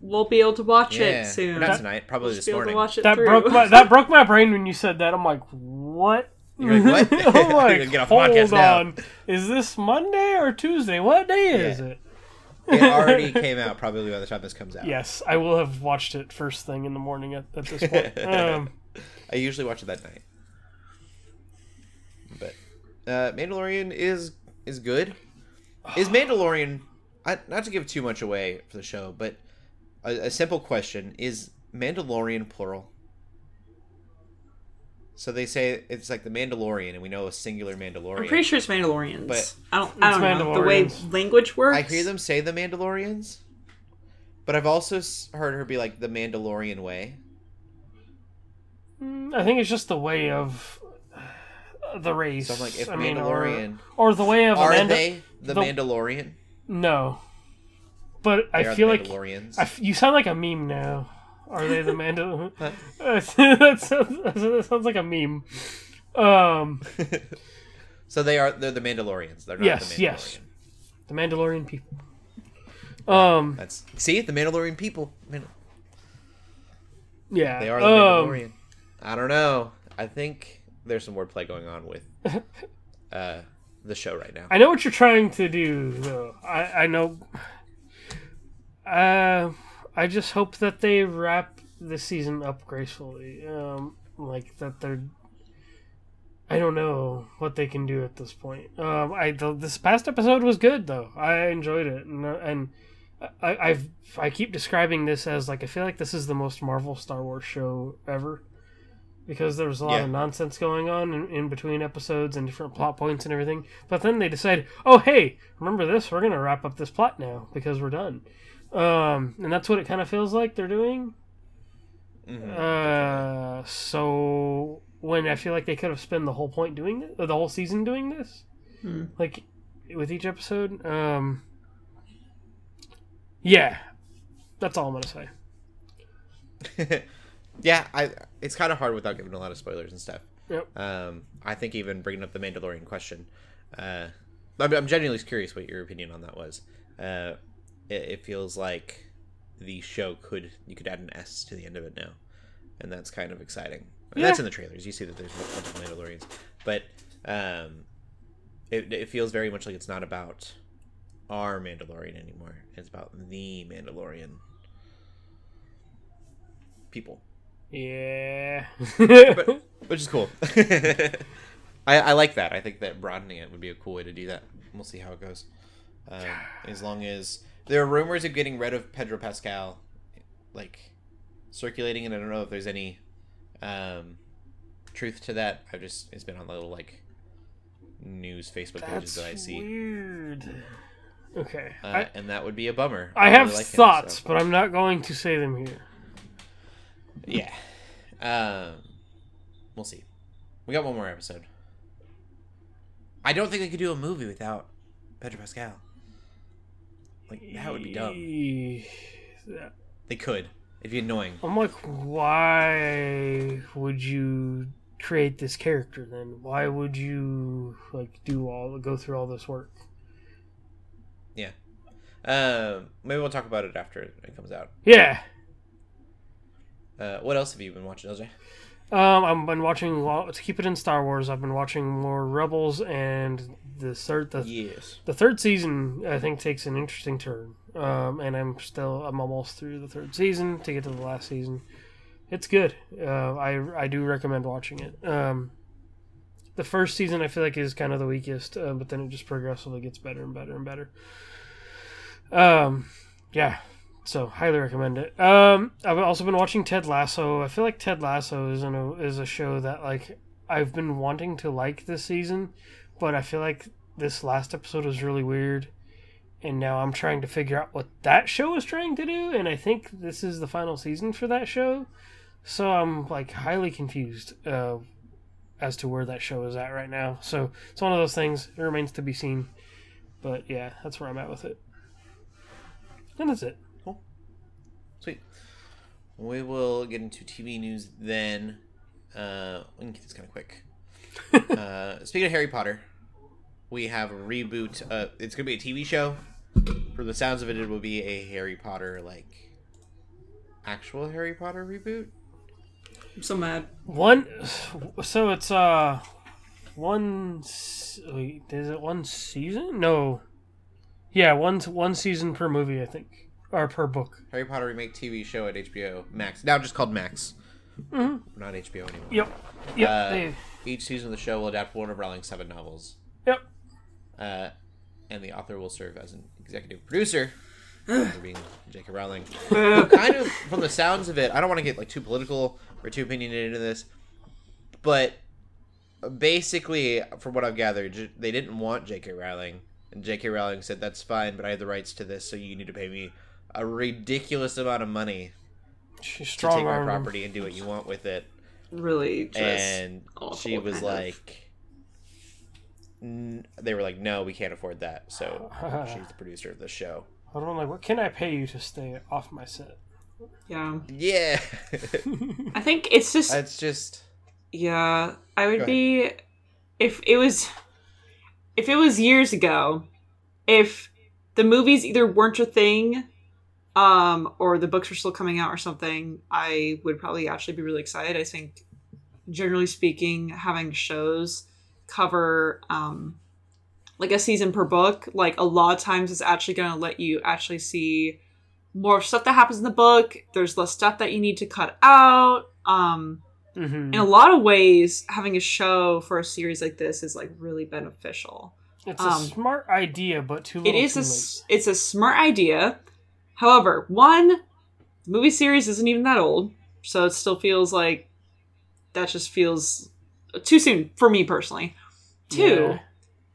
Speaker 5: We'll be able to watch
Speaker 3: Yeah,
Speaker 5: it soon.
Speaker 3: not tonight, probably
Speaker 5: We'll
Speaker 3: this
Speaker 5: just be able to
Speaker 3: morning.
Speaker 5: watch it
Speaker 4: That
Speaker 5: through.
Speaker 4: broke my that broke my brain when you said that. I'm like, what?
Speaker 3: You're like, what?
Speaker 4: I'm like,
Speaker 3: get off
Speaker 4: hold
Speaker 3: podcast now."
Speaker 4: on. Is this Monday or Tuesday? What day is
Speaker 3: Yeah.
Speaker 4: it?
Speaker 3: It already came out probably by the time this comes out.
Speaker 4: Yes, I will have watched it first thing in the morning at, at this point. Um,
Speaker 3: I usually watch it that night. But uh, Mandalorian is is good. Is Mandalorian I, not to give too much away for the show, but a, a simple question is Mandalorian plural? So they say it's like the Mandalorian, and we know a singular Mandalorian.
Speaker 5: I'm pretty sure it's Mandalorians.
Speaker 3: But-
Speaker 5: I don't. I don't know the way language works.
Speaker 3: I hear them say the Mandalorians, but I've also heard her be like the Mandalorian way.
Speaker 4: Mm, I think it's just the way of the race.
Speaker 3: So I'm like, if
Speaker 4: I mean, or-
Speaker 3: Mandalorian,
Speaker 4: or, the way of
Speaker 3: are
Speaker 4: Amanda-
Speaker 3: they the,
Speaker 4: the-
Speaker 3: Mandalorian?
Speaker 4: No, but
Speaker 3: They
Speaker 4: I feel like
Speaker 3: Mandalorians.
Speaker 4: I f- you sound like a meme now. Are they the Mandal?
Speaker 3: Huh?
Speaker 4: that, sounds, that sounds like a meme. Um,
Speaker 3: so they are they're the Mandalorians. They're not
Speaker 4: Yes,
Speaker 3: the Mandalorian.
Speaker 4: yes. the Mandalorian people. Um,
Speaker 3: That's see the Mandalorian people. Man-
Speaker 4: yeah,
Speaker 3: They are the
Speaker 4: um,
Speaker 3: Mandalorian. I don't know. I think there's some wordplay going on with uh, the show right now.
Speaker 4: I know what you're trying to do, though. I I know. Uh, I just hope that they wrap this season up gracefully. Um, like that they're. I don't know what they can do at this point. Um, I the, this past episode was good though. I enjoyed it, and uh, and I I've I keep describing this as like I feel like this is the most Marvel Star Wars show ever. Because there was a lot
Speaker 3: Yeah.
Speaker 4: of nonsense going on in, in between episodes and different plot points and everything. But then they decide, oh hey, remember this? We're gonna wrap up this plot now because we're done. Um, and that's what it kind of feels like they're doing.
Speaker 3: Mhm.
Speaker 4: Uh, so when I feel like they could have spent the whole point doing this, or the whole season doing this,
Speaker 5: Hmm.
Speaker 4: like with each episode. Um, yeah, that's all I'm gonna say.
Speaker 3: yeah, I it's kind of hard without giving a lot of spoilers and stuff.
Speaker 4: Yep.
Speaker 3: Um, I think even bringing up the Mandalorian question, uh, I'm, I'm genuinely curious what your opinion on that was. Uh, it, it feels like the show could you could add an S to the end of it now, and that's kind of exciting. And That's in the trailers. You see that there's a bunch of Mandalorians, but um, it, it feels very much like it's not about our Mandalorian anymore. It's about the Mandalorian people
Speaker 4: Yeah.
Speaker 3: but, which is cool. I, I like that. I think that broadening it would be a cool way to do that. We'll see how it goes. Um, as long as there are rumors of getting rid of Pedro Pascal, like circulating, and I don't know if there's any um, truth to that. I've just it's been on the little like news Facebook pages
Speaker 4: That's
Speaker 3: that I see,
Speaker 4: weird. Okay.
Speaker 3: uh,
Speaker 4: I,
Speaker 3: and that would be a bummer.
Speaker 4: I
Speaker 3: really
Speaker 4: have
Speaker 3: like him,
Speaker 4: thoughts,
Speaker 3: so-
Speaker 4: but I'm not going to say them here.
Speaker 3: Yeah. Um, we'll see. We got one more episode. I don't think they could do a movie without Pedro Pascal. Like that would be dumb.
Speaker 4: Yeah.
Speaker 3: They could. It'd be annoying.
Speaker 4: I'm like, why would you create this character then? Why would you like do all go through all this work?
Speaker 3: Yeah. Um, maybe we'll talk about it after it comes out.
Speaker 4: Yeah.
Speaker 3: Uh, what else have you been watching, LJ?
Speaker 4: Um, I've been watching to keep it in Star Wars. I've been watching more Rebels, and the third the,
Speaker 3: Yes.
Speaker 4: the third season I think takes an interesting turn. Um, and I'm still I'm almost through the third season to get to the last season. It's good. Uh, I I do recommend watching it. Um, the first season I feel like is kind of the weakest, uh, but then it just progressively gets better and better and better. Um, yeah. So highly recommend it. Um, I've also been watching Ted Lasso. I feel like Ted Lasso is a is a show that like I've been wanting to like this season, but I feel like this last episode was really weird, and now I'm trying to figure out what that show is trying to do, and I think this is the final season for that show, so I'm like highly confused uh, as to where that show is at right now. So it's one of those things. It remains to be seen, but yeah, that's where I'm at with it, and that's it. Cool.
Speaker 3: Sweet. We will get into TV news then. Uh, we can keep this kind of quick. uh, speaking of Harry Potter, we have a reboot. Uh, it's gonna be a TV show. For the sounds of it, it will be a Harry Potter like actual Harry Potter reboot.
Speaker 5: I'm so mad.
Speaker 4: One, so it's uh, one. s- Wait, is it one season? No. Yeah, one one season per movie, I think, or per book.
Speaker 3: Harry Potter remake TV show at HBO Max. Now just called Max.
Speaker 4: Mhm.
Speaker 3: Not HBO anymore.
Speaker 4: Yep. Yep.
Speaker 3: Uh,
Speaker 4: they,
Speaker 3: Each season of the show will adapt one of Rowling's seven novels.
Speaker 4: yep.
Speaker 3: Uh, and the author will serve as an executive producer for being J.K. Rowling. Kind of from the sounds of it, I don't want to get like too political or too opinionated into this, but basically, from what I've gathered, they didn't want J.K. Rowling, and J.K. Rowling said that's fine, but I have the rights to this, so you need to pay me a ridiculous amount of money
Speaker 4: She's
Speaker 3: to take my property and do what you want with it.
Speaker 5: really just
Speaker 3: and she was
Speaker 5: like. of.
Speaker 3: Like, n- they were like, no, we can't afford that, so she's the producer of the show.
Speaker 4: I don't know, like, what can I pay you to stay off my set?
Speaker 5: yeah.
Speaker 3: Yeah,
Speaker 5: I think it's just
Speaker 3: It's just.
Speaker 5: Yeah, I would be if it was if it was years ago, if the movies either weren't a thing um or the books were still coming out or something, I would probably actually be really excited. I think generally speaking, having shows cover um like a season per book, like a lot of times it's actually going to let you actually see more stuff that happens in the book. There's less stuff that you need to cut out. Um
Speaker 4: Mm-hmm.
Speaker 5: in a lot of ways having a show for a series like this is like really beneficial
Speaker 4: It's a
Speaker 5: um,
Speaker 4: smart idea, but too little.
Speaker 5: is
Speaker 4: too
Speaker 5: a
Speaker 4: late.
Speaker 5: it's a smart idea however one the movie series isn't even that old so it still feels like that just feels too soon for me personally two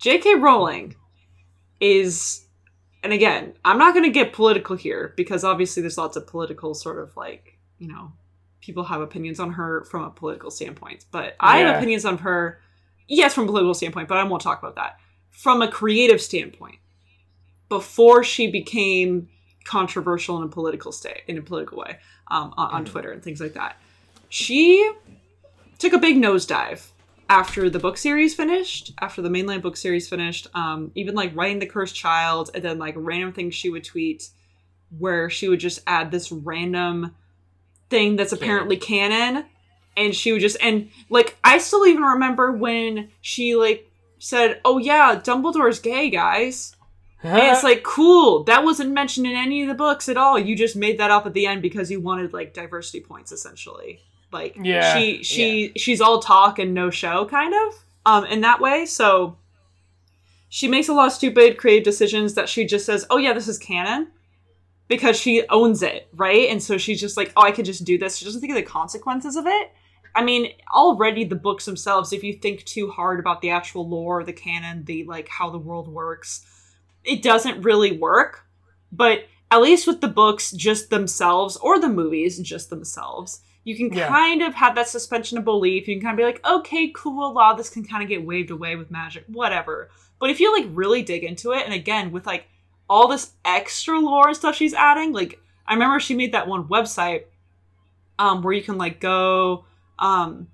Speaker 4: Yeah.
Speaker 5: jk rowling is and again i'm not going to get political here because obviously there's lots of political sort of like you know people have opinions on her from a political standpoint but i have opinions on her yes from a political standpoint but i won't talk about that from a creative standpoint before she became controversial in a political state in a political way um, on, on
Speaker 3: Mhm.
Speaker 5: twitter and things like that she took a big nosedive after the book series finished after the mainline book series finished um, even like writing the cursed child and then like random things she would tweet where she would just add this random thing that's apparently canon and she would just and like i still even remember when she like said oh yeah dumbledore's gay guys. And it's like cool. That wasn't mentioned in any of the books at all. You just made that up at the end because you wanted like diversity points essentially like
Speaker 4: Yeah.
Speaker 5: she she she's all talk and no show kind of um in that way. So she makes a lot of stupid creative decisions that she just says oh yeah this is canon because she owns it right? And so she's just like oh i could just do this. She doesn't think of the consequences of it. I mean already the books themselves if you think too hard about the actual lore the canon the like how the world works it doesn't really work. But at least with the books just themselves or the movies just themselves you can
Speaker 4: Yeah.
Speaker 5: kind of have that suspension of belief you can kind of be like okay cool a lot of this can kind of get waved away with magic whatever but if you like really dig into it and again with like all this extra lore and stuff she's adding like i remember she made that one website um where you can like go um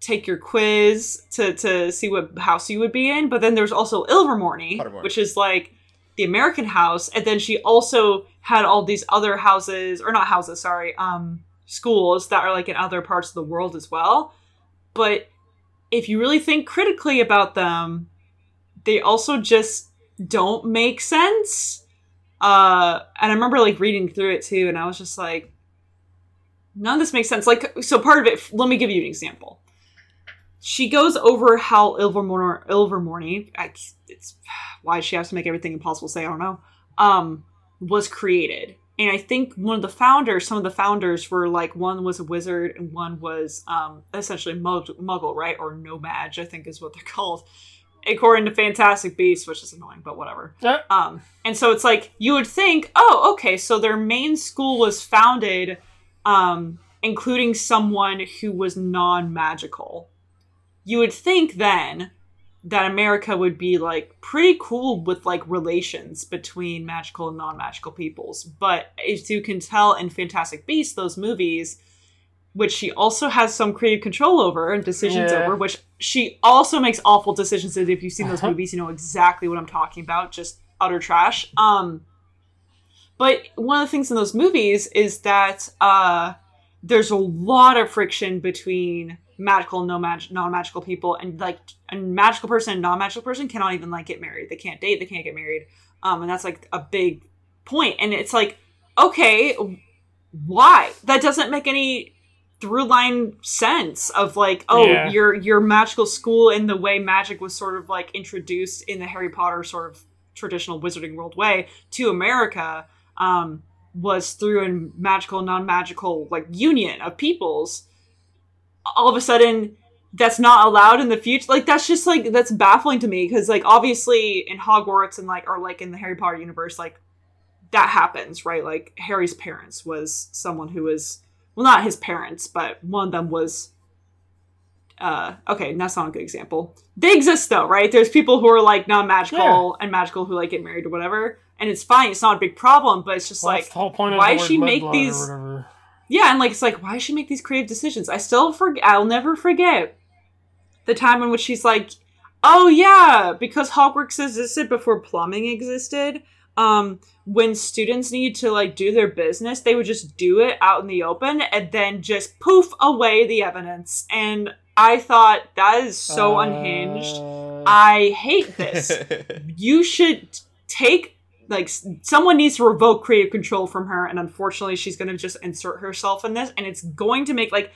Speaker 5: take your quiz to to see what house you would be in but then there's also ilvermorny
Speaker 3: Pottermore.
Speaker 5: which is like the american house and then she also had all these other houses or not houses sorry um schools that are like in other parts of the world as well. But if you really think critically about them they also just don't make sense. Uh and i remember like reading through it too and i was just like none of this makes sense. Like so part of it let me give you an example. She goes over how Ilvermorny, Ilvermorny it's why she has to make everything impossible say? I don't know. Um was created and i think one of the founders some of the founders were like one was a wizard and one was um essentially mug- muggle right or no mage i think is what they're called according to fantastic beasts which is annoying but whatever
Speaker 4: Yeah.
Speaker 5: um, and so it's like you would think, oh, okay, so their main school was founded, um, including someone who was non-magical. You would think then that America would be like pretty cool with like relations between magical and non-magical peoples, but as you can tell in Fantastic Beasts, those movies, which she also has some creative control over and decisions
Speaker 4: Yeah.
Speaker 5: over, which she also makes awful decisions. If you've seen those
Speaker 4: Uh-huh.
Speaker 5: movies, you know exactly what I'm talking about. Just utter trash. Um, but one of the things in those movies is that uh, there's a lot of friction between magical no mag- non-magical people, and like a magical person and non-magical person cannot even like get married. They can't date. They can't get married. Um, and that's like a big point. And it's like, okay, why? That doesn't make any through line sense of like oh
Speaker 4: Yeah.
Speaker 5: your your magical school and the way magic was sort of like introduced in the harry potter sort of traditional wizarding world way to America um, was through a magical, non-magical like union of peoples. All of a sudden, that's not allowed in the future. Like that's just like that's baffling to me because like obviously in Hogwarts and like or like in the Harry Potter universe, like that happens, right? Like Harry's parents was someone who was well, not his parents, but one of them was. Uh, okay, that's not a good example. They exist though, right? There's people who are like non-magical and magical who like get married or whatever, and it's fine. It's not a big problem, but it's just
Speaker 4: Well,
Speaker 5: like
Speaker 4: the whole point
Speaker 5: why she make these-. Yeah, and like it's like, why does she make these creative decisions? I still forget. I'll never forget the time in which she's like, "Oh yeah, because Hogwarts existed before plumbing existed. Um, when students need to like do their business, they would just do it out in the open and then just poof away the evidence." And I thought that is so unhinged.
Speaker 4: Uh,
Speaker 5: I hate this you should take like someone needs to revoke creative control from her and unfortunately she's going to just insert herself in this and it's going to make like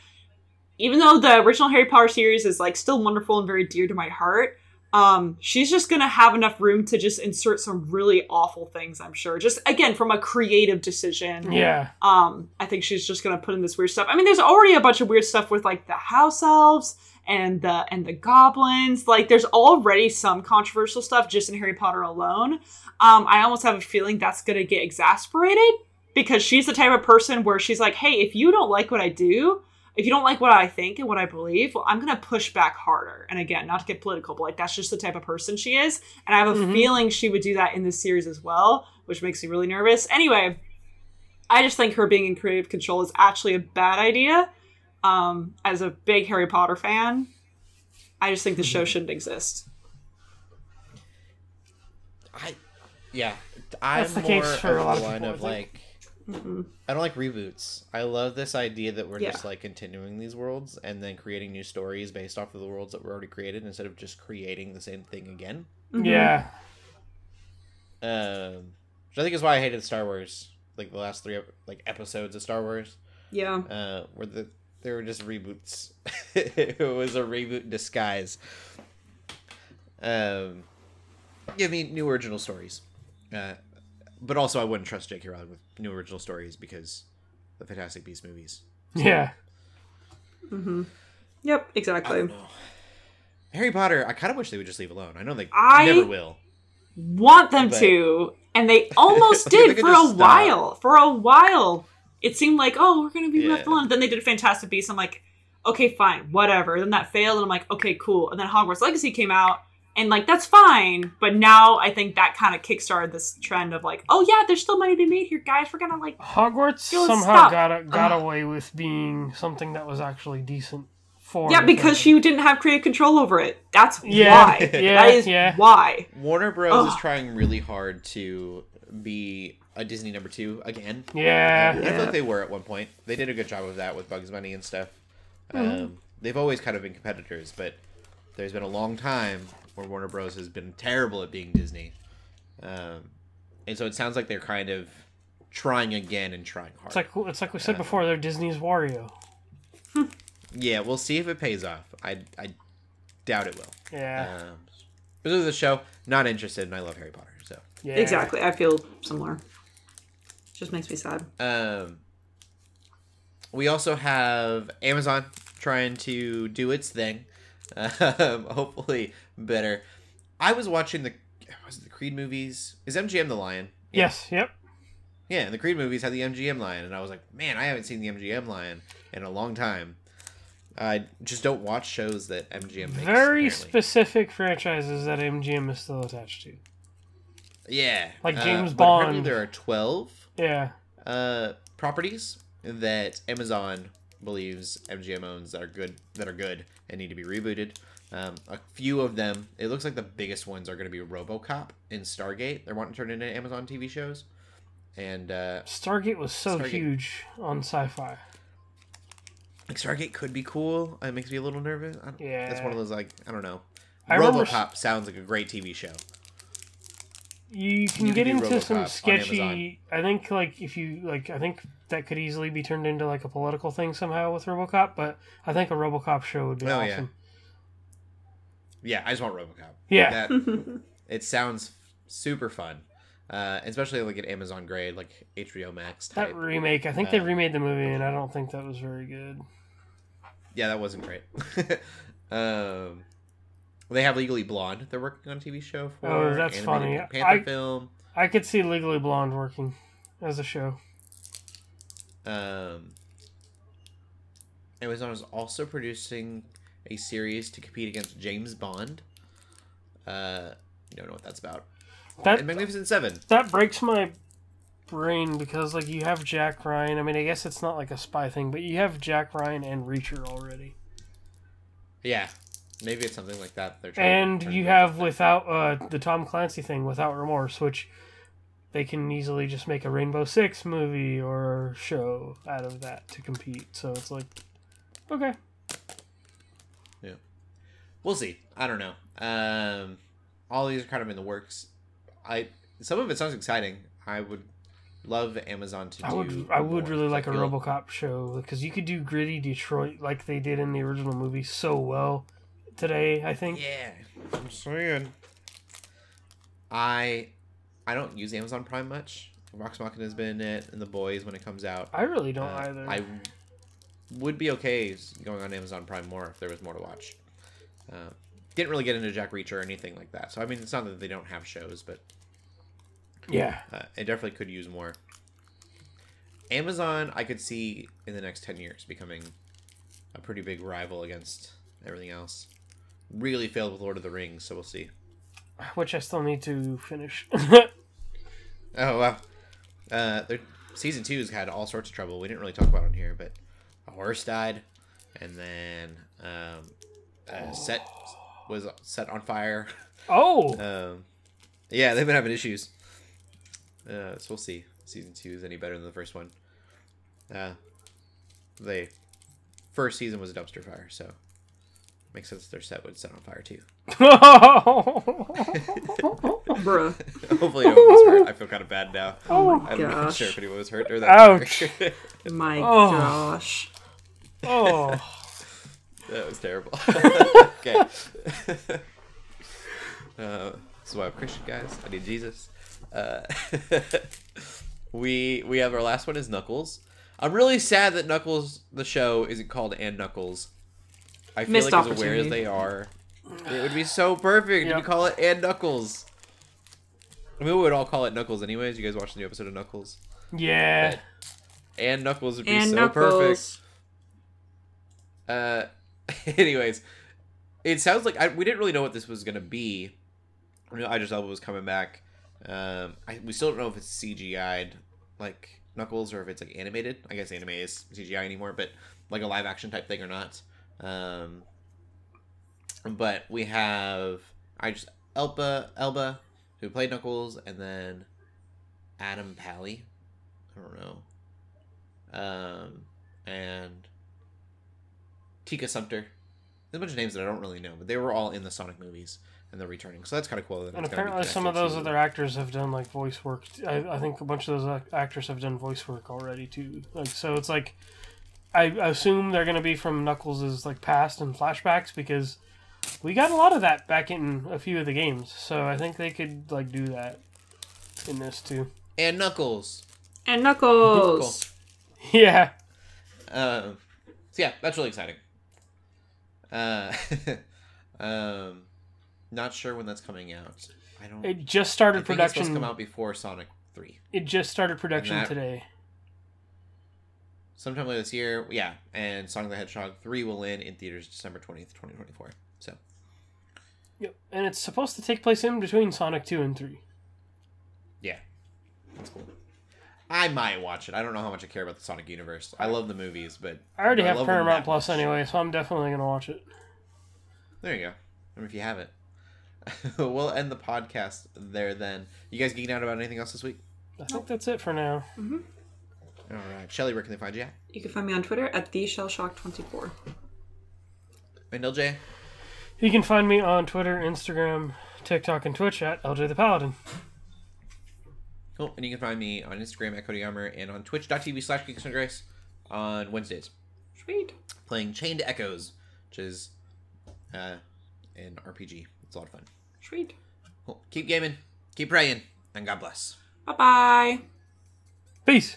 Speaker 5: even though the original harry potter series is like still wonderful and very dear to my heart um she's just going to have enough room to just insert some really awful things i'm sure. Just again from a creative decision.
Speaker 4: Yeah.
Speaker 5: um i think she's just gonna put in this weird stuff. I mean there's already a bunch of weird stuff with like the house elves and the and the goblins. Like there's already some controversial stuff just in harry potter alone. Um i almost have a feeling that's gonna get exasperated because she's the type of person where she's like hey if you don't like what i do if you don't like what i think and what i believe well i'm gonna push back harder. And again not to get political but like that's just the type of person she is. And i have a
Speaker 4: Mhm.
Speaker 5: feeling she would do that in this series as well which makes me really nervous. Anyway I just think her being in creative control is actually a bad idea. Um, as a big Harry Potter fan, I just think the show shouldn't exist.
Speaker 3: I, yeah, I'm
Speaker 4: That's the
Speaker 3: more
Speaker 4: case for a
Speaker 3: of
Speaker 4: lot of
Speaker 3: line
Speaker 4: people,
Speaker 3: of like
Speaker 5: Mm-mm.
Speaker 3: I don't like reboots. I love this idea that we're
Speaker 5: Yeah.
Speaker 3: just like continuing these worlds and then creating new stories based off of the worlds that were already created instead of just creating the same thing again.
Speaker 5: Mhm.
Speaker 4: Yeah.
Speaker 3: Um, which I think is why I hated Star Wars, like the last three like episodes of Star Wars,
Speaker 5: yeah,
Speaker 3: uh, where the they were just reboots. it was a reboot in disguise. Um, give me new original stories, uh, but also I wouldn't trust J.K. Rowling with new original stories because the Fantastic Beasts movies.
Speaker 4: Yeah.
Speaker 5: Mm-hmm. yep,
Speaker 3: I
Speaker 5: exactly.
Speaker 3: don't know. Harry Potter, I kind of wish they would just leave alone. I know they
Speaker 5: I-
Speaker 3: never will.
Speaker 5: Want them
Speaker 3: But-
Speaker 5: to, and they almost did
Speaker 3: could
Speaker 5: for a
Speaker 3: stop.
Speaker 5: while. For a while, it seemed like, oh, we're gonna be left alone. Then they did Fantastic Beasts. I'm like, okay, fine, whatever. Then that failed, and I'm like, okay, cool. And then Hogwarts Legacy came out, and like that's fine. But now I think that kind of kickstarted this trend of like, oh yeah, there's still money to be made here, guys. We're gonna like,
Speaker 4: Hogwarts somehow
Speaker 5: stop.
Speaker 4: got a, got
Speaker 5: Ugh.
Speaker 4: away with being something that was actually decent for.
Speaker 5: yeah, because
Speaker 4: fandom.
Speaker 5: she didn't have creative control over it. That's
Speaker 4: Yeah,
Speaker 5: why.
Speaker 4: yeah,
Speaker 5: that is
Speaker 4: yeah.
Speaker 5: why.
Speaker 3: Warner Bros. is trying really hard to be a Disney number two again.
Speaker 4: Yeah.
Speaker 3: I feel like they were at one point. They did a good job of that with Bugs Bunny and stuff.
Speaker 5: Mm-hmm.
Speaker 3: Um, they've always kind of been competitors, but there's been a long time where Warner Bros. has been terrible at being Disney. Um, and so it sounds like they're kind of trying again and trying hard.
Speaker 4: It's like it's like we said before. They're Disney's Wario.
Speaker 3: yeah, we'll see if it pays off. I, I doubt it will.
Speaker 4: Yeah.
Speaker 3: Um, but this is a show, not interested, and I love Harry Potter. So,
Speaker 4: yeah.
Speaker 5: Exactly. I feel similar. Just makes me sad.
Speaker 3: um, we also have Amazon trying to do its thing. Um, hopefully better. I was watching the was it the Creed movies. Is MGM the lion?
Speaker 4: Yes. Yep.
Speaker 3: Yeah, and the Creed movies had the MGM lion, and I was like, man, I haven't seen the MGM lion in a long time. I just don't watch shows that MGM makes.
Speaker 4: Very
Speaker 3: apparently.
Speaker 4: specific franchises that MGM is still attached to.
Speaker 3: Yeah,
Speaker 4: Like
Speaker 3: uh,
Speaker 4: James
Speaker 3: but apparently
Speaker 4: Bond.
Speaker 3: There are twelve
Speaker 4: Yeah.
Speaker 3: uh, properties that Amazon believes MGM owns that are good that are good and need to be rebooted. Um, a few of them, it looks like the biggest ones are going to be RoboCop and Stargate. They're wanting to turn into Amazon TV shows, and uh,
Speaker 4: Stargate was so
Speaker 3: Stargate.
Speaker 4: huge on sci-fi.
Speaker 3: like Stargate could be cool. It makes me a little nervous. I don't,
Speaker 4: Yeah.
Speaker 3: that's one of those like I don't know.
Speaker 4: I remember
Speaker 3: RoboCop sounds like a great TV show.
Speaker 4: You can
Speaker 3: You
Speaker 4: get
Speaker 3: could do
Speaker 4: into
Speaker 3: RoboCop
Speaker 4: some sketchy. I think like if you like, I think that could easily be turned into like a political thing somehow with RoboCop. But I think a RoboCop show would be
Speaker 3: Oh,
Speaker 4: awesome.
Speaker 3: Yeah, I just want RoboCop.
Speaker 4: Yeah.
Speaker 3: That, it sounds super fun, uh, especially like an Amazon grade, like HBO Max type.
Speaker 4: That remake, I think they
Speaker 3: Uh,
Speaker 4: remade the movie, and I don't think that was very good.
Speaker 3: yeah, that wasn't great. um, they have Legally Blonde. They're working on a TV show for.
Speaker 4: Oh, that's funny.
Speaker 3: Pink Panther
Speaker 4: I-
Speaker 3: film.
Speaker 4: I could see Legally Blonde working as a show.
Speaker 3: Um, Amazon is also producing a series to compete against James Bond. Uh, don't know what that's about.
Speaker 4: That
Speaker 3: And Magnificent Seven.
Speaker 4: that breaks my brain because like you have Jack Ryan. I mean, I guess it's not like a spy thing, but you have Jack Ryan and Reacher already,
Speaker 3: Yeah, maybe it's something like that. They're
Speaker 4: and
Speaker 3: to
Speaker 4: you have without uh, the Tom Clancy thing, without remorse, which they can easily just make a Rainbow Six movie or show out of that to compete. So it's like, okay, yeah,
Speaker 3: We'll see. I don't know. Um, all these are kind of in the works. I some of it sounds exciting. I would love Amazon to
Speaker 4: I
Speaker 3: do.
Speaker 4: would I would really like a RoboCop show because you could do gritty Detroit like they did in the original movie so well today. I think.
Speaker 3: Yeah, I'm saying. I I don't use Amazon Prime much. Vox Machina has been in it, and The Boys when it comes out.
Speaker 4: I really don't
Speaker 3: Uh,
Speaker 4: either.
Speaker 3: I would be okay going on Amazon Prime more if there was more to watch. Uh, didn't really get into Jack Reacher or anything like that. So I mean, it's not that they don't have shows, but
Speaker 4: yeah.
Speaker 3: uh, it definitely could use more. Amazon, I could see in the next ten years becoming a pretty big rival against everything else. Really failed with Lord of the Rings, so we'll see.
Speaker 4: Which I still need to finish.
Speaker 3: Oh wow, uh, their season two's had all sorts of trouble. We didn't really talk about it on here, but a horse died, and then um, a set was set on fire.
Speaker 4: oh,
Speaker 3: Um, yeah, they've been having issues. Uh, so we'll see. Season two is any better than the first one. Uh, they first season was a dumpster fire, so makes sense their set would set on fire too.
Speaker 5: Bruh.
Speaker 3: Hopefully, no one was hurt. I feel kind of bad now.
Speaker 5: Oh my
Speaker 3: I'm not
Speaker 5: gosh.
Speaker 3: sure if anyone was hurt or that.
Speaker 4: Ouch.
Speaker 5: My
Speaker 4: Oh.
Speaker 5: gosh.
Speaker 4: oh,
Speaker 3: that was terrible. okay. uh, this is why I'm Christian, guys. I need Jesus. Uh, we we have our last one is Knuckles. I'm really sad that Knuckles the show isn't called and Knuckles. I feel
Speaker 5: Missed
Speaker 3: like as aware as they are, it would be so perfect
Speaker 4: Yep.
Speaker 3: to call it and Knuckles. I mean, we would all call it Knuckles anyways. You guys watched the new episode of Knuckles?
Speaker 4: yeah.
Speaker 3: And Knuckles would be
Speaker 5: And
Speaker 3: so perfect. Uh, anyways, it sounds like I, we didn't really know what this was gonna be. I knew Idris Elba was coming back. Um, I, we still don't know if it's CGI'd like Knuckles or if it's like animated. I guess anime is CGI anymore, but like a live action type thing or not. Um, but we have Idris Elba, Elba, who played Knuckles, and then Adam Pally. I don't know. Um, and Tika Sumpter. There's a bunch of names that I don't really know, but they were all in the Sonic movies and they're returning. So that's kind of cool. that
Speaker 4: And
Speaker 3: it's gonna be
Speaker 4: apparently, some of those
Speaker 3: to-
Speaker 4: other actors have done like voice work. I, I think a bunch of those actors have done voice work already too. Like, so it's like, I assume they're gonna be from Knuckles' like past and flashbacks because we got a lot of that back in a few of the games. So I think they could like do that in this too.
Speaker 3: and Knuckles.
Speaker 5: And Knuckles.
Speaker 4: Yeah.
Speaker 3: Um, so yeah, that's really exciting. Uh, um, not sure when that's coming out. I don't.
Speaker 4: It just
Speaker 3: I
Speaker 4: started
Speaker 3: think it's supposed to
Speaker 4: production.
Speaker 3: come out before Sonic Three,
Speaker 4: It just started production
Speaker 3: that-
Speaker 4: today.
Speaker 3: Sometime later this year. Yeah, and Sonic the Hedgehog Three will end in theaters December twentieth, twenty twenty four. So
Speaker 4: Yep. And it's supposed to take place in between Sonic two and three.
Speaker 3: yeah, that's cool. I might watch it. I don't know how much I care about the Sonic universe. I love the movies, but
Speaker 4: I already
Speaker 3: I
Speaker 4: have
Speaker 3: love
Speaker 4: Paramount Plus
Speaker 3: much.
Speaker 4: anyway, so I'm definitely gonna watch it.
Speaker 3: There you go. I mean, if you have it. we'll end the podcast there then. You guys geeking out about anything else this week?
Speaker 4: I think that's it for now. Mm-hmm.
Speaker 3: All right. Shelley, where can they find you at?
Speaker 5: You can find me on Twitter at the theshellshock24.
Speaker 3: And LJ?
Speaker 4: You can find me on Twitter, Instagram, TikTok, and Twitch at LJ the Paladin.
Speaker 3: Cool. And you can find me on Instagram at Cody Armour and on twitch.tv slash Geeks Under Grace on Wednesdays.
Speaker 5: Sweet.
Speaker 3: Playing Chained Echoes, which is uh, an RPG. It's a lot of fun.
Speaker 5: Sweet.
Speaker 3: Cool. Keep gaming. Keep Keep praying, and God bless.
Speaker 5: Bye bye.
Speaker 4: Peace.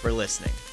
Speaker 3: for listening.